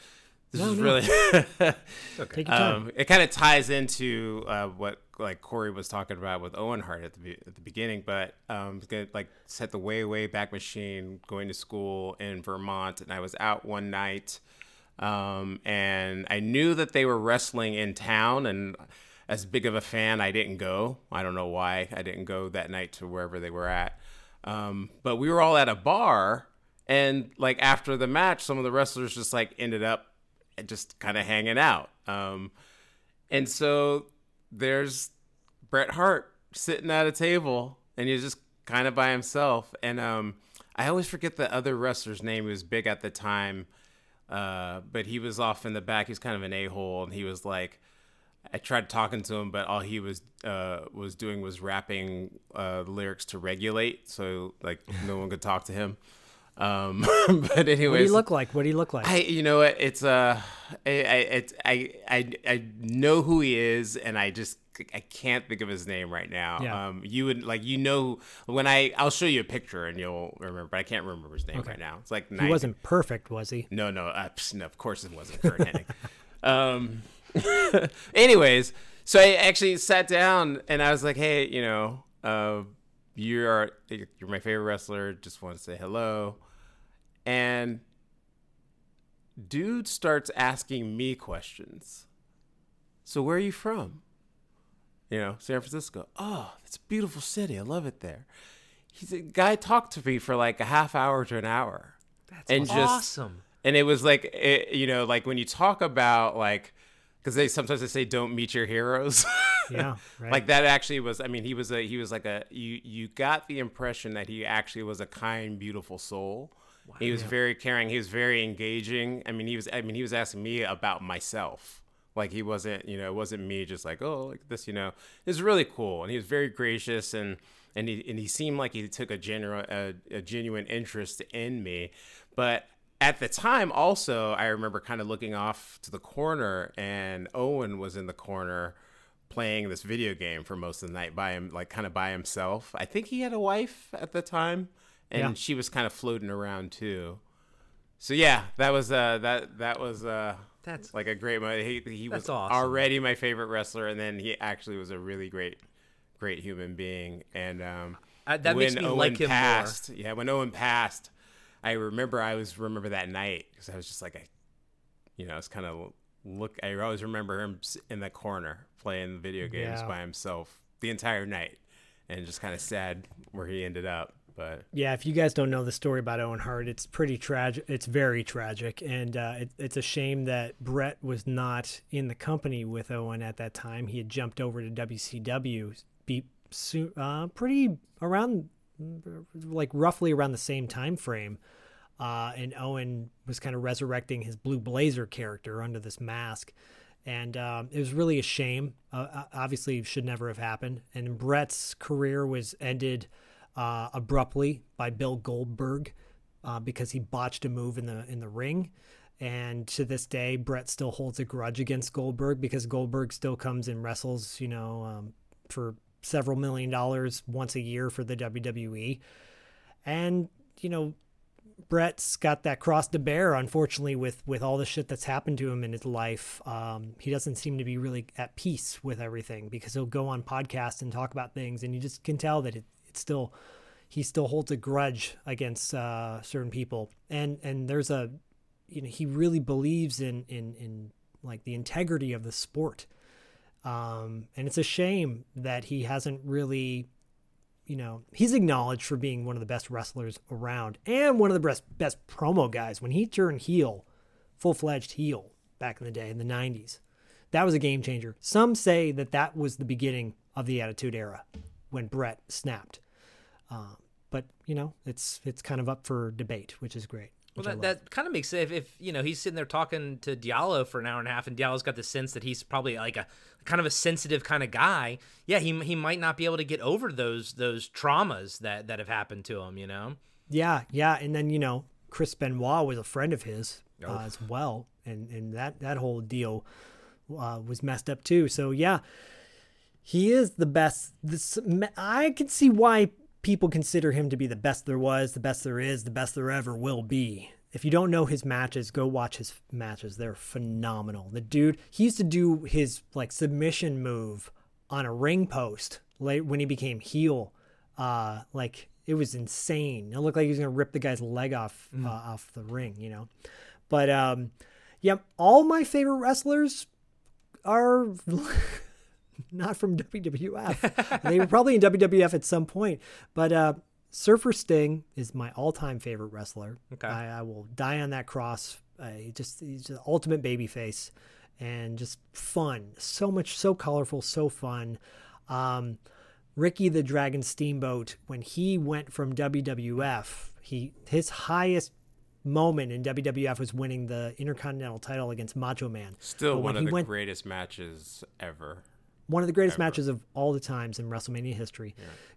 this is really Take your time. um, it kind of ties into uh, what like Corey was talking about with Owen Hart at the be- at the beginning, but um, gonna, like set the way way back machine going to school in Vermont, and I was out one night, um, and I knew that they were wrestling in town, and as big of a fan, I didn't go. I don't know why I didn't go that night to wherever they were at, um, but we were all at a bar, and like after the match, some of the wrestlers just like ended up just kind of hanging out. Um, and so there's Bret Hart sitting at a table and he's just kind of by himself. And um, I always forget the other wrestler's name who was big at the time. Uh, but he was off in the back. He's kind of an a hole. And he was like, I tried talking to him, but all he was uh, was doing was rapping uh, lyrics to regulate. So like no one could talk to him. Um, but anyways, What do you look like? What do you look like? I, you know, what, it's uh, I, I, it's I, I, I know who he is, and I just I can't think of his name right now. Yeah. Um, you would like you know when I I'll show you a picture and you'll remember, but I can't remember his name Okay. right now. It's like he 90 wasn't perfect, was he? no, no, uh, no, of course it wasn't Curt Hennig. um, anyways, so I actually sat down and I was like, hey, you know, uh, you are you're my favorite wrestler. Just want to say hello. And dude starts asking me questions. So where are you from? You know, San Francisco. Oh, it's a beautiful city. I love it there. He's a guy talked to me for like a half hour to an hour That's and just awesome. and it was like it, you know like when you talk about like because they sometimes they say don't meet your heroes Yeah, right. like that actually was i mean he was a he was like a you you got the impression that he actually was a kind beautiful soul Wow. he was very caring he was very engaging i mean he was i mean he was asking me about myself like he wasn't you know it wasn't me just like oh like this you know? It was really cool and he was very gracious and and he and he seemed like he took a general a, a genuine interest in me. But at the time also i remember kind of looking off to the corner and owen was in the corner playing this video game for most of the night by him like kind of by himself. I think he had a wife at the time and Yeah. she was kind of floating around too. So yeah that was uh that that was uh That's- like a great moment he, he was awesome. already my favorite wrestler and then he actually was a really great great human being and um Uh, that makes when me Owen like him more. passed, yeah when owen passed i remember i was remember that night because i was just like I, you know it's kind of look i always remember him in the corner playing video games Yeah. by himself the entire night and just kind of sad where he ended up but Yeah, if you guys don't know the story about Owen Hart, it's pretty tragic. It's very tragic, and uh, it, it's a shame that Bret was not in the company with Owen at that time. He had jumped over to WCW, be soon, uh, pretty around, like roughly around the same time frame. Uh, and Owen was kind of resurrecting his Blue Blazer character under this mask. And um, it was really a shame. Uh, obviously, should never have happened. And Bret's career was ended uh, abruptly by Bill Goldberg uh, because he botched a move in the in the ring. And to this day, Bret still holds a grudge against Goldberg because Goldberg still comes and wrestles, you know, um, for several million dollars once a year for the WWE. And you know, Bret's got that cross to bear, unfortunately, with with all the shit that's happened to him in his life. Um, he doesn't seem to be really at peace with everything because he'll go on podcasts and talk about things, and you just can tell that it, it's still he still holds a grudge against uh, certain people, and and there's a you know he really believes in in in like the integrity of the sport, um, and it's a shame that he hasn't really you know, he's acknowledged for being one of the best wrestlers around and one of the best best promo guys. When he turned heel, full fledged heel back in the day in the '90s, that was a game changer. Some say that that was the beginning of the Attitude Era when Bret snapped. Uh, but you know, it's it's kind of up for debate, which is great. Well, that, that kind of makes sense. If, if you know he's sitting there talking to Diallo for an hour and a half, and Diallo's got the sense that he's probably like a kind of a sensitive kind of guy. Yeah, he he might not be able to get over those those traumas that that have happened to him. You know. Yeah, yeah, and then you know Chris Benoit was a friend of his uh, Oh. as well, and and that that whole deal uh, was messed up too. So yeah, he is the best. This I can see why people consider him to be the best there was, the best there is, the best there ever will be. If you don't know his matches, go watch his matches. They're phenomenal. The dude, he used to do his like submission move on a ring post late when he became heel. Uh, like it was insane. It looked like he was gonna rip the guy's leg off uh, off the ring, you know. But um, yeah, all my favorite wrestlers are not from WWF. they were probably in WWF at some point, but uh, Surfer Sting is my all-time favorite wrestler. Okay. I, I will die on that cross. Uh, he just he's the ultimate baby face and just fun. So much, so colorful, so fun. Um, Ricky the Dragon Steamboat, when he went from WWF, he his highest moment in WWF was winning the Intercontinental title against Macho Man. still But one of he the went- greatest matches ever one of the greatest ever. matches of all the times in WrestleMania history,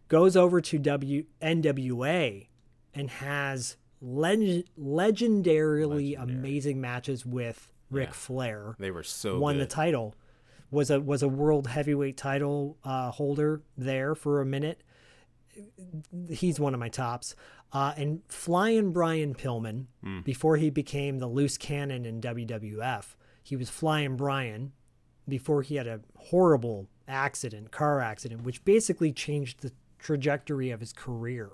goes over to W NWA and has leg- legendarily amazing matches with Ric Flair. they were so won the title. Was a was a world heavyweight title uh, holder there for a minute. He's one of my tops. Uh, and Flying Brian Pillman, Hmm. before he became the loose cannon in WWF, he was Flying Brian before he had a horrible accident, car accident, which basically changed the trajectory of his career.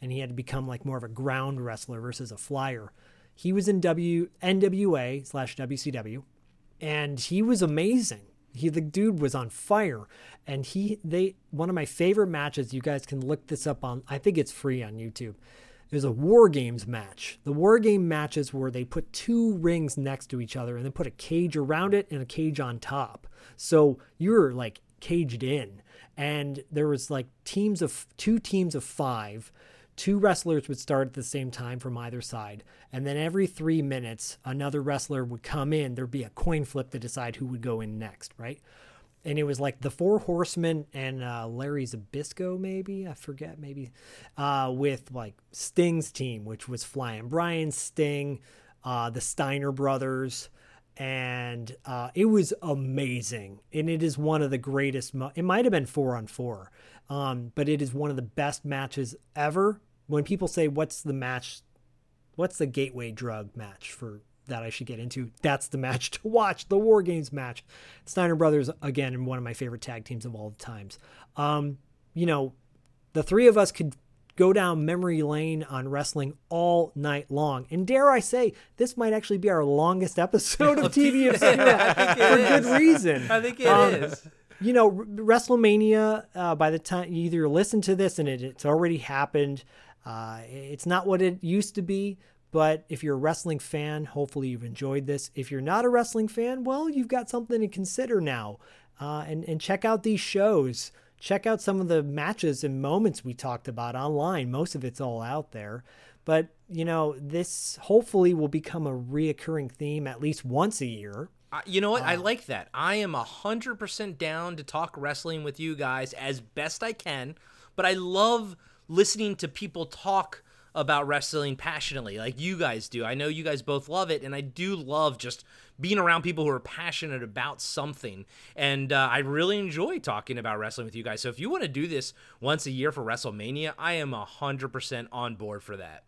And he had to become like more of a ground wrestler versus a flyer. He was in W NWA slash WCW, and he was amazing. He the dude was on fire, and he they one of my favorite matches. You guys can look this up on. I think it's free on YouTube. There's a War Games match. The War Game matches where they put two rings next to each other and then put a cage around it and a cage on top. So you're like caged in. And there was like teams of two teams of five. Two wrestlers would start at the same time from either side. And then every three minutes, another wrestler would come in. There'd be a coin flip to decide who would go in next, right? And it was like the Four Horsemen and uh, Larry Zbyszko, maybe I forget, maybe uh, with like Sting's team, which was Flying Brian Sting, uh, the Steiner brothers, and uh, it was amazing. And it is one of the greatest. Mo- it might have been four on four, um, but it is one of the best matches ever. When people say, "What's the match?" What's the gateway drug match for that I should get into. That's the match to watch, the War Games match. Steiner Brothers, again, in one of my favorite tag teams of all the times. Um, you know, the three of us could go down memory lane on wrestling all night long. And dare I say, this might actually be our longest episode of TV for good reason. I think it is. Um, You know, WrestleMania, uh, by the time you either listen to this and it, it's already happened, uh, it's not what it used to be. But if you're a wrestling fan, hopefully you've enjoyed this. If you're not a wrestling fan, well, you've got something to consider now. Uh, and, and check out these shows. Check out some of the matches and moments we talked about online. Most of it's all out there. But, you know, this hopefully will become a reoccurring theme at least once a year. Uh, you know what? I like that. I am 100% down to talk wrestling with you guys as best I can, but I love listening to people talk about wrestling passionately like you guys do. I know you guys both love it, and I do love just being around people who are passionate about something. And uh, I really enjoy talking about wrestling with you guys. So if you want to do this once a year for WrestleMania, I am 100% on board for that.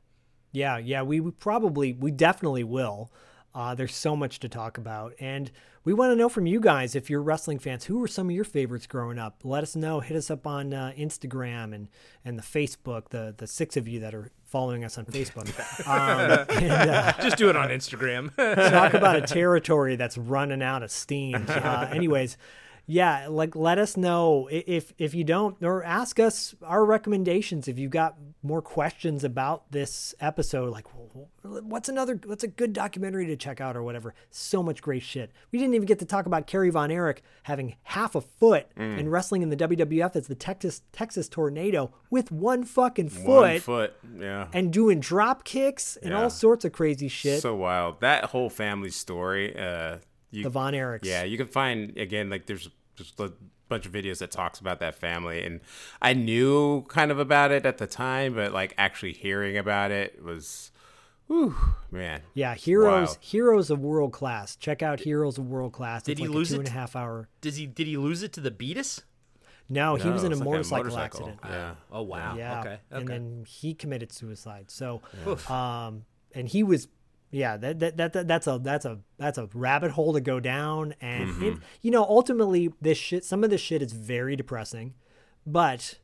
Yeah, yeah, we, probably, we definitely will. Uh, there's so much to talk about. And we want to know from you guys if you're wrestling fans, who were some of your favorites growing up? Let us know. Hit us up on uh, Instagram and, and the Facebook, the, the six of you that are following us on Facebook. Um, and, uh, Just do it on Instagram. talk about a territory that's running out of steam. Uh, anyways, yeah, like let us know if if you don't, or ask us our recommendations if you've got more questions about this episode. Like, wh- wh- what's another? What's a good documentary to check out or whatever? So much great shit. We didn't even get to talk about Kerry Von Erich having half a foot and wrestling in the WWF as the Texas Texas Tornado with one fucking foot. One foot. Yeah. And doing drop kicks and Yeah. all sorts of crazy shit. So wild. That whole family story. Uh, you, the Von Erichs. Yeah, you can find again like there's just a bunch of videos that talks about that family, and I knew kind of about it at the time, but like actually hearing about it was, whew, man. Yeah, heroes, Wild. heroes of world class. Check out Heroes of World Class. Did it's he like lose a two it? and a half hour. Does he did he lose it to the Beatus? No, he was in a like motorcycle, motorcycle. accident. Yeah. Oh wow. Yeah, Okay. and then he committed suicide. So, Oof. um, and he was, yeah, that, that that that that's a that's a that's a rabbit hole to go down. And Mm-hmm. it, you know, ultimately, this shit, some of this shit is very depressing, but,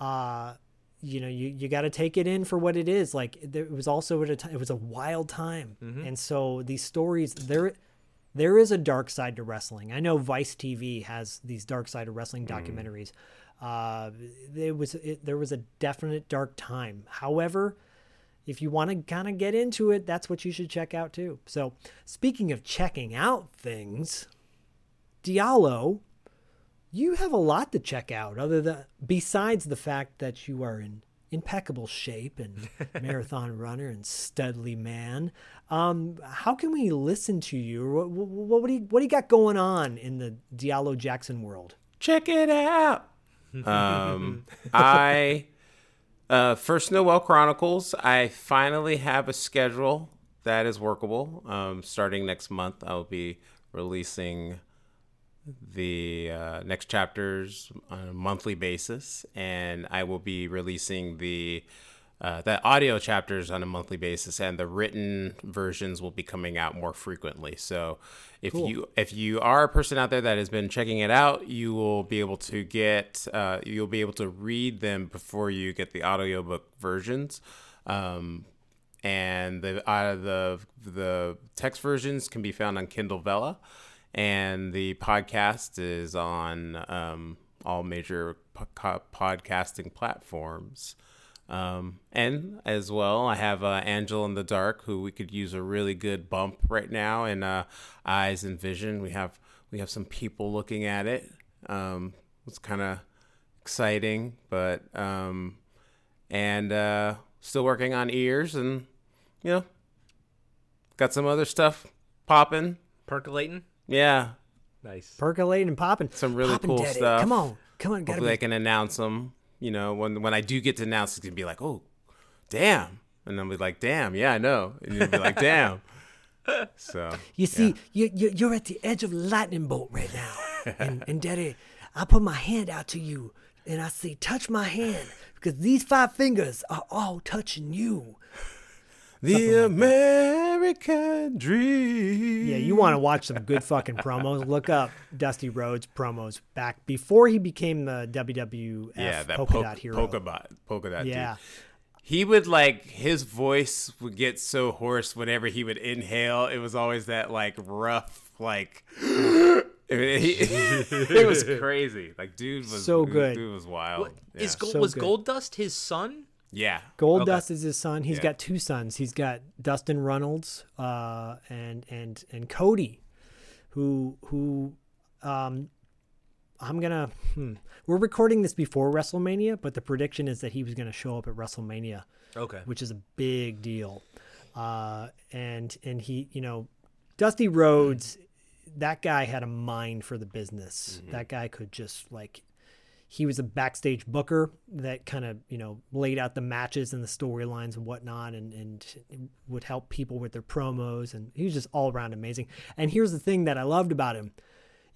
uh. You know, you, you got to take it in for what it is. Like there it was also at a time, it was a wild time, and so these stories there, there is a dark side to wrestling. I know Vice TV has these dark side of wrestling documentaries. Uh, it was it, there was a definite dark time. However, if you want to kind of get into it, that's what you should check out too. So, speaking of checking out things, Diallo, you have a lot to check out other than besides the fact that you are in impeccable shape and marathon runner and studly man. Um, how can we listen to you? What, what, what do you what do you got going on in the Diallo Jackson world? Check it out. um, I uh, first Noel Chronicles. I finally have a schedule that is workable. Um, starting next month, I'll be releasing the uh, next chapters on a monthly basis, and I will be releasing the uh, the audio chapters on a monthly basis, and the written versions will be coming out more frequently. So, if you if you are a person out there that has been checking it out, you will be able to get uh, you'll be able to read them before you get the audiobook versions. Um, and the uh, the the text versions can be found on Kindle Vella, and the podcast is on um, all major po- podcasting platforms. Um, and as well, I have uh, Angel in the Dark, who we could use a really good bump right now in uh, Eyes and Vision. We have we have some people looking at it. Um, it's kind of exciting, but um, and uh, still working on ears, and you know, got some other stuff popping. Percolating. Yeah, Nice. Percolating and popping. some really Popping, cool Daddy. stuff. Come on. Come on. Gotta Hopefully, I be. can announce them. You know, when when I do get to announce, it's gonna be like, oh, damn, and I'll be like, damn, yeah, I know, and you'll be like, damn. So You see, you, you, you're at the edge of lightning bolt right now. and, and Daddy, I put my hand out to you and I say, touch my hand because these five fingers are all touching you. The American dream. Yeah, you want to watch some good fucking promos. Look up Dusty Rhodes promos back before he became the WWF yeah, that polka polka dot hero. polka dot polka dot. Yeah. dude. He would like his voice would get so hoarse whenever he would inhale. It was always that like rough like. It, he- it was crazy. Like dude was So good. Dude was wild. Yeah. Is Gold, So was good. Gold Dust his son? Yeah. Gold Okay. Dust is his son. He's Yeah. got two sons. He's got Dustin Runnels uh, and and and Cody, who who um, I'm gonna. Hmm. We're recording this before WrestleMania, but the prediction is that he was gonna show up at WrestleMania, Okay. which is a big deal. Uh, and and he, you know, Dusty Rhodes, that guy had a mind for the business. That guy could just like he was a backstage booker that kind of you know laid out the matches and the storylines and whatnot and, and would help people with their promos. And he was just all around amazing. And here's the thing that i loved about him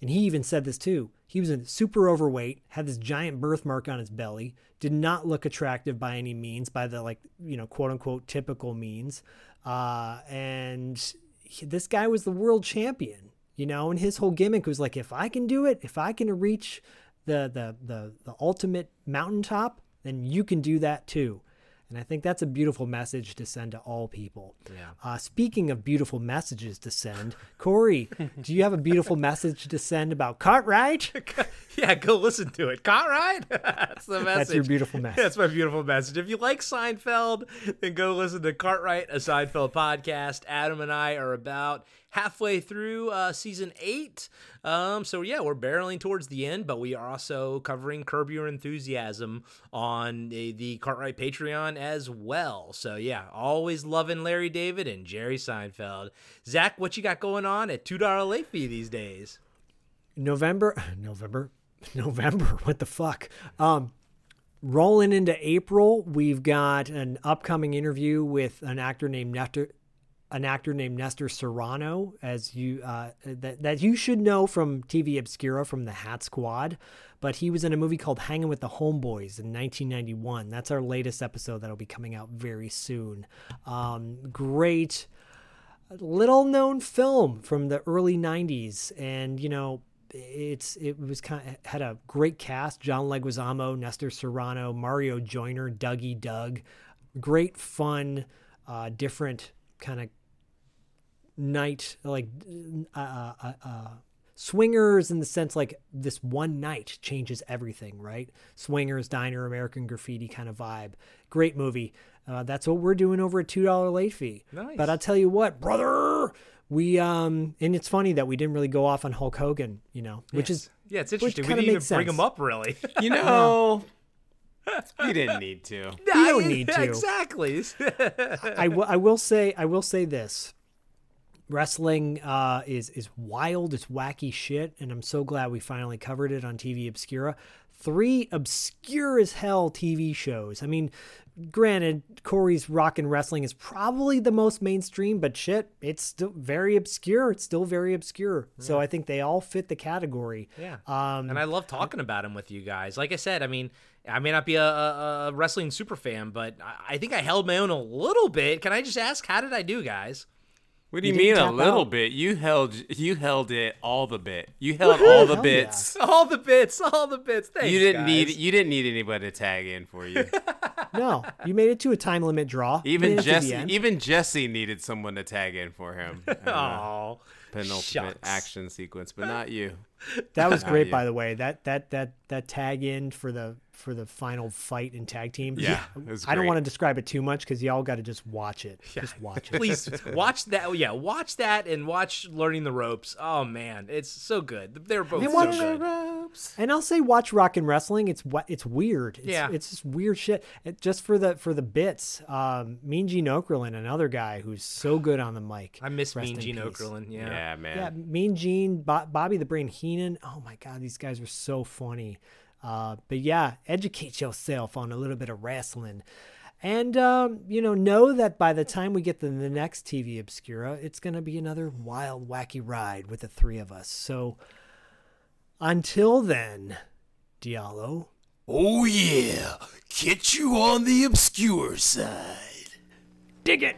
and he even said this too he was super overweight had this giant birthmark on his belly did not look attractive by any means by the like you know quote unquote typical means. Uh, and he- this guy was the world champion you know and his whole gimmick was like if i can do it if i can reach the the the, the ultimate mountaintop then you can do that too and i think that's a beautiful message to send to all people Yeah. uh, speaking of beautiful messages to send corey do you have a beautiful message to send about cartwright Yeah, go listen to it. Cartwright? That's the message. That's your beautiful message. That's my beautiful message. If you like Seinfeld, then go listen to Cartwright, a Seinfeld podcast. Adam and I are about halfway through uh, season eight. Um, so yeah, we're barreling towards the end, but we are also covering Curb Your Enthusiasm on the, the Cartwright Patreon as well. So yeah, always loving Larry David and Jerry Seinfeld. Zach, what you got going on at two dollar late fee these days? November, November, November. What the fuck? Um, rolling into April, we've got an upcoming interview with an actor named Nestor, an actor named Nestor Serrano, as you uh, that that you should know from TV Obscura from the Hat Squad. But he was in a movie called Hanging with the Homeboys in 1991. That's our latest episode that'll be coming out very soon. Um, great little known film from the early 90s and you know it's it was kind of had a great cast john leguizamo nestor serrano mario joyner dougie doug great fun uh different kind of night like uh, uh, uh swingers in the sense like this one night changes everything right swingers diner american graffiti kind of vibe great movie uh, that's what we're doing over a two dollar late fee Nice. but i'll tell you what brother we um and it's funny that we didn't really go off on hulk hogan you know which is Yeah, it's which interesting. We didn't even makes bring him up really. You know, you didn't need to. You don't need to. Exactly. I will- I will say I will say this. Wrestling uh, is is wild. It's wacky shit, and I'm so glad we finally covered it on TV Obscura. Three obscure as hell TV shows. I mean, granted, Corey's Rock and Wrestling is probably the most mainstream, but shit, it's still very obscure. It's still very obscure. So I think they all fit the category. Yeah. Um, and I love talking about them with you guys. Like I said, I mean, I may not be a, a, wrestling super fan, but I think I held my own a little bit. Can I just ask, how did I do, guys? What do you, You mean a little out. bit? You held you held it all the bit. You held all the Hell yeah. bits. All the bits, all the bits. Thanks, You didn't need you didn't need anybody to tag in for you. no, you made it to a time limit draw. Even made it to the Jesse even Jesse needed someone to tag in for him. in the Aw, penultimate shucks. action sequence, but not you. That was Not great, you. by the way. That that that that tag in for the for the final fight in tag team. Yeah, it was I don't want to describe it too much because y'all got to just watch it. Just watch it. Please watch that. Yeah, watch that and watch Learning the Ropes. Oh man, it's so good. They're both And so watch- good. And I'll say watch Rock and Wrestling. It's it's weird. It's, Yeah. it's just weird shit. It, just for the for the bits. Um, mean Gene Okerlund, another guy who's so good on the mic. I miss Rest Mean Gene peace. Okerlund. Yeah. Yeah, man. Yeah, Mean Gene, Bo- Bobby the Brain Heenan. Oh my God, these guys were so funny. Uh, but yeah, educate yourself on a little bit of wrestling. And, um, you know, know that by the time we get to the next TV Obscura, it's going to be another wild, wacky ride with the three of us. So until then, Diallo, Oh yeah, get you on the obscure side. dig it!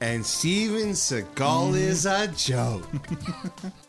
And Steven Seagal is a joke.